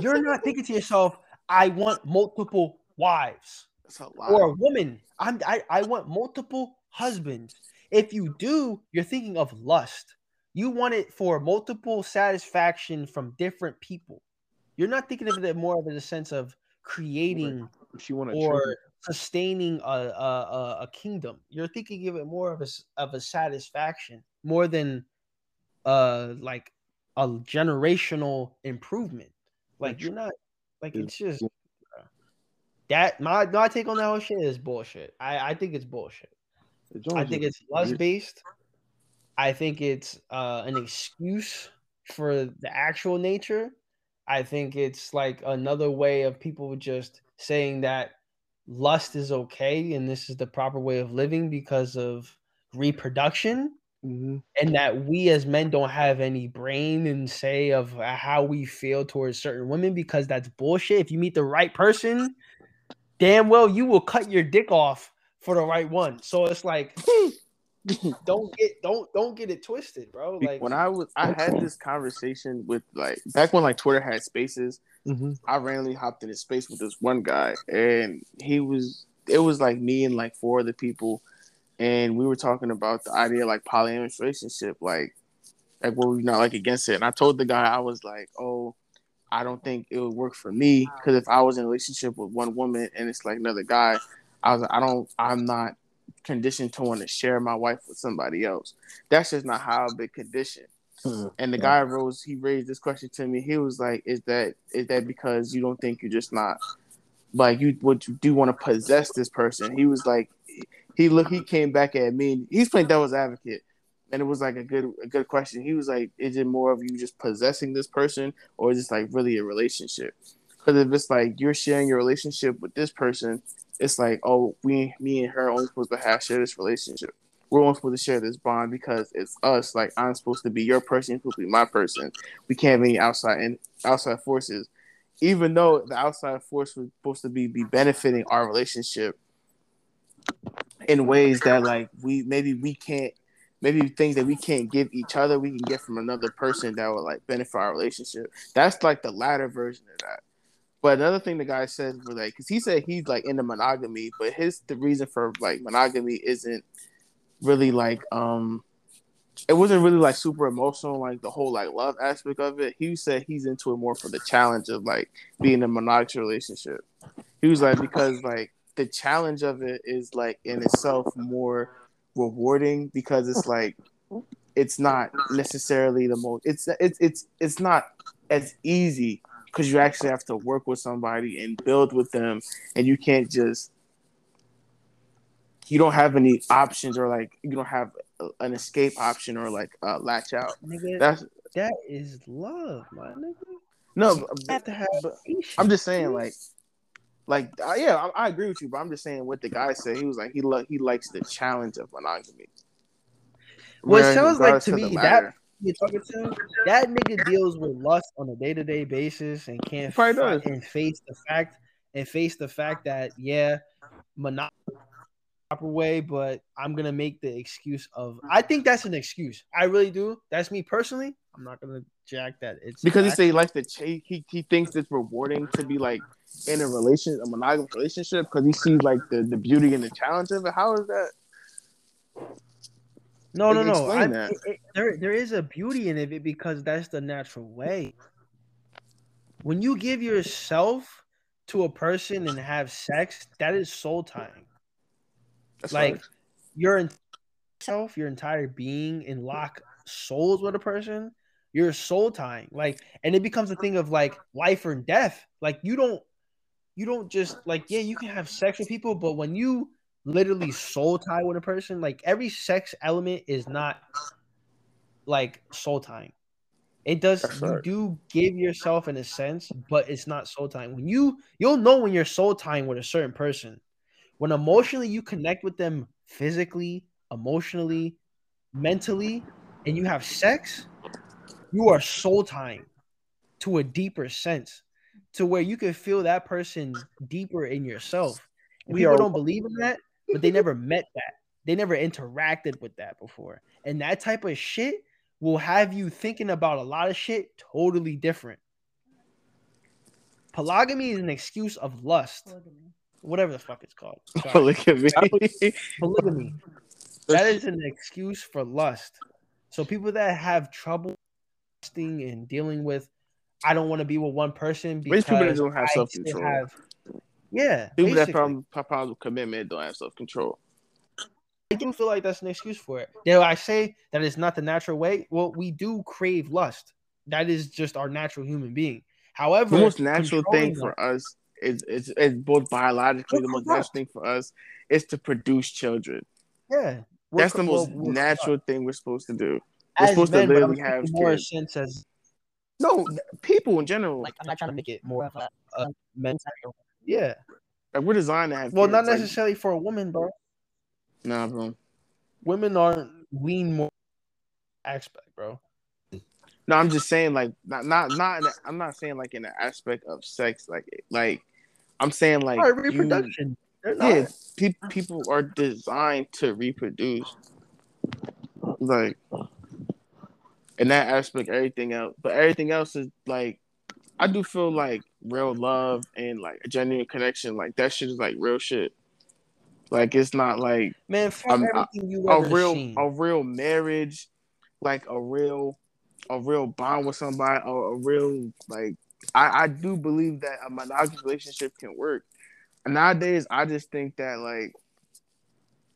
you're not thinking to yourself, I want multiple wives That's a lot. or a woman. I'm I, I want multiple husbands. If you do, you're thinking of lust. You want it for multiple satisfaction from different people. You're not thinking of it more of in a sense of creating She want or sustaining a, a a- kingdom. You're thinking of it more of a of a satisfaction more than uh like a generational improvement. Like you're not like it's just that my my take on that whole shit is bullshit. I I think it's bullshit. I think it's lust based. I think it's uh, an excuse for the actual nature. I think it's like another way of people just saying that lust is okay and this is the proper way of living because of reproduction Mhm. and that we as men don't have any brain and say of how we feel towards certain women because that's bullshit. If you meet the right person, damn well you will cut your dick off for the right one. So it's like <laughs> <laughs> don't get don't don't get it twisted, bro. Like when I was, I had this conversation with like back when like Twitter had spaces. Mhm. I randomly hopped in a space with this one guy, and he was. It was like me and like four other people, and we were talking about the idea of, like polyamorous relationship, like like what we not like against it. And I told the guy I was like, oh, I don't think it would work for me because if I was in a relationship with one woman and it's like another guy, I was like, I don't, I'm not conditioned to want to share my wife with somebody else. That's just not how I've been conditioned. Mm. And the guy rose, he raised this question to me. He was like, "Is that is that because you don't think you're just not like you would you do want to possess this person?" He was like, he look, he came back at me. And he's playing devil's advocate, and it was like a good a good question. He was like, "Is it more of you just possessing this person, or is this like really a relationship?" Because if it's like you're sharing your relationship with this person, it's like, oh, we, me and her only supposed to have share this relationship. We're only supposed to share this bond because it's us. Like I'm supposed to be your person, you're supposed to be my person. We can't any outside and outside forces, even though the outside force was supposed to be be benefiting our relationship in ways that like we maybe we can't maybe things that we can't give each other we can get from another person that would like benefit our relationship that's like the latter version of that but another thing the guy said was like because he said he's like into monogamy but his the reason for like monogamy isn't really like um it wasn't really like super emotional like the whole like love aspect of it. He said he's into it more for the challenge of like being in a monogamous relationship. He was like because like the challenge of it is like in itself more rewarding because it's like it's not necessarily the most it's it's it's it's not as easy because you actually have to work with somebody and build with them and you can't just you don't have any options or like you don't have an escape option or like uh, latch out. Nigga, that's that is love, my nigga. no but- have to have i'm just saying like like uh, yeah I, I agree with you but i'm just saying what the guy said. He was like he lo- he likes the challenge of monogamy. What Whereas sounds like to of the me, latter- you talking to that nigga deals with lust on a day to day basis and can't He probably fi- does. and face the fact and face the fact that yeah, monopoly proper way, but I'm gonna make the excuse of I think that's an excuse. I really do. That's me personally. I'm not gonna jack that. It's because he fact. said he likes to chase. he he thinks it's rewarding to be like in a relation a monogamous relationship because he sees like the, the beauty and the challenge of it. How is that? No, no, no. I, it- it- there, there is a beauty in it because that's the natural way. When you give yourself to a person and have sex, that is soul time. That's like your entire self, your entire being, and lock souls with a person, you're soul tying. Like, and it becomes a thing of like life or death. Like you don't, you don't just like yeah, you can have sex with people, but when you literally soul tie with a person, like every sex element is not like soul tying. It does That's you right. do give yourself in a sense, but it's not soul tying. When you you'll know when you're soul tying with a certain person when emotionally you connect with them physically, emotionally, mentally, and you have sex, you are soul tying to a deeper sense to where you can feel that person deeper in yourself. And We people are- don't believe in that, but they never met that. They never interacted with that before. And that type of shit will have you thinking about a lot of shit totally different. Polygamy is an excuse of lust, whatever the fuck it's called. <laughs> Sorry. look at me. polygamy. That is an excuse for lust. So people that have trouble lusting and dealing with, I don't want to be with one person Rich people that don't have I self-control. Yeah, People that basically. problem problems with commitment don't have self control. I do feel like that's an excuse for it. Did I say that it's not the natural way? Well, we do crave lust. That is just our natural human being. However, The most natural thing controlling for us is is, is both biologically the most natural thing for us is to produce children. yeah, That's the most we're natural thing we're supposed to do. We're as supposed to men, I'm literally have more kids. sense as No, people in general. like I'm not trying to make it more of a, a yeah. Like we're designed to have. Well, kids. not Like, necessarily for a woman, bro. nah, bro. Women aren't lean more aspect, bro. No, I'm just saying, like, not, not, not. In the, I'm not saying like in the aspect of sex, like, like, I'm saying like, right, you- reproduction. They're yeah, pe- people are designed to reproduce, like, in that aspect, everything else, but everything else is like, I do feel like real love and like a genuine connection, like that shit is like real shit. Like it's not like Man, fuck I'm- everything you a real seen. a real marriage, like a real a real bond with somebody, or a real like I, I do believe that a monogamous relationship can work. Nowadays, I just think that like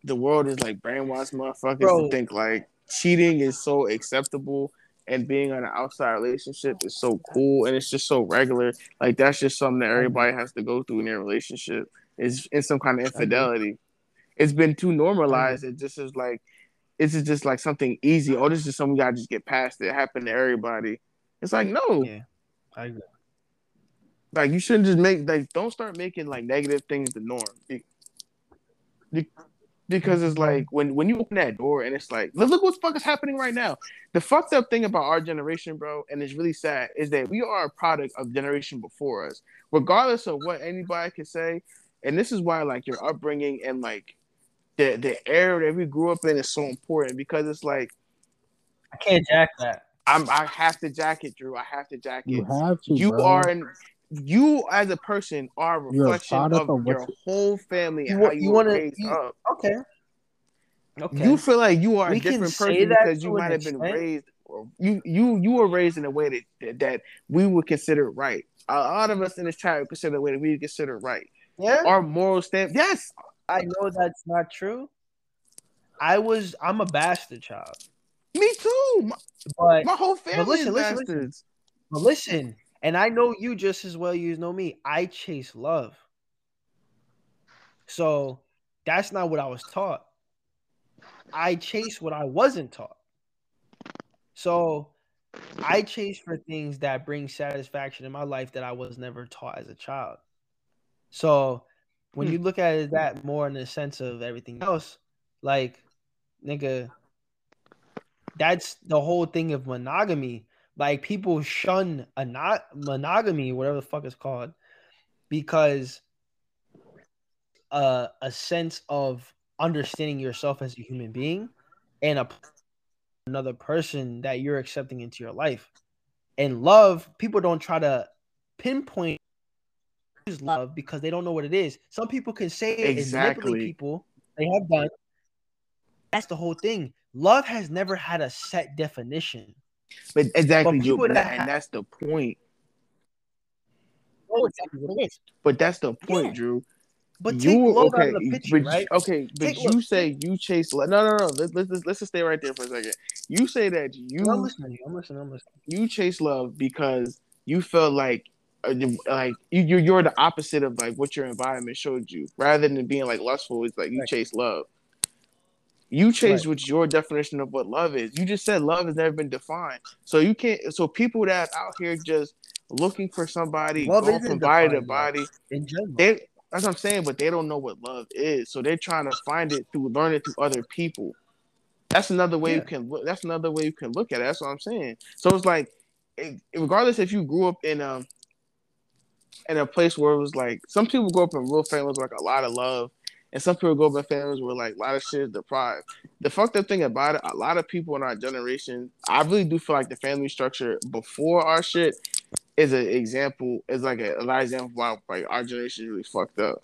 the world is like brainwashed motherfuckers Bro. to think like cheating is so acceptable and being on an outside relationship is so cool and it's just so regular. Like that's just something that mm-hmm. everybody has to go through in their relationship. Is in some kind of infidelity. It's been too normalized. It just is like it's just like something easy. Oh, this is something you gotta just get past. It happened to everybody. It's like no, Yeah. I agree. like you shouldn't just make like don't start making like negative things the norm. Because it's like when when you open that door and it's like look, look what the fuck is happening right now. The fucked up thing about our generation, bro, and it's really sad, is that we are a product of generation before us. Regardless of what anybody can say, and this is why like your upbringing and like the the era that we grew up in is so important because it's like I can't jack that. I'm I have to jack it, Drew. I have to jacket. You have to. you bro. are an you as a person are a You're a reflection of, of what your whole family and You how you, you were wanna- raised you- up. Okay. Okay. You feel like you are We a different person because you might have been extent. raised. You you you were raised in a way that that, that we would consider right. A lot of us in this tribe consider the way that we consider right. yeah. Our moral stand. Yes, I know that's not true. I was I'm a bastard child. me too. My, But my whole family listen, is listen, listen. bastards. but listen, and I know you just as well you know me. I chase love. So that's not what I was taught. I chase what I wasn't taught. So I chase for things that bring satisfaction in my life that I was never taught as a child. So when Hmm. you look at it that more in the sense of everything else, like nigga, that's the whole thing of monogamy. Like people shun a not monogamy, whatever the fuck it's called, because uh, a sense of understanding yourself as a human being and a another person that you're accepting into your life. And love, people don't try to pinpoint love because they don't know what it is. Some people can say it and Exactly. manipulate people. They have done. That's the whole thing. Love has never had a set definition. But exactly, But but that and that's the point. Oh, exactly what it is. But that's the point, Yeah. Drew. But take you okay? out of the picture, but, right? Okay, but Take- you look, say you chase. Love. No, no, no. Let's let's let's just stay right there for a second. You say that you I'm listening. I'm listening. I'm listening. you chase love because you felt like uh, like you you're, you're the opposite of like what your environment showed you. Rather than being like lustful, it's like you Right. chase love. You chase Right. what's your definition of what love is. You just said love has never been defined. So you can't. So people that out here just looking for somebody, Love going from body to body, In general. they that's what I'm saying, but they don't know what love is. So they're trying to find it through learn it through other people. That's another way you can look. That's another way you can look at it. That's what I'm saying. So it's like, it, regardless if you grew up in a in a place where it was like some people grow up in real families like a lot of love, and some people go by families where like a lot of shit is deprived. The fucked up thing about it, a lot of people in our generation, I really do feel like the family structure before our shit is an example, is like a, a lot of example why like our generation is really fucked up.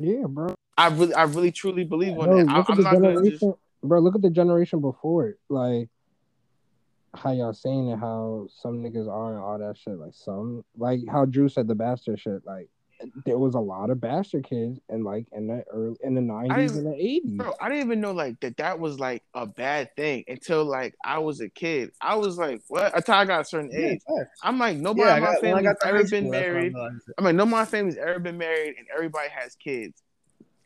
Yeah, bro. I really, I really, truly believe on Bro, that. I, the not generation, just. bro. Look at the generation before it. Like how y'all saying it, how some niggas are and all that shit. Like some, like how Drew said the bastard shit. Like there was a lot of bastard kids and like in the early in the nineties and the eighties. Bro, I didn't even know like that that was like a bad thing until like I was a kid. I was like, what? Until I got a certain age. I'm like, nobody Yeah, I in my got- when I family's got to high ever been that's I married. realized. I mean, none of my family's ever been married, and everybody has kids.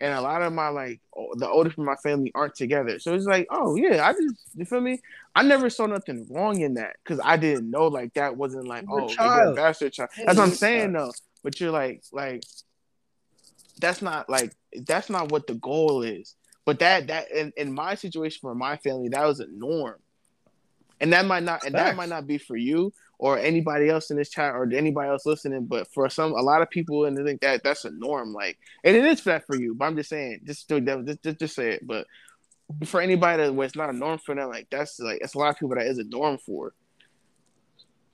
And a lot of my like the oldest from my family aren't together, so it's like, oh yeah, I just you feel me? I never saw nothing wrong in that because I didn't know like that wasn't like You're a oh you're a child. bastard child. That's what I'm saying though. But you're like like that's not like that's not what the goal is. But that that in, in my situation for my family, that was a norm. And that might not and that might not be for you or anybody else in this chat or anybody else listening, but for some a lot of people and they think that that's a norm. Like and it is that for you, but I'm just saying, just do just, just, just say it. But for anybody that where it's not a norm for them, like that's like it's a lot of people that is a norm for.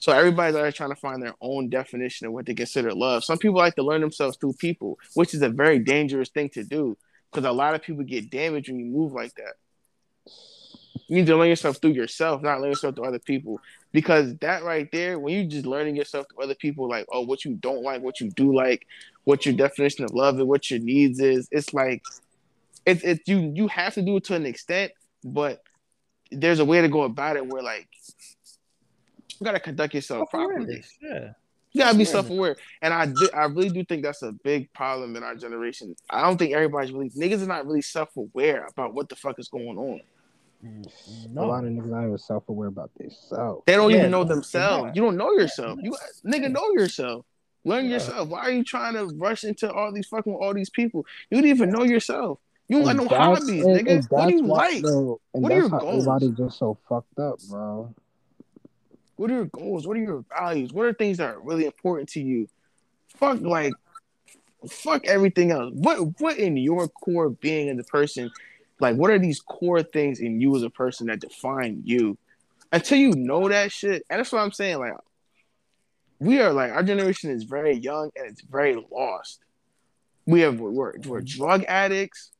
So everybody's always trying to find their own definition of what they consider love. Some people like to learn themselves through people, which is a very dangerous thing to do because a lot of people get damaged when you move like that. You need to learn yourself through yourself, not learn yourself through other people. Because that right there, when you're just learning yourself through other people, like oh, what you don't like, what you do like, what your definition of love and what your needs is, it's like it's it's you you have to do it to an extent, but there's a way to go about it where like you gotta conduct yourself properly. Yeah. You gotta be Self-awareness. self aware, and I do, I really do think that's a big problem in our generation. I don't think everybody's really niggas are not really self aware about what the fuck is going on. No. A lot of niggas are not even self aware about themselves. They don't Yeah, even know themselves. not. You don't know yourself. You nigga know yourself. Learn yourself. Why are you trying to rush into all these fucking all these people? You don't even know yourself. You don't got no And that's- hobbies, and- nigga. and What do you why- like? bro, and What are that's your how goals? everybody just so fucked up, bro. What are your goals? What are your values? What are things that are really important to you? Fuck like fuck everything else. What what in your core being as a person, like what are these core things in you as a person that define you? Until you know that shit, and that's what I'm saying. Like we are like our generation is very young and it's very lost. We have we're, we're drug addicts.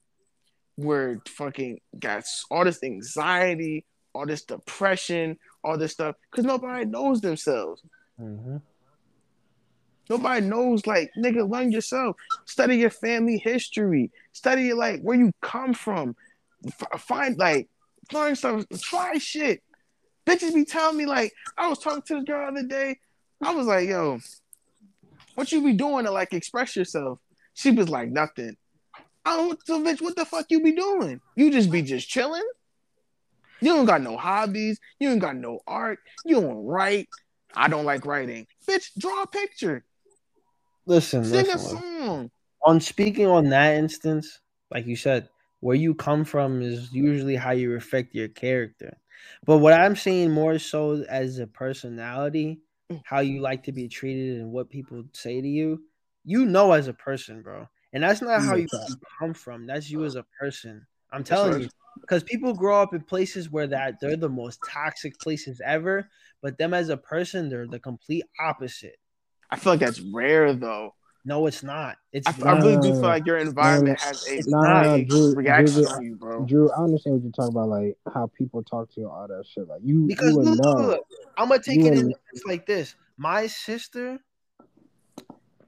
We're fucking got all this anxiety, all this depression, all this stuff because nobody knows themselves. Mhm. Nobody knows, like, nigga, learn yourself. Study your family history. Study, like, where you come from. F- find, like, learn stuff. Try shit. Bitches be telling me, like, I was talking to this girl the other day. I was like, yo, what you be doing to, like, express yourself? She was like, nothing. I don't, so, bitch, what the fuck you be doing? You just be just chilling? You don't got no hobbies. You ain't got no art. You don't write. I don't like writing. Bitch, draw a picture. Listen, Sing a song. On speaking on that instance, like you said, where you come from is usually how you reflect your character. But what I'm saying more so as a personality, mm. how you like to be treated and what people say to you, you know as a person, bro. And that's not how you come from. That's you as a person. I'm telling you. Because people grow up in places where that they're the most toxic places ever, but them as a person, they're the complete opposite. I feel like that's rare though. No, it's not. It's I, I really do feel like your environment No, has a it's Nah, nah, big Drew, reaction Drew, on you, bro. Drew, I understand what you're talking about, like how people talk to you, all that shit. Like you, Because you look, look, know. look, I'm gonna take You it in would- it's like this. My sister,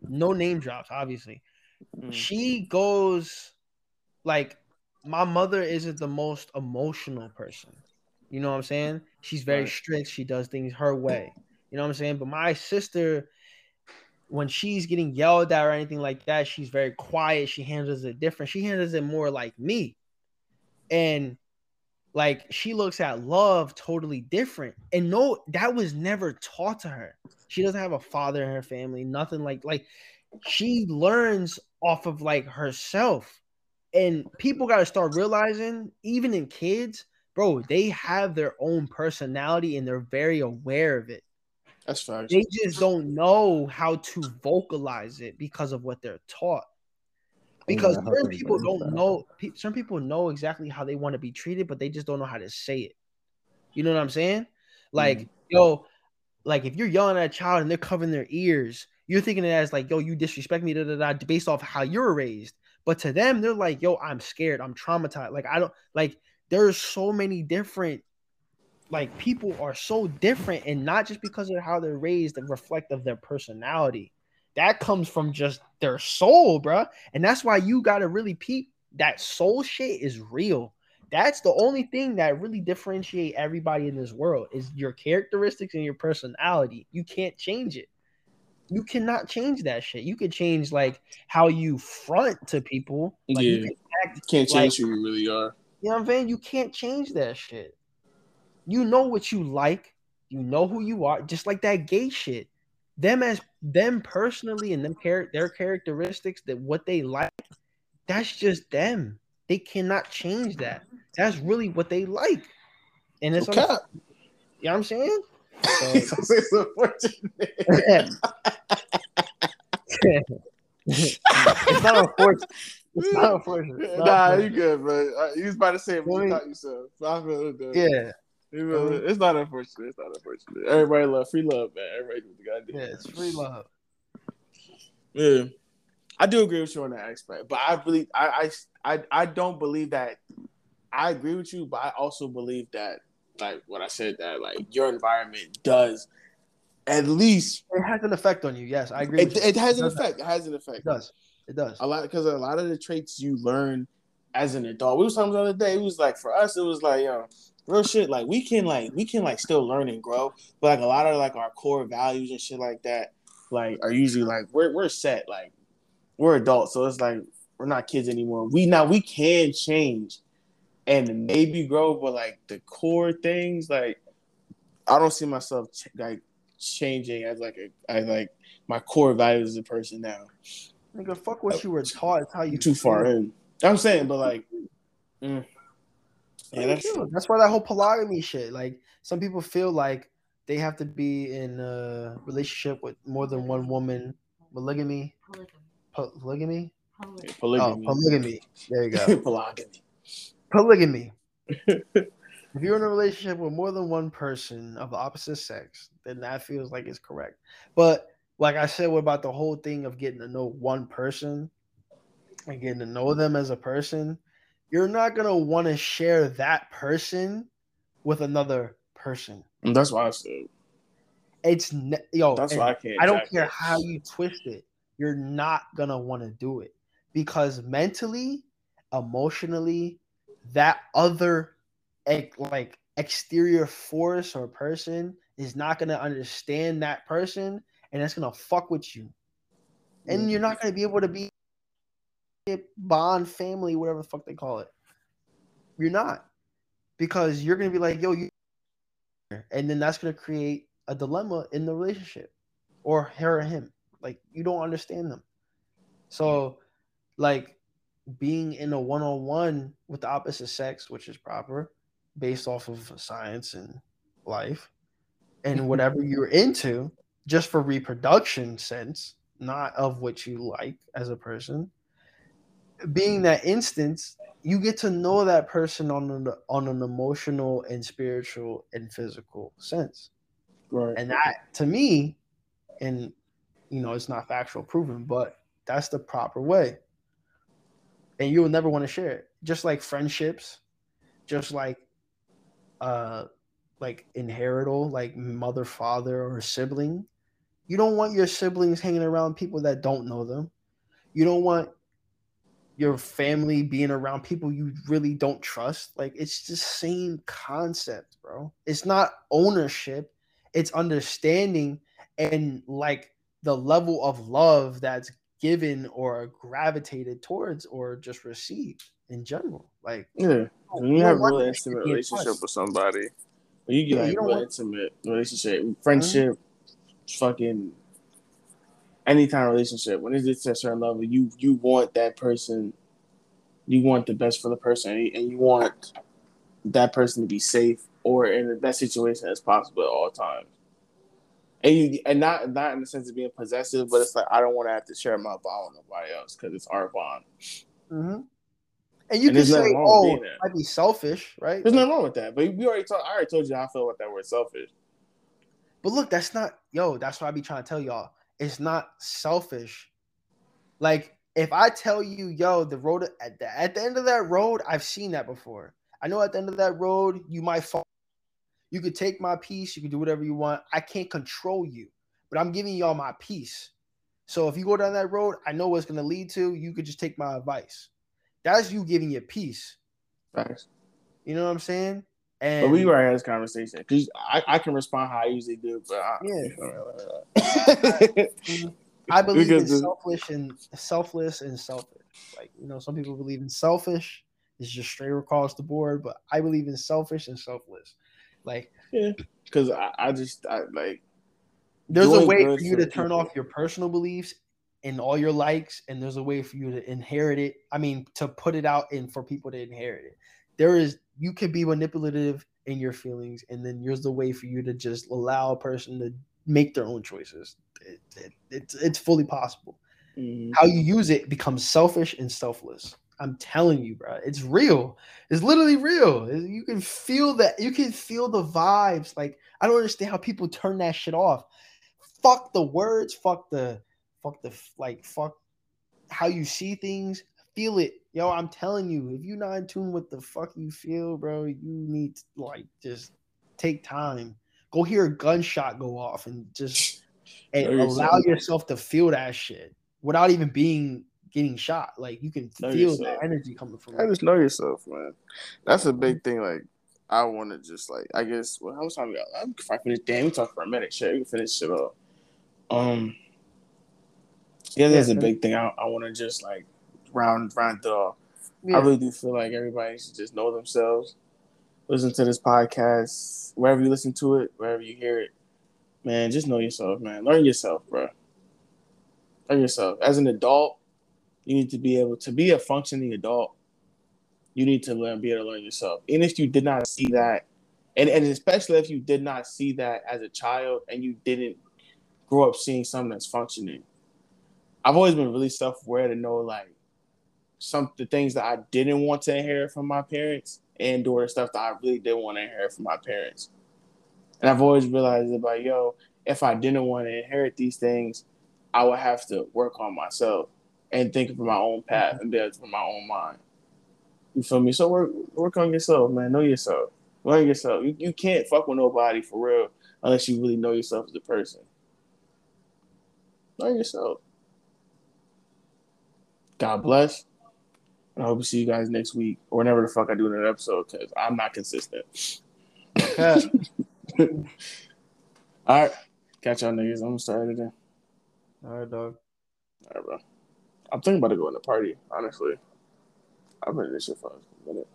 no name drops, obviously. Mm. She goes like my mother isn't the most emotional person. You know what I'm saying? She's very Right. strict. She does things her way. You know what I'm saying? But my sister, when she's getting yelled at or anything like that, she's very quiet. She handles it different. She handles it more like me. And like she looks at love totally different. And no, that was never taught to her. She doesn't have a father in her family, nothing like like she learns off of like herself. And people got to start realizing, even in kids, bro, they have their own personality and they're very aware of it. That's facts. They just don't know how to vocalize it because of what they're taught. Because Yeah, certain people don't fact. know, pe- some people know exactly how they want to be treated, but they just don't know how to say it. You know what I'm saying? Like, yo, like if you're yelling at a child and they're covering their ears, you're thinking it as like, yo, you disrespect me, da, da, da, based off how you're raised. But to them, they're like, yo, I'm scared, I'm traumatized. Like, I don't like there's so many different like people are so different and not just because of how they're raised and reflect of their personality That comes from just their soul, bruh. And that's why you gotta really peep that soul shit is real. That's the only thing that really differentiate everybody in this world is your characteristics and your personality. You can't change it. You cannot change that shit. You could change like how you front to people. Like, you Yeah. can act Can't like- change who you really are. you know what I'm saying? You can't change that shit. You know what you like. You know who you are. Just like that gay shit. Them as them personally and them char- their characteristics that what they like. That's just them. They cannot change that. That's really what they like. And it's Okay. you know what I'm saying? So- it's unfortunate. it's not unfortunate. It's not unfortunate. It's not nah, you good, bro. Uh, You was about to say it, but Really? you thought you said. So I feel it, though. Yeah, it? It's not unfortunate. It's not unfortunate. Everybody love free love, man. Everybody do what they gotta do. yeah, it's free love. Yeah, I do agree with you on that aspect, but I really, I, I, I, I don't believe that. I agree with you, but I also believe that, like what I said, that like your environment does, at least It has an effect on you. Yes, I agree. it, it has an does. effect. It has an effect. It does. It does. a lot because a lot of the traits you learn as an adult. We was talking the other day. It was like for us, it was like yo, real shit. Like we can like we can like still learn and grow, but like a lot of like our core values and shit like that, like are usually like we're we're set. Like we're adults, so it's like we're not kids anymore. We now we can change and maybe grow, but like the core things, like I don't see myself ch- like changing as like a as like my core values as a person now Nigga, fuck what you were taught. It's how you too far feel. in. I'm saying, but like, mm. yeah, that's feel. that's why that whole polygamy shit. Like some people feel like they have to be in a relationship with more than one woman. Polygamy, po- polygamy, yeah, oh, polygamy. polygamy. There you go. <laughs> polygamy. Polygamy. <laughs> if you're in a relationship with more than one person of the opposite sex, then that feels like it's correct. But like I said, what about the whole thing of getting to know one person and getting to know them as a person? You're not gonna want to share that person with another person. And that's why I said. It's ne- yo. That's why I can't. I don't care that how you twist it. You're not gonna want to do it because mentally, emotionally, that other like exterior force or person is not gonna understand that person, and it's gonna fuck with you, and you're not gonna be able to be bond family, whatever the fuck they call it. You're not because you're gonna be like, yo, you, and then that's gonna create a dilemma in the relationship or her or him. Like you don't understand them. So, like being in a one on one with the opposite sex, which is proper, based off of science and life, and mm-hmm. whatever you're into, just for reproduction sense, not of what you like as a person. Being that instance, you get to know that person on an on an emotional and spiritual and physical sense Right. and that to me and you know it's not factual proven but that's the proper way and you'll never want to share it. Just like friendships just like uh like inherital like mother father or sibling. You don't want your siblings hanging around people that don't know them. You don't want your family being around people you really don't trust. Like it's the same concept bro. It's not ownership it's understanding and like the level of love that's given or gravitated towards or just received in general. Like Yeah. When oh, you you have a want real intimate to be a relationship with somebody, when you get Yeah, like you don't real want- intimate relationship, uh-huh. friendship, fucking any kind of relationship, when it's at a certain level, you you want that person, you want the best for the person, and you, and you want that person to be safe or in the best situation as possible at all times. And you and not not in the sense of being possessive, but it's like I don't want to have to share my bond with nobody else because it's our bond. Mhm. and you And can say, "Oh, being it there. might be selfish," right? There's nothing wrong with that. But we already talked. I already told you how I feel about that word selfish. But look, that's not yo. That's what I be trying to tell y'all. It's not selfish. Like if I tell you, yo, the road at the, at the end of that road, I've seen that before. I know at the end of that road, you might fall. You could take my piece. You can do whatever you want. I can't control you, but I'm giving y'all my piece. So if you go down that road, I know what's gonna lead to. You could just take my advice. That's you giving your peace. Thanks. You know what I'm saying? And But we were having this conversation because I, I can respond how I usually do, but I, Yeah. Uh, <laughs> I believe in Because the- selfish and selfless and selfish. Like you know, some people believe in selfish. It's just straight across the board, but I believe in selfish and selfless. Like because I, I just I like there's a way for you to turn people. off your personal beliefs and all your likes, and there's a way for you to inherit it. I mean, to put it out and for people to inherit it. There is you could be manipulative in your feelings, and then there's the way for you to just allow a person to make their own choices. It, it, it's it's fully possible. mhm. How you use it becomes selfish and selfless. I'm telling you, bro. It's real. It's literally real. You can feel that. You can feel the vibes. Like I don't understand how people turn that shit off. Fuck the words. Fuck the. Fuck the. Like fuck how you see things. Feel it, yo. I'm telling you. If you're not in tune with the fuck you feel, bro, you need to like just take time. Go hear a gunshot go off and just and allow yourself. yourself to feel that shit without even being getting shot. Like you can Know feel yourself. that energy coming from I just know yourself, man. That's a big thing. Like I want to just like I guess. Well, how much time we got? I'm if I finish. Damn, we talk for a minute. Shit, we can finish shit up. Um. Yeah, that's Yeah, a big thing. I, I want to just like round round it off. I really do feel like everybody should just know themselves. Listen to this podcast wherever you listen to it, wherever you hear it. Man, just know yourself, man. Learn yourself, bro. Learn yourself. As an adult, you need to be able to be a functioning adult. You need to learn, be able to learn yourself. And if you did not see that, and, and especially if you did not see that as a child and you didn't grow up seeing something that's functioning. I've always been really self-aware to know like some the things that I didn't want to inherit from my parents and or stuff that I really did want to inherit from my parents. And I've always realized that like, yo, if I didn't want to inherit these things, I would have to work on myself and think for my own path mm-hmm. and build for my own mind. You feel me? So work work on yourself, man. Know yourself. Learn yourself. You, you can't fuck with nobody for real unless you really know yourself as a person. Learn yourself. God bless. And I hope to see you guys next week or whenever the fuck I do another episode because I'm not consistent. <laughs> <laughs> All right. Catch y'all niggas. I'm gonna start it then. All right, dog. All right, bro. I'm thinking about going to party, honestly. I've been in this shit for a minute.